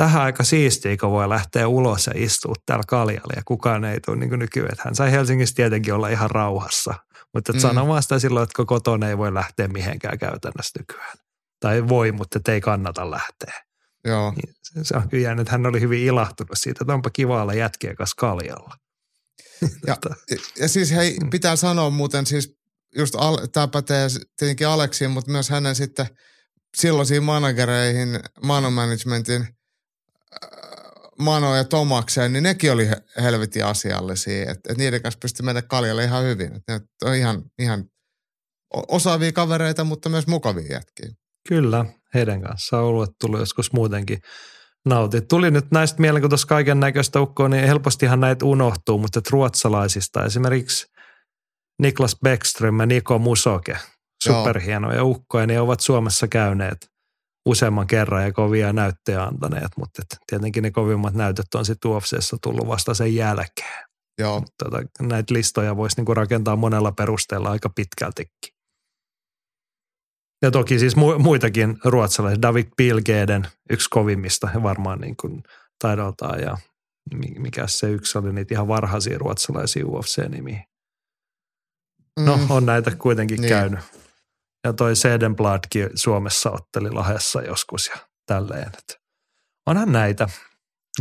tähän aika siistiä, kun voi lähteä ulos ja istua täällä kaljalle ja kukaan ei tule niin nykyään. Hän sai Helsingissä tietenkin olla ihan rauhassa, mutta Mm. mm. sano vaan sitä silloin, että kotona ei voi lähteä mihinkään käytännössä nykyään. Tai voi, mutta ei kannata lähteä. Joo. Niin se- on kyllä jäänyt, että hän oli hyvin ilahtunut siitä, että onpa kiva olla jätkien kanssa kaljalla. Ja, ja siis hei, pitää sanoa muuten siis, just al, tämä pätee tietenkin Aleksiin, mutta myös hänen sitten silloisiin managereihin, mano managementin, Mano ja Tomakseen, niin nekin oli he- helvetin asiallisia, että et niiden kanssa pystyi mennä kaljalle ihan hyvin. Et ne on ihan, ihan osaavia kavereita, mutta myös mukavia jätkiä. Kyllä, heidän kanssaan on ollut, että tullut joskus muutenkin nautit. Tuli nyt näistä mieleen, kun tuossa kaiken näköistä ukkoa, niin helpostihan näitä unohtuu, mutta ruotsalaisista esimerkiksi Niklas Bäckström ja Niko Musoke, superhienoja ukkoja, niin ovat Suomessa käyneet useamman kerran ja kovia näyttöjä antaneet, mutta et tietenkin ne kovimmat näytöt on sitten UFCssä tullut vasta sen jälkeen. Joo, Tota, näitä listoja voisi niinku rakentaa monella perusteella aika pitkältikin. Ja toki siis mu- muitakin ruotsalaisia. David Pilgeden, yksi kovimmista varmaan niin kuin taidoltaan ja mi- mikä se yksi oli, niitä ihan varhaisia ruotsalaisia UFC-nimiä. No Mm, on näitä kuitenkin niin. käynyt. Ja toi Sedenbladkin Suomessa otteli Lahessa joskus ja tälleen. Et onhan näitä.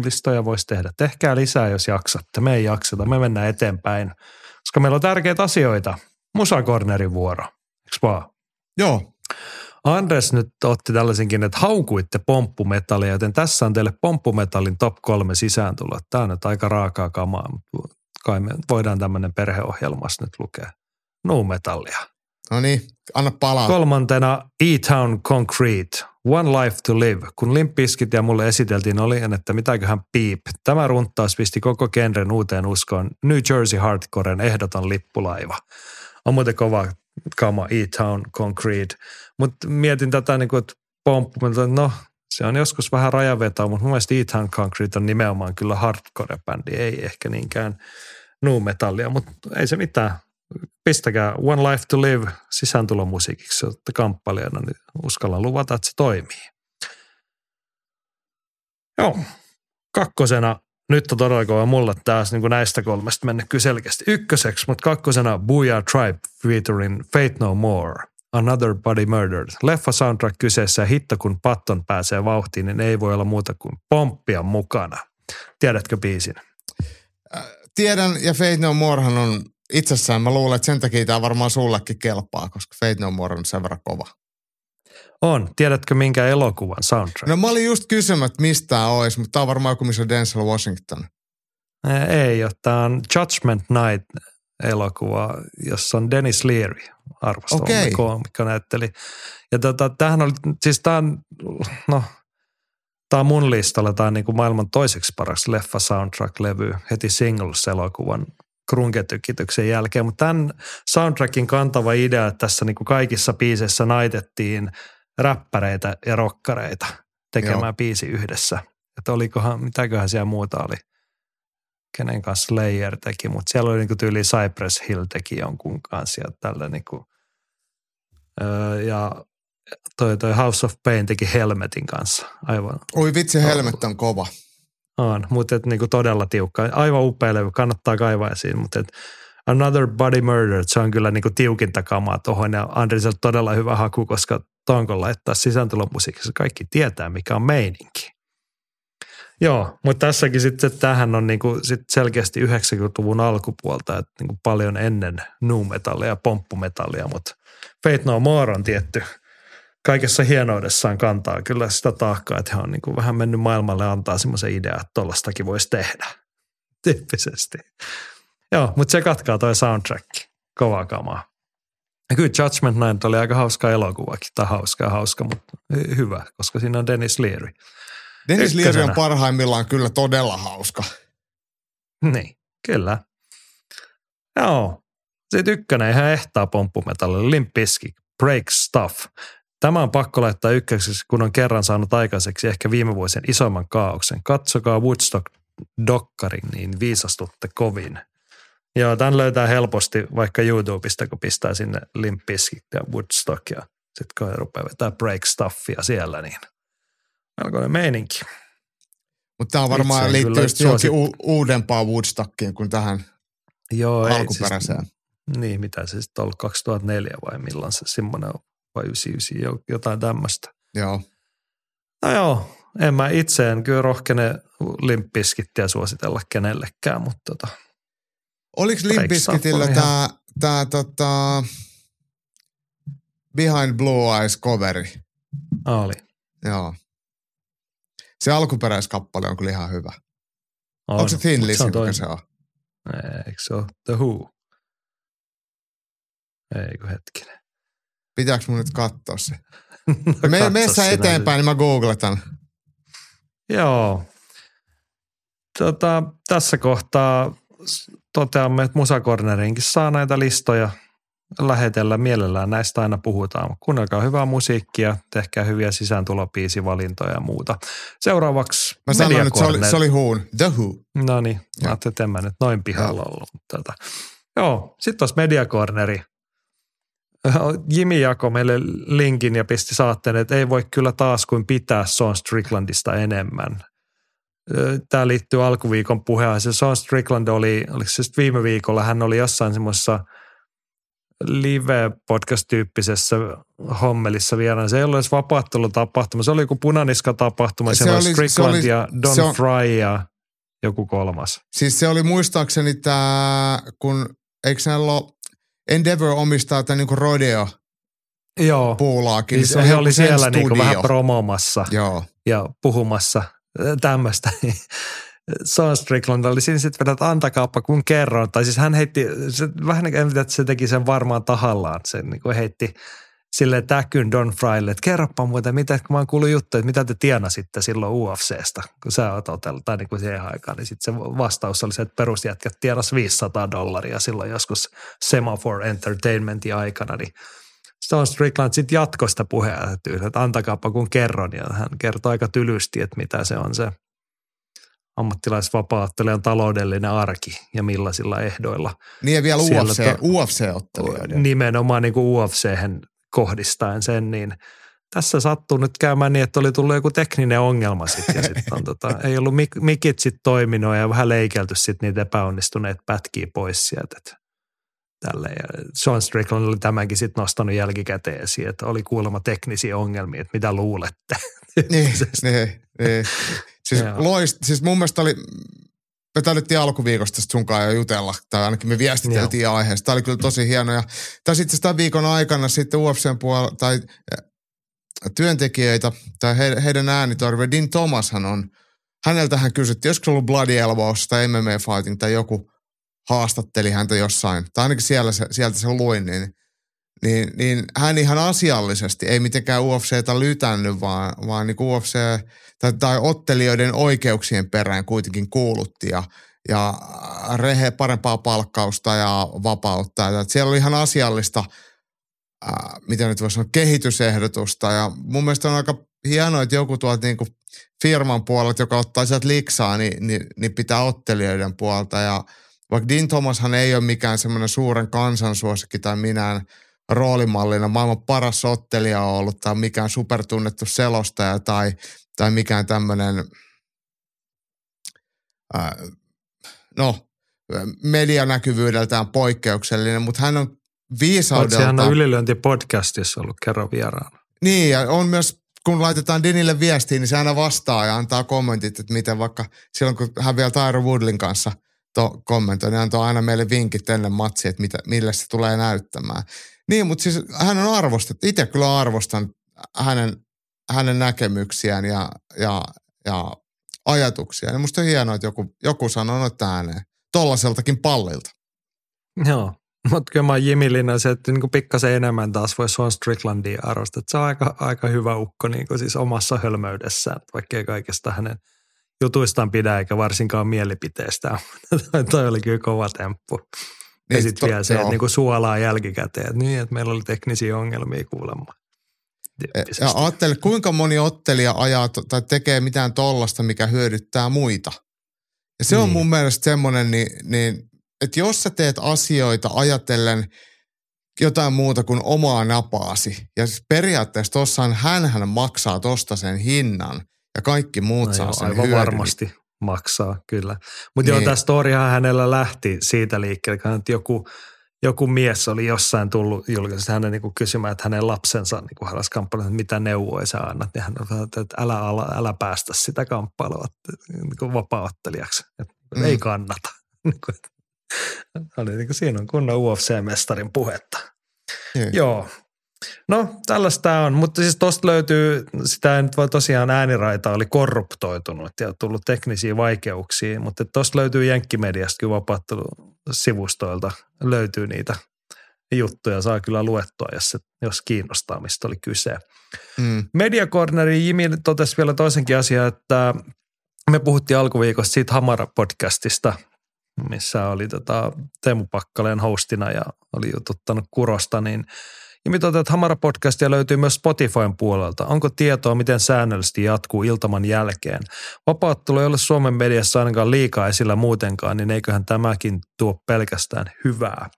Listoja voisi tehdä. Tehkää lisää, jos jaksatte. Me ei jakseta. Me mennään eteenpäin, koska meillä on tärkeitä asioita. Musakornerin vuoro. Eikö vaan? joo, Andres nyt otti tällaisenkin, että haukuitte pomppumetallia, joten tässä on teille pomppumetallin top kolme sisääntulo. Tämä on nyt aika raakaa kamaa, mutta kai me voidaan tämmöinen perheohjelmassa nyt lukea. Nuumetallia. No niin, anna palaa. Kolmantena E-Town Concrete, One Life to Live. Kun Limpiskit ja mulle esiteltiin, oli, että mitäköhän piip. Tämä runttaus pisti koko genren uuteen uskoon. New Jersey Hardcoren ehdoton lippulaiva. On muuten kova kama E-Town Concrete. Mutta mietin tätä niin kuin, että pomppu, mutta no se on joskus vähän rajavetoa, mutta mun mielestä E-Town Concrete on nimenomaan kyllä hardcore-bändi, ei ehkä niinkään nu metallia, mutta ei se mitään pistäkää One Life to Live sisääntulomusiikiksi, olette kamppailijana, niin uskallan luvata, että se toimii. Joo, kakkosena, nyt on todella kova mulle taas niin kuin näistä kolmesta mennyt kyllä selkeästi ykköseksi, mutta kakkosena Booyah Tribe featuring Fate No More. Another Body Murdered. Leffa soundtrack kyseessä ja hitto kun Patton pääsee vauhtiin, niin ei voi olla muuta kuin pomppia mukana. Tiedätkö biisin? Tiedän, ja Fate No Morehan on itsessään, mä luulen, että sen takia tämä varmaan sullekin kelpaa, koska Fate No More on sen verran kova. On. Tiedätkö minkä elokuvan soundtrack? No mä olin just kysymättä, mistä tämä olisi, mutta tämä on varmaan joku, missä on Denzel Washington. Ei ole. Tämä on Judgment Night elokuva, jossa on Dennis Leary, arvostelma Okei. koomikko näytteli. Ja tota, tämähän oli, siis tämä on, no, tämä on mun listalla, tämä on niin kuin maailman toiseksi paras leffa soundtrack-levy heti singles-elokuvan krunketykityksen jälkeen, mutta tämän soundtrackin kantava idea, että tässä niin kuin kaikissa biiseissä naitettiin räppäreitä ja rokkareita tekemään Joo. biisi yhdessä. Että olikohan, mitäköhän siellä muuta oli, kenen kanssa Slayer teki, mutta siellä oli niinku tyyli Cypress Hill teki jonkun kanssa ja tällä niinku, öö, ja toi, toi House of Pain teki Helmetin kanssa, aivan Oi vitsi, helmet on kova. On, mutta et niinku todella tiukka, aivan upea levy, kannattaa kaivaa esiin, mutta et Another Body Murder, se on kyllä niinku tiukinta kamaa tuohon ja Andriselta todella hyvä haku, koska tuon kun laittaa sisääntulomusiikissa, kaikki tietää mikä on meininki. Joo, mutta tässäkin sitten tähän on niinku sit selkeästi 90-luvun alkupuolta, että niinku paljon ennen nu metallia ja pomppumetallia, mutta Fate No More on tietty kaikessa hienoudessaan kantaa kyllä sitä taakkaa, että he on niinku vähän mennyt maailmalle antaa semmoisen idean, että tollastakin voisi tehdä tyyppisesti. Joo, mutta se katkaa toi soundtrack. Kovaa kamaa. Ja kyllä Judgment Night oli aika hauska elokuvakin, tai hauska ja hauska, mutta hy- hyvä, koska siinä on Dennis Leary. Dennis Leary on Ykkösenä. parhaimmillaan kyllä todella hauska. Niin, kyllä. Joo. Sitten ykkönen ihan ehtaa pomppumetallille, Limp Bizkit, Break Stuff. Tämä on pakko laittaa ykköseksi, kun on kerran saanut aikaiseksi ehkä viime vuosien isoimman kaauksen. Katsokaa Woodstock-dokkarin, niin viisastutte kovin. Joo, tämän löytää helposti vaikka YouTubesta, kun pistää sinne Limp Bizkit ja Woodstock ja sitten kun rupeaa vetää Break Stuffia siellä, niin melkoinen meininki. Mutta tämä varmaan Itse en liittyy johonkin u- uudempaan Woodstockiin kuin tähän Joo, ei, alkuperäiseen. Siis, niin, mitä se sitten ollut, 2004 vai milloin se semmoinen on, vai 99, jo- jotain tämmöistä. Joo. No joo, en mä itse en kyllä rohkene limppiskittiä suositella kenellekään, mutta tota, Oliko Limp Break Stuff Bizkitillä on tämä tää, tota, Behind Blue Eyes coveri? oli. Joo. Se alkuperäiskappale on kyllä ihan hyvä. On, Onko se Thin Lizzy, mikä se on? Eikö se ole The Who? Eikö hetkinen. Pitääkö mun nyt katsoa se? No, Me, me sä sinä eteenpäin, niin mä googletan. Joo. Tota, tässä kohtaa toteamme, että Musakornerinkin saa näitä listoja lähetellä. Mielellään näistä aina puhutaan. Kuunnelkaa hyvää musiikkia, tehkää hyviä sisääntulopiisivalintoja ja muuta. Seuraavaksi Mä sanoin, Media että se oli, se oli Who'n. The Who. No niin, mä ajattelin, että en mä nyt noin pihalla ollut. Tota. Joo, sitten tuossa Media Corneri. Jimi jakoi meille linkin ja pisti saatteen, että ei voi kyllä taas kuin pitää Sean Stricklandista enemmän. Tämä liittyy alkuviikon puheeseen. Sean Strickland oli, oliko se viime viikolla, hän oli jossain semmoisessa live-podcast-tyyppisessä hommelissa vieraana. Se ei ollut edes vapaattelutapahtuma, se oli joku punaniska-tapahtuma. Se Siellä oli Strickland oli- ja Don on- Fry ja joku kolmas. Siis se oli muistaakseni tämä, kun eikö näillä ole Endeavor omistaa tämän niinku rodeo Joo, puulaakin. niin siis se he oli siellä niinku studio. vähän promomassa Joo. ja puhumassa tämmöistä. Sean Strickland oli siinä sitten vedät antakaappa kun kerron. Tai siis hän heitti, se, vähän niin kuin, että se teki sen varmaan tahallaan. Se niin kuin heitti sille täkyn Don Frylle, että kerropa muuten, mitä, kun mä oon kuullut juttuja, että mitä te tienasitte silloin UFCstä, kun sä oot otellut, tai niin kuin siihen aikaan, niin sitten se vastaus oli se, että perusjätkät tienas 500 dollaria silloin joskus Semaphore Entertainmentin aikana, niin Stone Strickland sitten jatkoi sitä että antakaapa kun kerron, ja hän kertoi aika tylysti, että mitä se on se ammattilaisvapaattelijan taloudellinen arki ja millaisilla ehdoilla Niin ja vielä UFC, to- UFC-ottelijoiden. nimenomaan niin kuin UFC-hen kohdistaen sen, niin tässä sattuu nyt käymään niin, että oli tullut joku tekninen ongelma sitten ja sitten on tota, ei ollut mik- mikit sitten toiminut ja vähän leikelty sitten niitä epäonnistuneita pätkiä pois sieltä. että Tälle. Ja Sean Strickland oli tämänkin sitten nostanut jälkikäteen esiin, että oli kuulemma teknisiä ongelmia, että mitä luulette. Niin, niin, niin. Siis, loist, siis mun mielestä oli, me taidettiin alkuviikosta sunkaan jo jutella, tai ainakin me viestiteltiin aiheesta. Tämä oli kyllä tosi hieno. Ja tässä itse tämän viikon aikana sitten UFCn puolella, tai työntekijöitä, tai he, heidän äänitorve, Dean Thomashan on, häneltä hän kysyttiin, olisiko se ollut Bloody Elbows tai MMA Fighting tai joku haastatteli häntä jossain, tai ainakin siellä se, sieltä se luin, niin, niin, niin hän ihan asiallisesti, ei mitenkään UFCtä lytännyt, vaan, vaan niin UFC tai, tai ottelijoiden oikeuksien perään kuitenkin kuulutti ja, ja rehe parempaa palkkausta ja vapautta. Ja siellä oli ihan asiallista, ää, mitä nyt voisi sanoa, kehitysehdotusta ja mun mielestä on aika hienoa, että joku tuolta niin firman puolelta, joka ottaa sieltä liksaa, niin, niin, niin pitää ottelijoiden puolta ja vaikka Dean Thomashan ei ole mikään semmoinen suuren kansansuosikki tai minään roolimallina maailman paras ottelija on ollut tai mikään supertunnettu selostaja tai, tai mikään tämmöinen, äh, no, medianäkyvyydeltään poikkeuksellinen, mutta hän on viisaudelta... Hän on ylilöintipodcastissa ollut kerran vieraana. Niin, ja on myös kun laitetaan Dinille viestiin, niin se aina vastaa ja antaa kommentit, että miten vaikka silloin, kun hän vielä Tyro Woodlin kanssa to, kommentoi, niin antoi aina meille vinkit ennen matsia, että mitä, millä se tulee näyttämään. Niin, mutta siis hän on arvostettu. Itse kyllä arvostan hänen, hänen näkemyksiään ja, ja, ja ajatuksiaan. Ja musta on hienoa, että joku, joku sanoo noita ääneen. Tollaseltakin pallilta. Joo, mutta kyllä mä oon Jimmy se, että niin pikkasen enemmän taas voi Sean Stricklandia arvostaa. Se on aika, aika hyvä ukko niin siis omassa hölmöydessään, vaikkei kaikesta hänen jutuistaan pidä eikä varsinkaan mielipiteestään. toi oli kyllä kova temppu. Ja niin, sitten vielä se, että niinku suolaa jälkikäteen, että niin, että meillä oli teknisiä ongelmia kuulemma. E, ja ajattele, kuinka moni ottelija ajaa tai tekee mitään tollasta, mikä hyödyttää muita. Ja se niin. on mun mielestä semmoinen, niin, niin, että jos sä teet asioita ajatellen jotain muuta kuin omaa napaasi, ja siis periaatteessa tossahan hänhän maksaa tosta sen hinnan, ja kaikki muut no saa joo, sen aivan hyödyn. varmasti maksaa, kyllä. Mutta niin. joo, tämä storihan hänellä lähti siitä liikkeelle, että joku, joku mies oli jossain tullut julkisesti hänen niin kysymään, että hänen lapsensa niin haluaisi kamppailla, että mitä neuvoja sä annat. Ja hän on että älä, älä, älä päästä sitä kamppailua niin vapaaottelijaksi. Että mm. Ei kannata. Oli, niin kuin, siinä on kunnon UFC-mestarin puhetta. Niin. Joo, No, tällaista on, mutta siis tuosta löytyy, sitä nyt voi tosiaan ääniraita oli korruptoitunut ja tullut teknisiä vaikeuksia, mutta tuosta löytyy Jenkkimediasta kyllä sivustoilta löytyy niitä juttuja, saa kyllä luettua, jos, se, jos kiinnostaa, mistä oli kyse. Mm. Media Corneri Jimi totesi vielä toisenkin asian, että me puhuttiin alkuviikosta siitä Hamara-podcastista, missä oli tota Teemu Pakkaleen hostina ja oli jututtanut Kurosta, niin – että Hamara-podcastia löytyy myös Spotifyn puolelta. Onko tietoa, miten säännöllisesti jatkuu iltaman jälkeen? Vapaattelu ei ole Suomen mediassa ainakaan liikaa esillä muutenkaan, niin eiköhän tämäkin tuo pelkästään hyvää.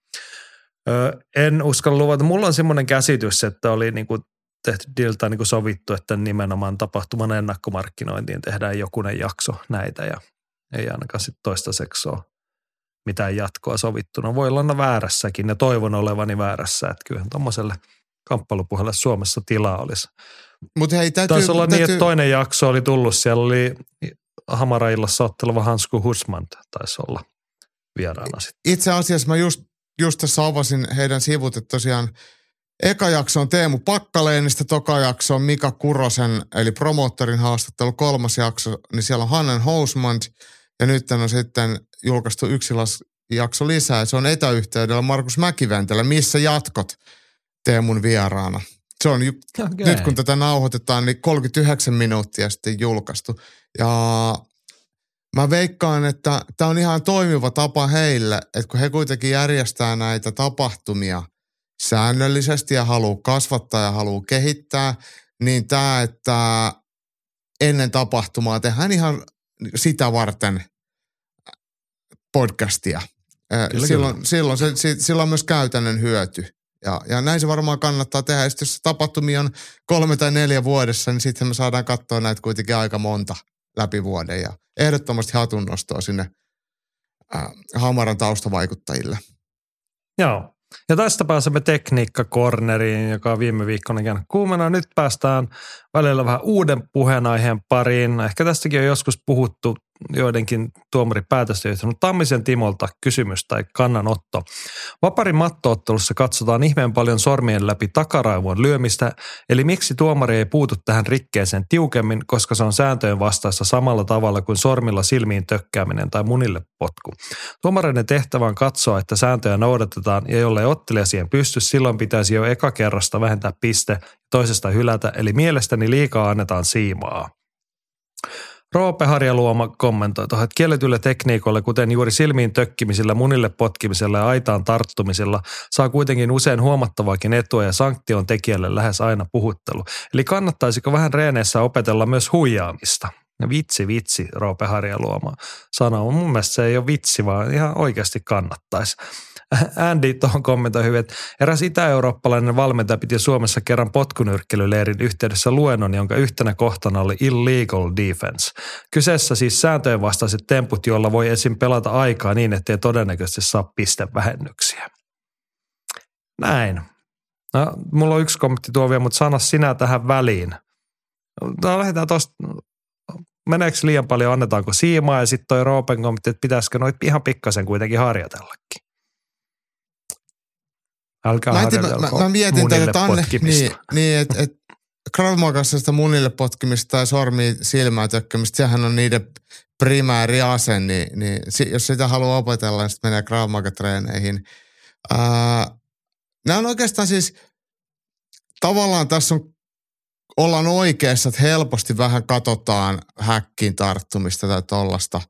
Ö, en uskalla luvata. Mulla on semmoinen käsitys, että oli niin kuin tehty dilta niin kuin sovittu, että nimenomaan tapahtuman ennakkomarkkinointiin tehdään jokunen jakso näitä ja ei ainakaan sitten toistaiseksi ole mitään jatkoa sovittuna. Voi olla väärässäkin ja toivon olevani väärässä, että kyllähän tuommoiselle kamppailupuhelle Suomessa tilaa olisi. Mutta hei, täytyy, Taisi olla täytyy... niin, että toinen jakso oli tullut. Siellä oli Hamaraillassa otteleva Hansku Husman taisi olla vieraana sitten. Itse asiassa mä just, just tässä avasin heidän sivut, että tosiaan eka jakso on Teemu Pakkaleenista, toka jakso on Mika Kurosen, eli promoottorin haastattelu, kolmas jakso, niin siellä on Hannen Housmand – ja nyt on sitten julkaistu yksi jakso lisää. Se on etäyhteydellä Markus Mäkiventelä. Missä jatkot Teemun vieraana? Se on ju- okay. nyt kun tätä nauhoitetaan, niin 39 minuuttia sitten julkaistu. Ja mä veikkaan, että tämä on ihan toimiva tapa heille, että kun he kuitenkin järjestää näitä tapahtumia säännöllisesti ja haluaa kasvattaa ja haluaa kehittää, niin tämä, että ennen tapahtumaa tehdään ihan sitä varten podcastia. Kyllä, silloin, kyllä. silloin, se, se, silloin on myös käytännön hyöty. Ja, ja näin se varmaan kannattaa tehdä. Ja jos tapahtumia on kolme tai neljä vuodessa, niin sitten me saadaan katsoa näitä kuitenkin aika monta läpi vuoden. Ja ehdottomasti hatunnostoa sinne äh, Hamaran taustavaikuttajille. Joo. Ja tästä pääsemme tekniikka-corneriin, joka on viime viikkona käynyt kuumena. Nyt päästään välillä vähän uuden puheenaiheen pariin. Ehkä tästäkin on joskus puhuttu joidenkin tuomaripäätösten yhteydessä. Mutta Tammisen Timolta kysymys tai kannanotto. Vaparin mattoottelussa katsotaan ihmeen paljon sormien läpi takaraivuon lyömistä, eli miksi tuomari ei puutu tähän rikkeeseen tiukemmin, koska se on sääntöjen vastaessa samalla tavalla kuin sormilla silmiin tökkääminen tai munille potku. Tuomareiden tehtävä on katsoa, että sääntöjä noudatetaan ja jollei ottelija siihen pysty, silloin pitäisi jo eka kerrasta vähentää piste toisesta hylätä, eli mielestäni liikaa annetaan siimaa. Roope Harjaluoma kommentoi tuohon, että kielletyllä tekniikoilla, kuten juuri silmiin tökkimisellä, munille potkimisella ja aitaan tarttumisella, saa kuitenkin usein huomattavaakin etua ja sanktion tekijälle lähes aina puhuttelu. Eli kannattaisiko vähän reeneissä opetella myös huijaamista? Ja vitsi, vitsi, Roope Harjaluoma sanoo. Mun mielestä se ei ole vitsi, vaan ihan oikeasti kannattaisi. Andy tuohon kommentoi hyvin, että eräs itä-eurooppalainen valmentaja piti Suomessa kerran potkunyrkkelyleirin yhteydessä luennon, jonka yhtenä kohtana oli illegal defense. Kyseessä siis sääntöjen vastaiset temput, joilla voi esim. pelata aikaa niin, ettei todennäköisesti saa pistevähennyksiä. Näin. No, mulla on yksi kommentti tuo vielä, mutta sana sinä tähän väliin. No, lähdetään tuosta meneekö liian paljon, annetaanko siimaa ja sitten toi Roopen kommentti, että pitäisikö noit ihan pikkasen kuitenkin harjoitellakin. Älkää mä, mä, mä, mä mietin tätä Tanne, niin, niin että et Krav Magassa sitä munille potkimista tai sormi silmää tökkimistä, sehän on niiden primääri ase, niin, niin jos sitä haluaa opetella, niin sitten menee Krav Maga-treeneihin. Ää, nämä on oikeastaan siis, tavallaan tässä on, ollaan oikeassa, että helposti vähän katsotaan häkkiin tarttumista tai tollasta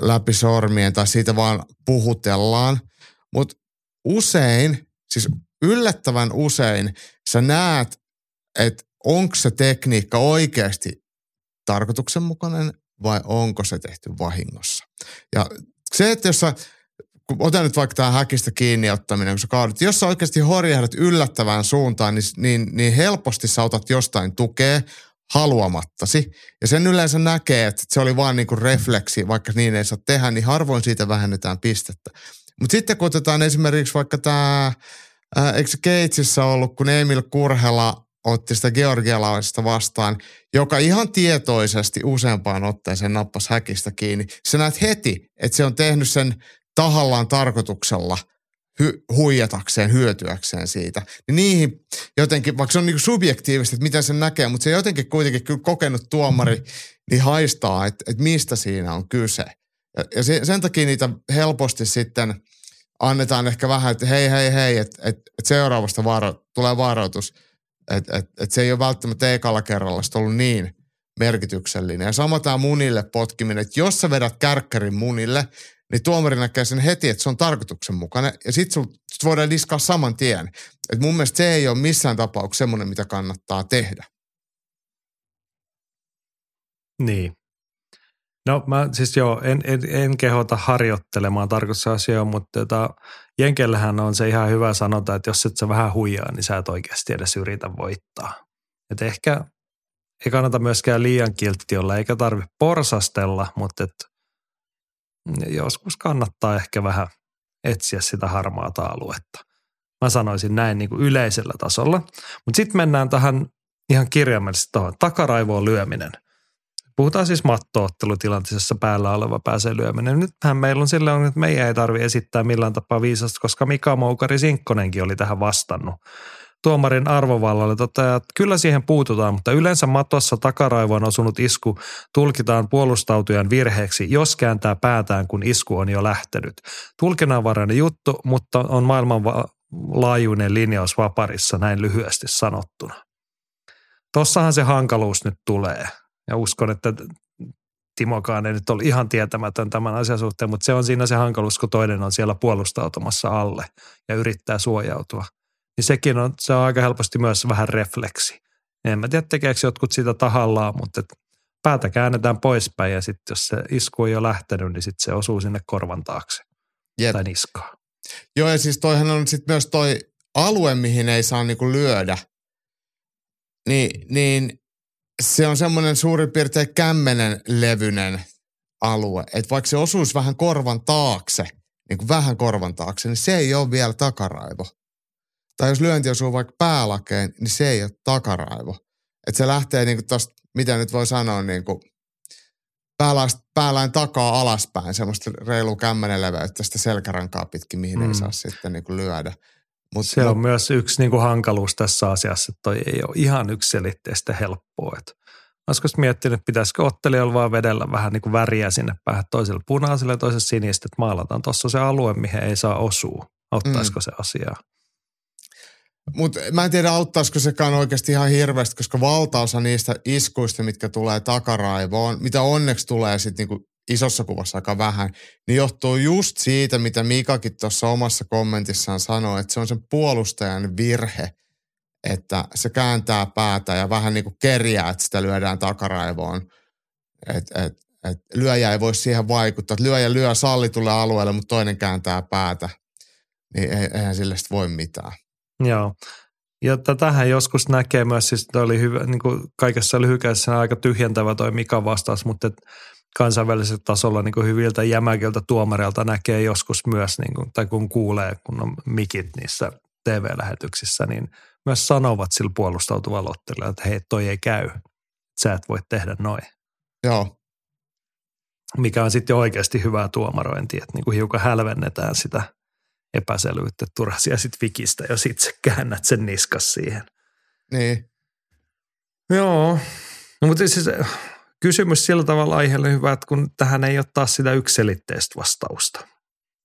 läpi sormien tai siitä vaan puhutellaan. Mutta usein Siis yllättävän usein sä näet, että onko se tekniikka oikeasti tarkoituksenmukainen vai onko se tehty vahingossa. Ja se, että jos sä, kun otan nyt vaikka tämä häkistä kiinni ottaminen, kun sä kaadut, jos sä oikeasti horjahdat yllättävään suuntaan, niin, niin, niin helposti sä otat jostain tukea haluamattasi. Ja sen yleensä näkee, että se oli vaan niin kuin refleksi, vaikka niin ei saa tehdä, niin harvoin siitä vähennetään pistettä. Mutta sitten kun otetaan esimerkiksi vaikka tämä, äh, eikö se Keitsissä ollut, kun Emil Kurhela otti sitä georgialaisesta vastaan, joka ihan tietoisesti useampaan otteeseen nappasi häkistä kiinni. Sä näet heti, että se on tehnyt sen tahallaan tarkoituksella hy- huijatakseen, hyötyäkseen siitä. Niin niihin jotenkin, vaikka se on niin subjektiivisesti, että miten sen näkee, mutta se jotenkin kuitenkin kyllä kokenut tuomari niin haistaa, että, että mistä siinä on kyse. Ja, ja se, sen takia niitä helposti sitten annetaan ehkä vähän, että hei, hei, hei, että et, et seuraavasta varo, tulee varoitus. Että et, et se ei ole välttämättä ekalla kerralla ollut niin merkityksellinen. Ja sama tämä munille potkiminen, että jos sä vedät kärkkärin munille, niin tuomari näkee sen heti, että se on tarkoituksenmukainen. Ja sitten sit voidaan diskaa saman tien. Et mun mielestä se ei ole missään tapauksessa semmoinen, mitä kannattaa tehdä. Niin. No mä siis joo, en, en, en kehota harjoittelemaan tarkoitusasioita, mutta tota, Jenkellähän on se ihan hyvä sanota, että jos et sä vähän huijaa, niin sä et oikeasti edes yritä voittaa. Et ehkä ei kannata myöskään liian kiltti olla, eikä tarvitse porsastella, mutta et joskus kannattaa ehkä vähän etsiä sitä harmaata aluetta. Mä sanoisin näin niin kuin yleisellä tasolla. Mutta sitten mennään tähän ihan kirjaimellisesti tuohon takaraivoon lyöminen – Puhutaan siis mattoottelutilanteessa päällä oleva pääsee lyöminen. Nythän meillä on silleen, että meidän ei tarvi esittää millään tapaa viisasta, koska Mika Moukari Sinkkonenkin oli tähän vastannut. Tuomarin arvovallalle että kyllä siihen puututaan, mutta yleensä matossa takaraivoon osunut isku tulkitaan puolustautujan virheeksi, jos kääntää päätään, kun isku on jo lähtenyt. Tulkinnanvarainen juttu, mutta on maailmanlaajuinen linjaus vaparissa näin lyhyesti sanottuna. Tossahan se hankaluus nyt tulee – ja uskon, että Timokaan ei nyt ole ihan tietämätön tämän asian suhteen, mutta se on siinä se hankaluus, kun toinen on siellä puolustautumassa alle ja yrittää suojautua. Niin sekin on, se on aika helposti myös vähän refleksi. En mä tiedä, tekeekö jotkut sitä tahallaan, mutta et päätä käännetään poispäin ja sitten jos se isku ei ole lähtenyt, niin sitten se osuu sinne korvan taakse Jep. tai niskaan. Joo ja siis toihan on sitten myös toi alue, mihin ei saa niinku lyödä. Niin, niin se on semmoinen suurin piirtein kämmenen levyinen alue. Että vaikka se osuisi vähän korvan taakse, niin kuin vähän korvan taakse, niin se ei ole vielä takaraivo. Tai jos lyönti osuu vaikka päälakeen, niin se ei ole takaraivo. Että se lähtee niin kuin tosta, mitä nyt voi sanoa, niin kuin pääläin takaa alaspäin, semmoista reilu kämmenen leveyttä sitä selkärankaa pitkin, mihin mm. ei saa sitten niin kuin lyödä. Mut, se on myös yksi niin kuin hankaluus tässä asiassa, että toi ei ole ihan yksiselitteistä helppoa. Että Olisiko miettinyt, että pitäisikö ottelijoilla vaan vedellä vähän niin kuin väriä sinne päähän toiselle punaiselle ja toiselle sinistä, että maalataan tuossa se alue, mihin ei saa osua. Auttaisiko mm. se asiaa? Mutta mä en tiedä, auttaisiko sekaan oikeasti ihan hirveästi, koska valtaosa niistä iskuista, mitkä tulee takaraivoon, mitä onneksi tulee sitten niinku isossa kuvassa aika vähän, niin johtuu just siitä, mitä Mikakin tuossa omassa kommentissaan sanoi, että se on sen puolustajan virhe, että se kääntää päätä ja vähän niin kuin kerjää, että sitä lyödään takaraivoon. Et, et, et lyöjä ei voi siihen vaikuttaa. Lyöjä lyö sallitulle alueelle, mutta toinen kääntää päätä. Niin eihän sille voi mitään. Joo. Ja tähän joskus näkee myös, siis oli hyvä, niin kuin kaikessa lyhykäisessä aika tyhjentävä toi Mika vastaus, mutta et kansainvälisellä tasolla niin kuin hyviltä jämäkiltä tuomareilta näkee joskus myös, niin kuin, tai kun kuulee, kun on mikit niissä TV-lähetyksissä, niin myös sanovat sillä puolustautuvalla ottelijalla, että hei, toi ei käy. Sä et voi tehdä noin. Joo. Mikä on sitten oikeasti hyvää tuomarointia, että niin kuin hiukan hälvennetään sitä – epäselvyyttä turhasia sit vikistä, jos itse käännät sen niskas siihen. Niin. Joo, no, mutta siis kysymys sillä tavalla aiheelle hyvä, että kun tähän ei ole taas sitä yksilitteistä vastausta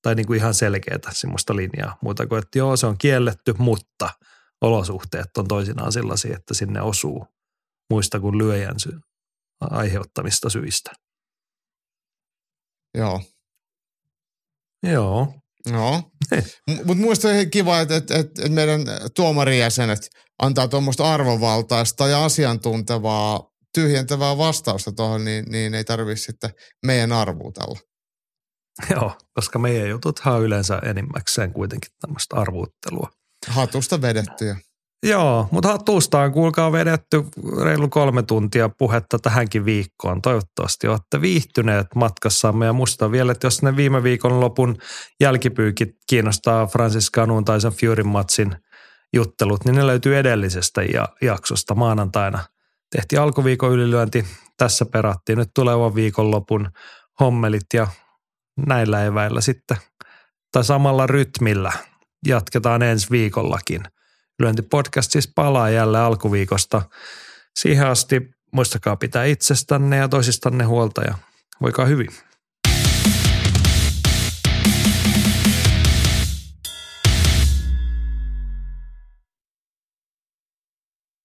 tai niin kuin ihan selkeää semmoista linjaa, muuta kuin, että joo, se on kielletty, mutta olosuhteet on toisinaan sellaisia, että sinne osuu muista kuin lyöjän sy- aiheuttamista syistä. Joo. Joo. No, mutta muista on kiva, että, että, että meidän tuomarijäsenet antaa tuommoista arvovaltaista ja asiantuntevaa, tyhjentävää vastausta tuohon, niin, niin ei tarvitse sitten meidän arvuutella. Joo, koska meidän jututhan on yleensä enimmäkseen kuitenkin tämmöistä arvuuttelua. Hatusta vedettyjä. Joo, mutta hatusta on kuulkaa vedetty reilu kolme tuntia puhetta tähänkin viikkoon. Toivottavasti olette viihtyneet matkassamme ja musta vielä, että jos ne viime viikon lopun jälkipyykit kiinnostaa Francis Ganun tai sen Fury Matsin juttelut, niin ne löytyy edellisestä ja jaksosta maanantaina. Tehtiin alkuviikon ylilyönti, tässä perattiin nyt tulevan viikonlopun hommelit ja näillä eväillä sitten tai samalla rytmillä jatketaan ensi viikollakin – Lyöntipodcast siis palaa jälleen alkuviikosta. Siihen asti muistakaa pitää itsestänne ja toisistanne huolta ja voikaa hyvin.